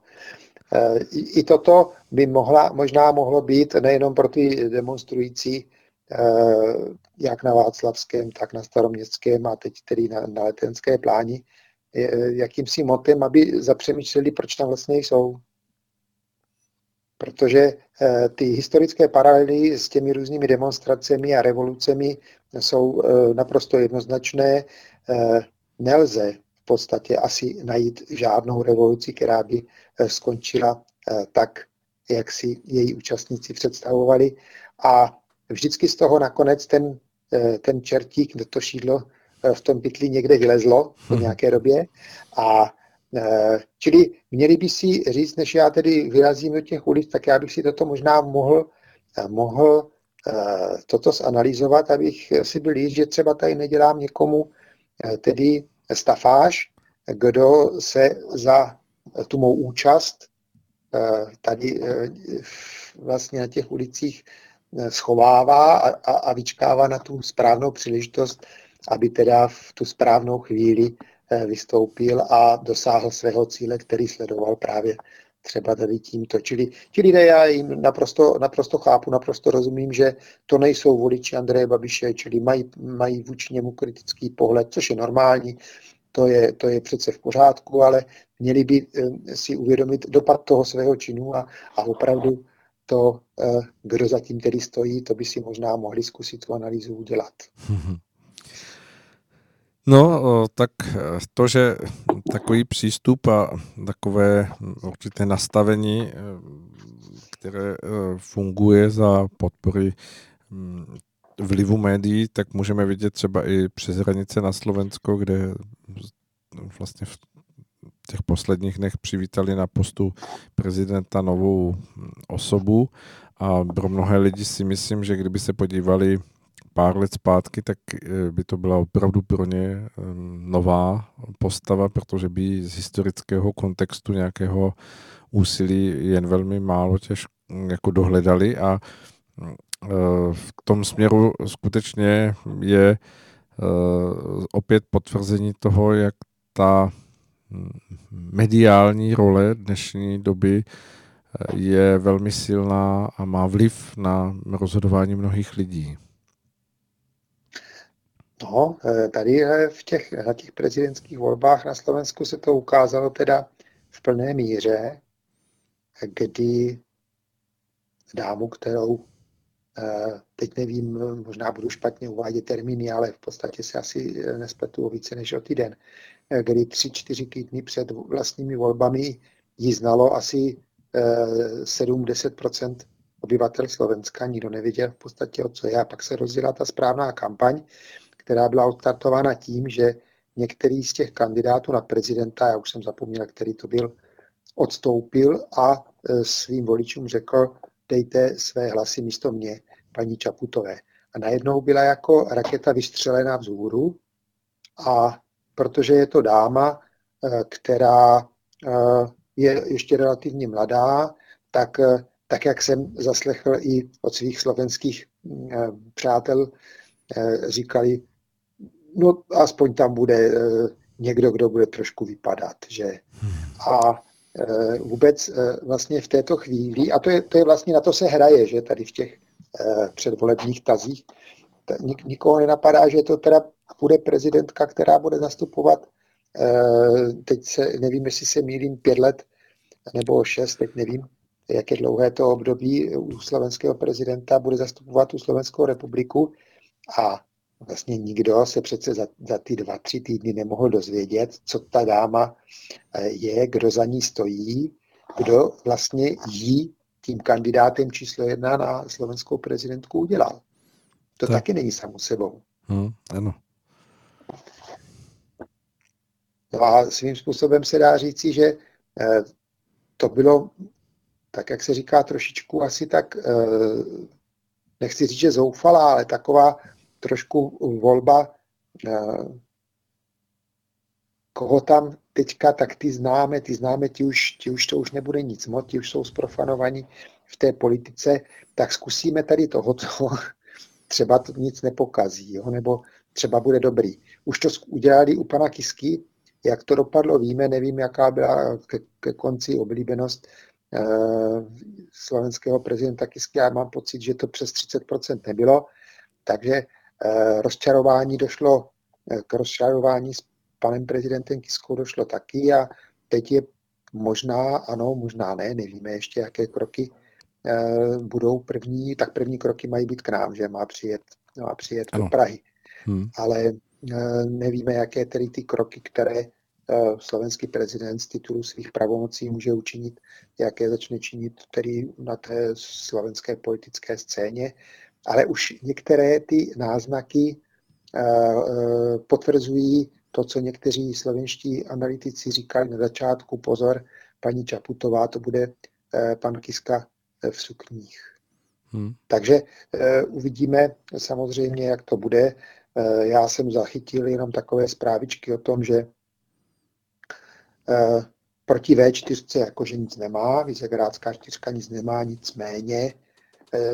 Eh, I toto by mohla, možná mohlo být nejenom pro ty demonstrující, eh, jak na Václavském, tak na Staroměstském a teď tedy na, na Letenské pláni, jakýmsi motem, aby zapřemýšleli, proč tam vlastně jsou. Protože eh, ty historické paralely s těmi různými demonstracemi a revolucemi jsou naprosto jednoznačné. Nelze podstatě asi najít žádnou revoluci, která by eh, skončila eh, tak, jak si její účastníci představovali. A vždycky z toho nakonec ten, eh, ten čertík, to šídlo v tom pytli někde vylezlo po hmm. nějaké době. A čili měli by si říct, než já tedy vyrazím do těch ulic, tak já bych si toto možná mohl, mohl toto zanalizovat, abych si byl jist, že třeba tady nedělám někomu tedy stafáž, kdo se za tu mou účast eh, tady eh, vlastně na těch ulicích schovává a, a, a vyčkává na tu správnou příležitost, aby teda v tu správnou chvíli vystoupil a dosáhl svého cíle, který sledoval právě třeba tady tímto. Čili ti lidé, já jim naprosto, naprosto chápu, naprosto rozumím, že to nejsou voliči Andreje Babiše, čili mají, mají vůči němu kritický pohled, což je normální, to je, to je přece v pořádku, ale měli by eh, si uvědomit dopad toho svého činu a, a opravdu to, eh, kdo zatím tedy stojí, to by si možná mohli zkusit tu analýzu udělat. No, tak e, to, že takový přístup a takové určité nastavení, e, které e, funguje za podpory mm, vlivu médií, tak můžeme vidět třeba i přes hranice na Slovensko, kde vlastně v těch posledních dnech přivítali na postu prezidenta novou osobu. A pro mnohé lidi si myslím, že kdyby se podívali pár let zpátky, tak eh, by to byla opravdu pro ně eh, nová postava, protože by z historického kontextu nějakého úsilí jen velmi málo těžko jako dohledali a eh, v tom směru skutečně je opět potvrzení toho, jak ta hm, mediální role dnešní doby je velmi silná a má vliv na rozhodování mnohých lidí. No, eh, tady eh, v těch, na těch prezidentských volbách na Slovensku se to ukázalo teda v plné míře, kdy dámu, kterou eh, teď nevím, možná budu špatně uvádět termíny, ale v podstatě se asi nespletu o více než o týden, kdy tři, čtyři týdny před vlastními volbami jí znalo asi 7-10% obyvatel Slovenska, nikdo nevěděl v podstatě, o co je. A pak se rozdělala ta správná kampaň, která byla odstartována tím, že některý z těch kandidátů na prezidenta, já už jsem zapomněl, který to byl, odstoupil a e, svým voličům řekl, dejte své hlasy místo mě, paní Čaputové. A najednou byla jako raketa vystřelená vzhůru a protože je to dáma, e, která e, je ještě relativně mladá, tak, tak jak jsem zaslechl i od svých slovenských přátel, říkali, no aspoň tam bude eh, někdo, kdo bude trošku vypadat, že. A eh, vůbec eh, vlastně v této chvíli, a to je, to je vlastně na to se hraje, že? Tady v těch předvolebních tazích, nik, nikoho nenapadá, že to teda bude prezidentka, která bude zastupovat, teď se, nevím, jestli se mýlím, pět let nebo šest, teď nevím, jak je dlouhé to období u slovenského prezidenta, bude zastupovat tu Slovenskou republiku. A vlastně nikdo se přece za, za ty dva, tři týdny nemohl dozvědět, co ta dáma eh, je, kdo za ní stojí, kdo vlastně jí tím kandidátem číslo jedna na slovenskou prezidentku udělal. To tak. taky není samo sebou. Hmm, ano. No a svým způsobem se dá říci, že eh, to bylo, tak jak se říká, trošičku asi tak, eh, nechci říct, že zoufalá, ale taková trošku volba, eh, koho tam teďka, tak ty známe, ty známe, ti už, ti už to už nebude nic moc, ti už jsou zprofanovaní v té politice, tak zkusíme tady tohoto, třeba to nic nepokazí, jo? nebo třeba bude dobrý. Už to udělali u pana Kisky, jak to dopadlo, víme, nevím, jaká byla ke, ke konci oblíbenost eh, slovenského prezidenta Kisky, já mám pocit, že to přes 30% nebylo, takže rozčarování došlo, eh, k rozčarování s panem prezidentem Kiskou došlo taky a teď je možná, ano, možná ne, nevíme ještě, jaké kroky eh, budou první, tak první kroky mají být k nám, že má přijet, má přijet do Prahy. Hmm. Ale nevíme, jaké tedy ty kroky, které slovenský prezident z titulu svých pravomocí může učinit, jaké začne činit tedy na té slovenské politické scéně ale už některé ty náznaky eh, eh, potvrzují to, co někteří slovenští analytici říkali na začátku, pozor, paní Čaputová, to bude eh, pan Kiska v sukních. Hmm. Takže uvidíme samozřejmě, jak to bude. Já jsem zachytil jenom takové zprávičky o tom, že proti V4 jakože nic nemá, Vizegrádská čtyřka nic nemá, nicméně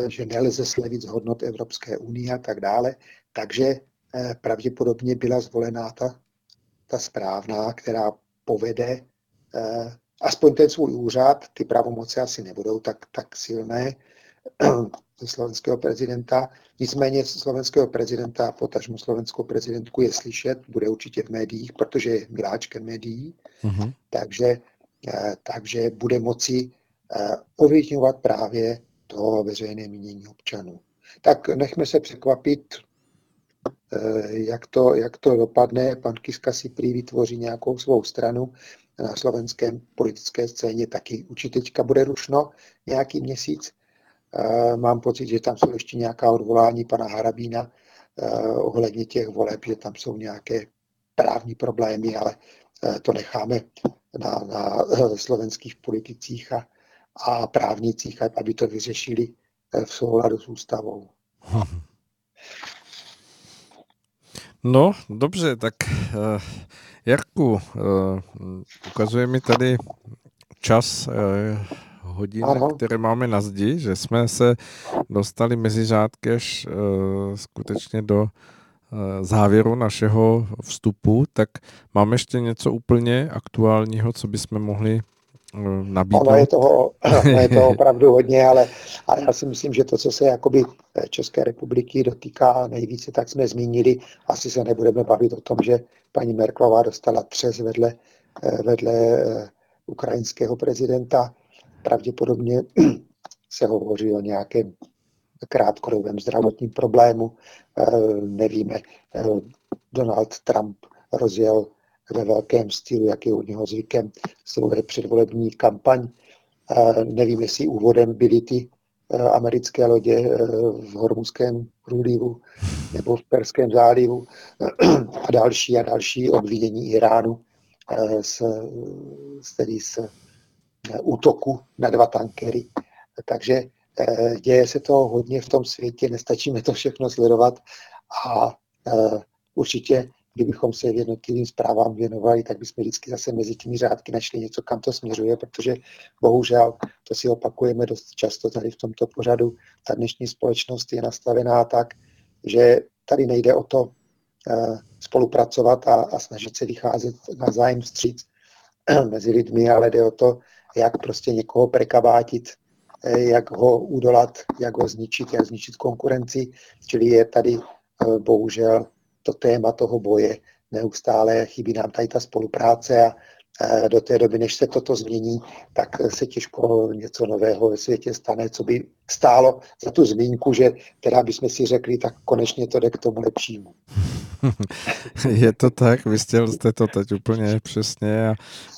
že nelze slevit z hodnot Evropské unie a tak dále. Takže eh, pravděpodobně byla zvolená ta, ta správná, která povede aspoň ten svůj úřad, ty pravomoci asi nebudou tak, tak silné ze slovenského prezidenta. Nicméně slovenského prezidenta, potažmu slovenskou prezidentku je slyšet, bude určitě v médiích, protože je miláčkem médií, uh-huh. takže, takže bude moci ovlivňovat právě to veřejné mínění občanů. Tak nechme se překvapit, jak to, jak to dopadne. Pan Kiska si prý vytvoří nějakou svou stranu na slovenském politické scéně, taky určitě teďka bude rušno nějaký měsíc. Mám pocit, že tam jsou ještě nějaká odvolání pana Harabína ohledně těch voleb, že tam jsou nějaké právní problémy, ale to necháme na, na slovenských politicích a, a právnicích, aby to vyřešili eh, v souladu s ústavou. No, dobře, tak uh, Jarku, uh, ukazuje mi tady čas uh, hodin, ano. které máme na zdi, že jsme se dostali mezi řádky až uh, skutečně do uh, závěru našeho vstupu, tak máme ještě něco úplně aktuálního, co bychom mohli nabídnout? Ono je, toho, ono je toho opravdu hodně, ale, ale já si myslím, že to, co se jakoby České republiky dotýká nejvíce, tak jsme zmínili. Asi se nebudeme bavit o tom, že paní Merklová dostala třes vedle, vedle eh, ukrajinského prezidenta. Pravděpodobně se hovoří o nějakém krátkodobém zdravotním problému. Eh, nevíme, eh, Donald Trump rozjel ve velkém stylu, jak je u něho zvykem, svou předvolební kampaň. Nevím, jestli úvodem byly ty e, americké lodě e, v Hormuzském průlivu nebo v Perském zálivu a další a další obvinění Iránu e, z, z, tedy z útoku na dva tankery. Takže děje se to hodně v tom světě, nestačíme to všechno sledovat a určitě kdybychom se jednotlivým zprávám věnovali, tak bychom vždycky zase mezi těmi řádky našli něco, kam to směřuje, protože bohužel, to si opakujeme dost často tady v tomto pořadu, ta dnešní společnost je nastavená tak, že tady nejde o to uh, spolupracovat a, a snažit se vycházet na zájem vstříc mezi lidmi, ale jde o to, jak prostě někoho prekabátit, eh, jak ho udolat, jak ho zničit, jak zničit konkurenci. Čili je tady uh, bohužel to téma toho boje neustále, chybí nám tady ta spolupráce a do té doby, než se toto změní, tak se těžko něco nového ve světě stane, co by stálo za tu zmínku, že teda bychom si řekli, tak konečně to jde k tomu lepšímu. Je to tak, vystěl jste to teď úplně přesně a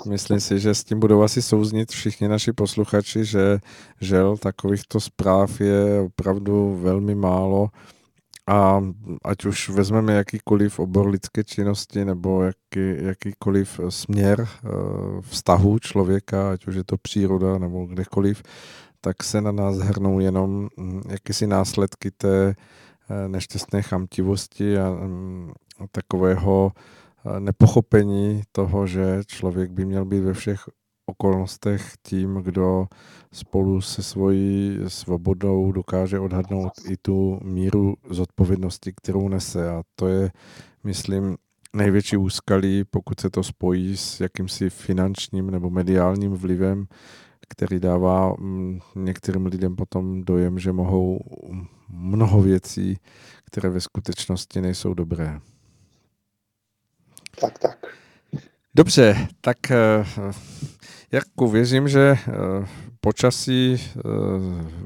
myslím si, že s tím budou asi souznit všichni naši posluchači, že žel takovýchto zpráv je opravdu velmi málo a ať už vezmeme jakýkoliv obor lidské činnosti nebo jaký, jakýkoliv směr eh, vztahu člověka, ať už je to příroda nebo kdekoliv, tak se na nás hrnou jenom hm, jakýsi následky té eh, nešťastné chamtivosti a, a takového eh, nepochopení toho, že člověk by měl být ve všech okolnostech tím, kdo spolu se svojí svobodou dokáže odhadnout i tu míru zodpovědnosti, kterou nese. A to je, myslím, největší úskalí, pokud se to spojí s jakýmsi finančním nebo mediálním vlivem, který dává mm, některým lidem potom dojem, že mohou mnoho věcí, které ve skutečnosti nejsou dobré. Tak, tak. Dobře, tak eh, Jarku, věřím, že eh, počasí eh,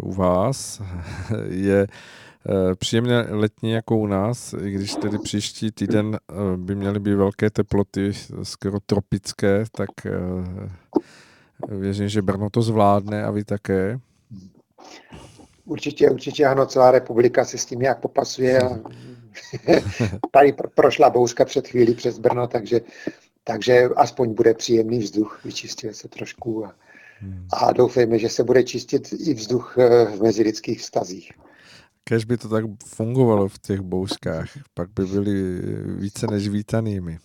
u vás je příjemně letní jako u nás, i když tedy příští týden by měly být velké teploty, skoro tropické, tak věřím, že Brno to zvládne a vy také. Určitě, určitě ano, celá republika se s tím nějak popasuje. A tady prošla bouřka před chvíli přes Brno, takže takže aspoň bude příjemný vzduch, vyčistuje se trošku a, hmm. a doufejme, že se bude čistit i vzduch eh, v mezilidských vztazích. Kež by to tak fungovalo v těch bouřkách, pak by byli více než vítanými.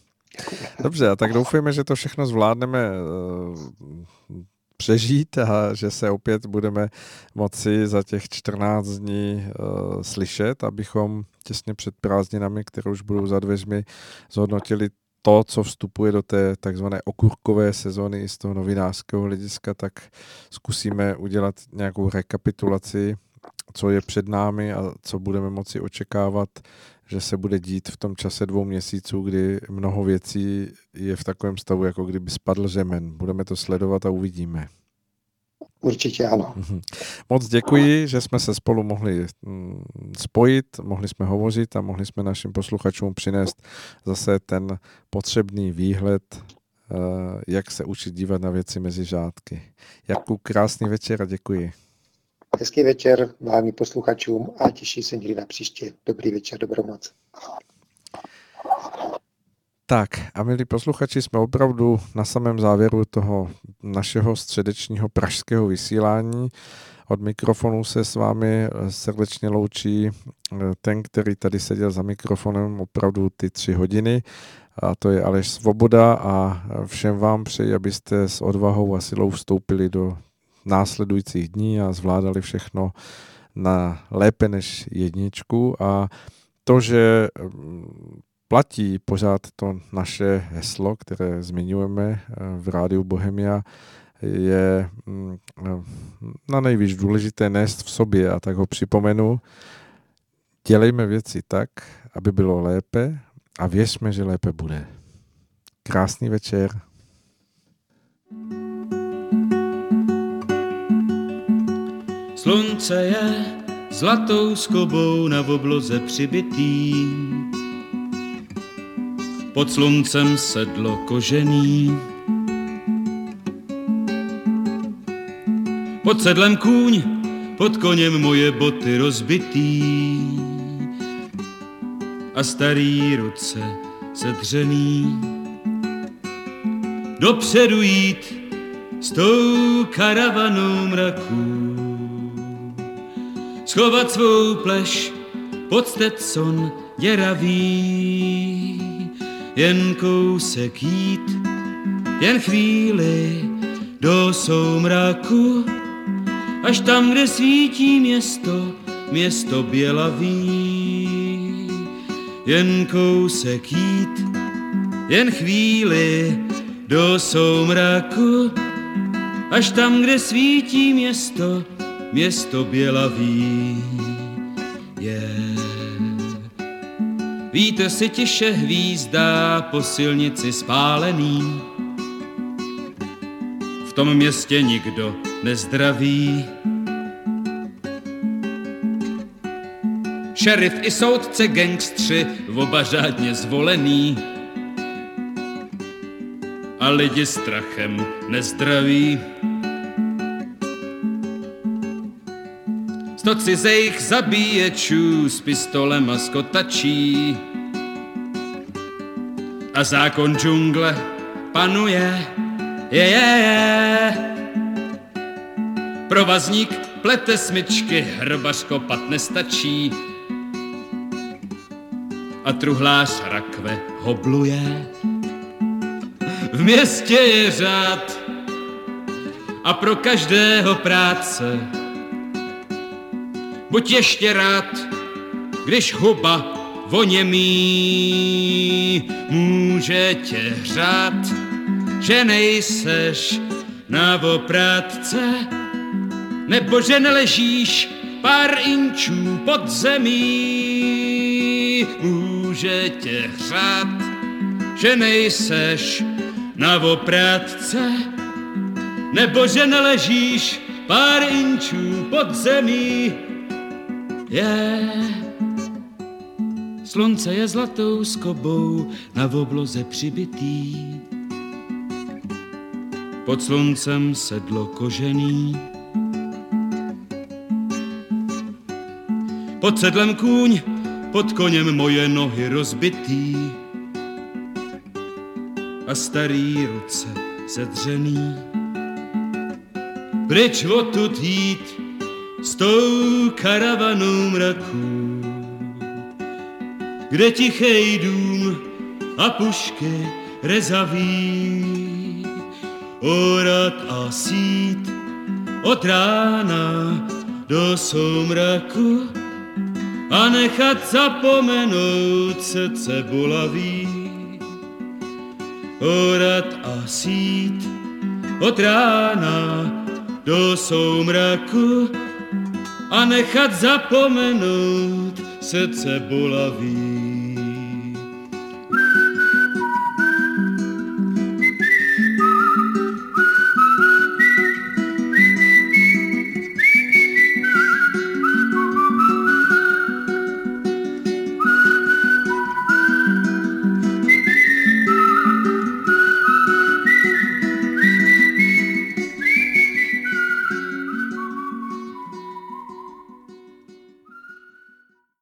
Dobře, a tak doufejme, že to všechno zvládneme eh, přežít a že se opět budeme moci za těch 14 dní uh, slyšet, abychom těsně před prázdninami, které už budou za dveřmi, zhodnotili to, co vstupuje do té takzvané okurkové sezóny i z toho novinářského hlediska, tak zkusíme udělat nějakou rekapitulaci, co je před námi a co budeme moci očekávat, že se bude dít v tom čase dvou měsíců, kdy mnoho věcí je v takovém stavu, jako kdyby spadl řemen. Budeme to sledovat a uvidíme. Určitě ano. Mhm. Moc děkuji, že jsme se spolu mohli mm, spojit, mohli jsme hovořit a mohli jsme našim posluchačům přinést zase ten potřebný výhled, eh, jak se učit dívat na věci mezi žádky. Jakub, krásný večer a děkuji. Hezký večer vám i posluchačům a těší se někdy na příště. Dobrý večer, dobrou noc. Tak a milí posluchači, jsme opravdu na samém závěru toho našeho středečního pražského vysílání. Od mikrofonu se s vámi srdečně loučí eh, ten, který tady seděl za mikrofonem opravdu ty tři hodiny. A to je Aleš Svoboda a všem vám přeji, abyste s odvahou a silou vstoupili do následujících dní a zvládali všechno na lépe než jedničku a to, že mm, platí pořád to naše heslo, které zmiňujeme eh, v rádiu Bohemia, je mm, eh, na nejvíc důležité nést v sobě a tak ho připomenu. Dělejme věci tak, aby bylo lépe a věřme, že lépe bude. Krásný večer. Slunce je zlatou skobou na obloze přibitý pod sluncem sedlo kožený. Pod sedlem kůň, pod koněm moje boty rozbitý a starý ruce sedřený. Dopředu jít s tou karavanou mraků, schovat svou pleš pod Stetson děravý jen kousek jít, jen chvíli do soumraku, až tam, kde svítí město, město bělavý. Jen kousek jít, jen chvíli do soumraku, až tam, kde svítí město, město bělavý. Yeah. Vítr si tiše hvízdá po silnici spálený. V tom městě nikdo nezdraví. Šerif i soudce gangstři, oba řádně zvolený. A lidi strachem nezdraví. Sto cizejch zabíječů s pistolem a skotačí. A zákon džungle panuje, je, je, je. Provazník plete smyčky, hrobař kopat nestačí. A truhlář rakve hobluje. V městě je řád a pro každého práce buď ještě rád, když huba voněmí může tě hřát, že nejseš na oprátce, nebo že neležíš pár inčů pod zemí. Může tě hřát, že nejseš na oprátce, nebo že neležíš pár inčů pod zemí je. Slunce je zlatou skobou na obloze přibitý. Pod sluncem sedlo kožený. Pod sedlem kůň, pod koněm moje nohy rozbitý. A starý ruce sedřený. Pryč odtud jít, s tou karavanou mraků, kde tichej dům a pušky rezaví orat a sít od rána do soumraku a nechat zapomenout srdce bolavý. Orat a sít od rána do soumraku a nechat zapomenout srdce bolavý.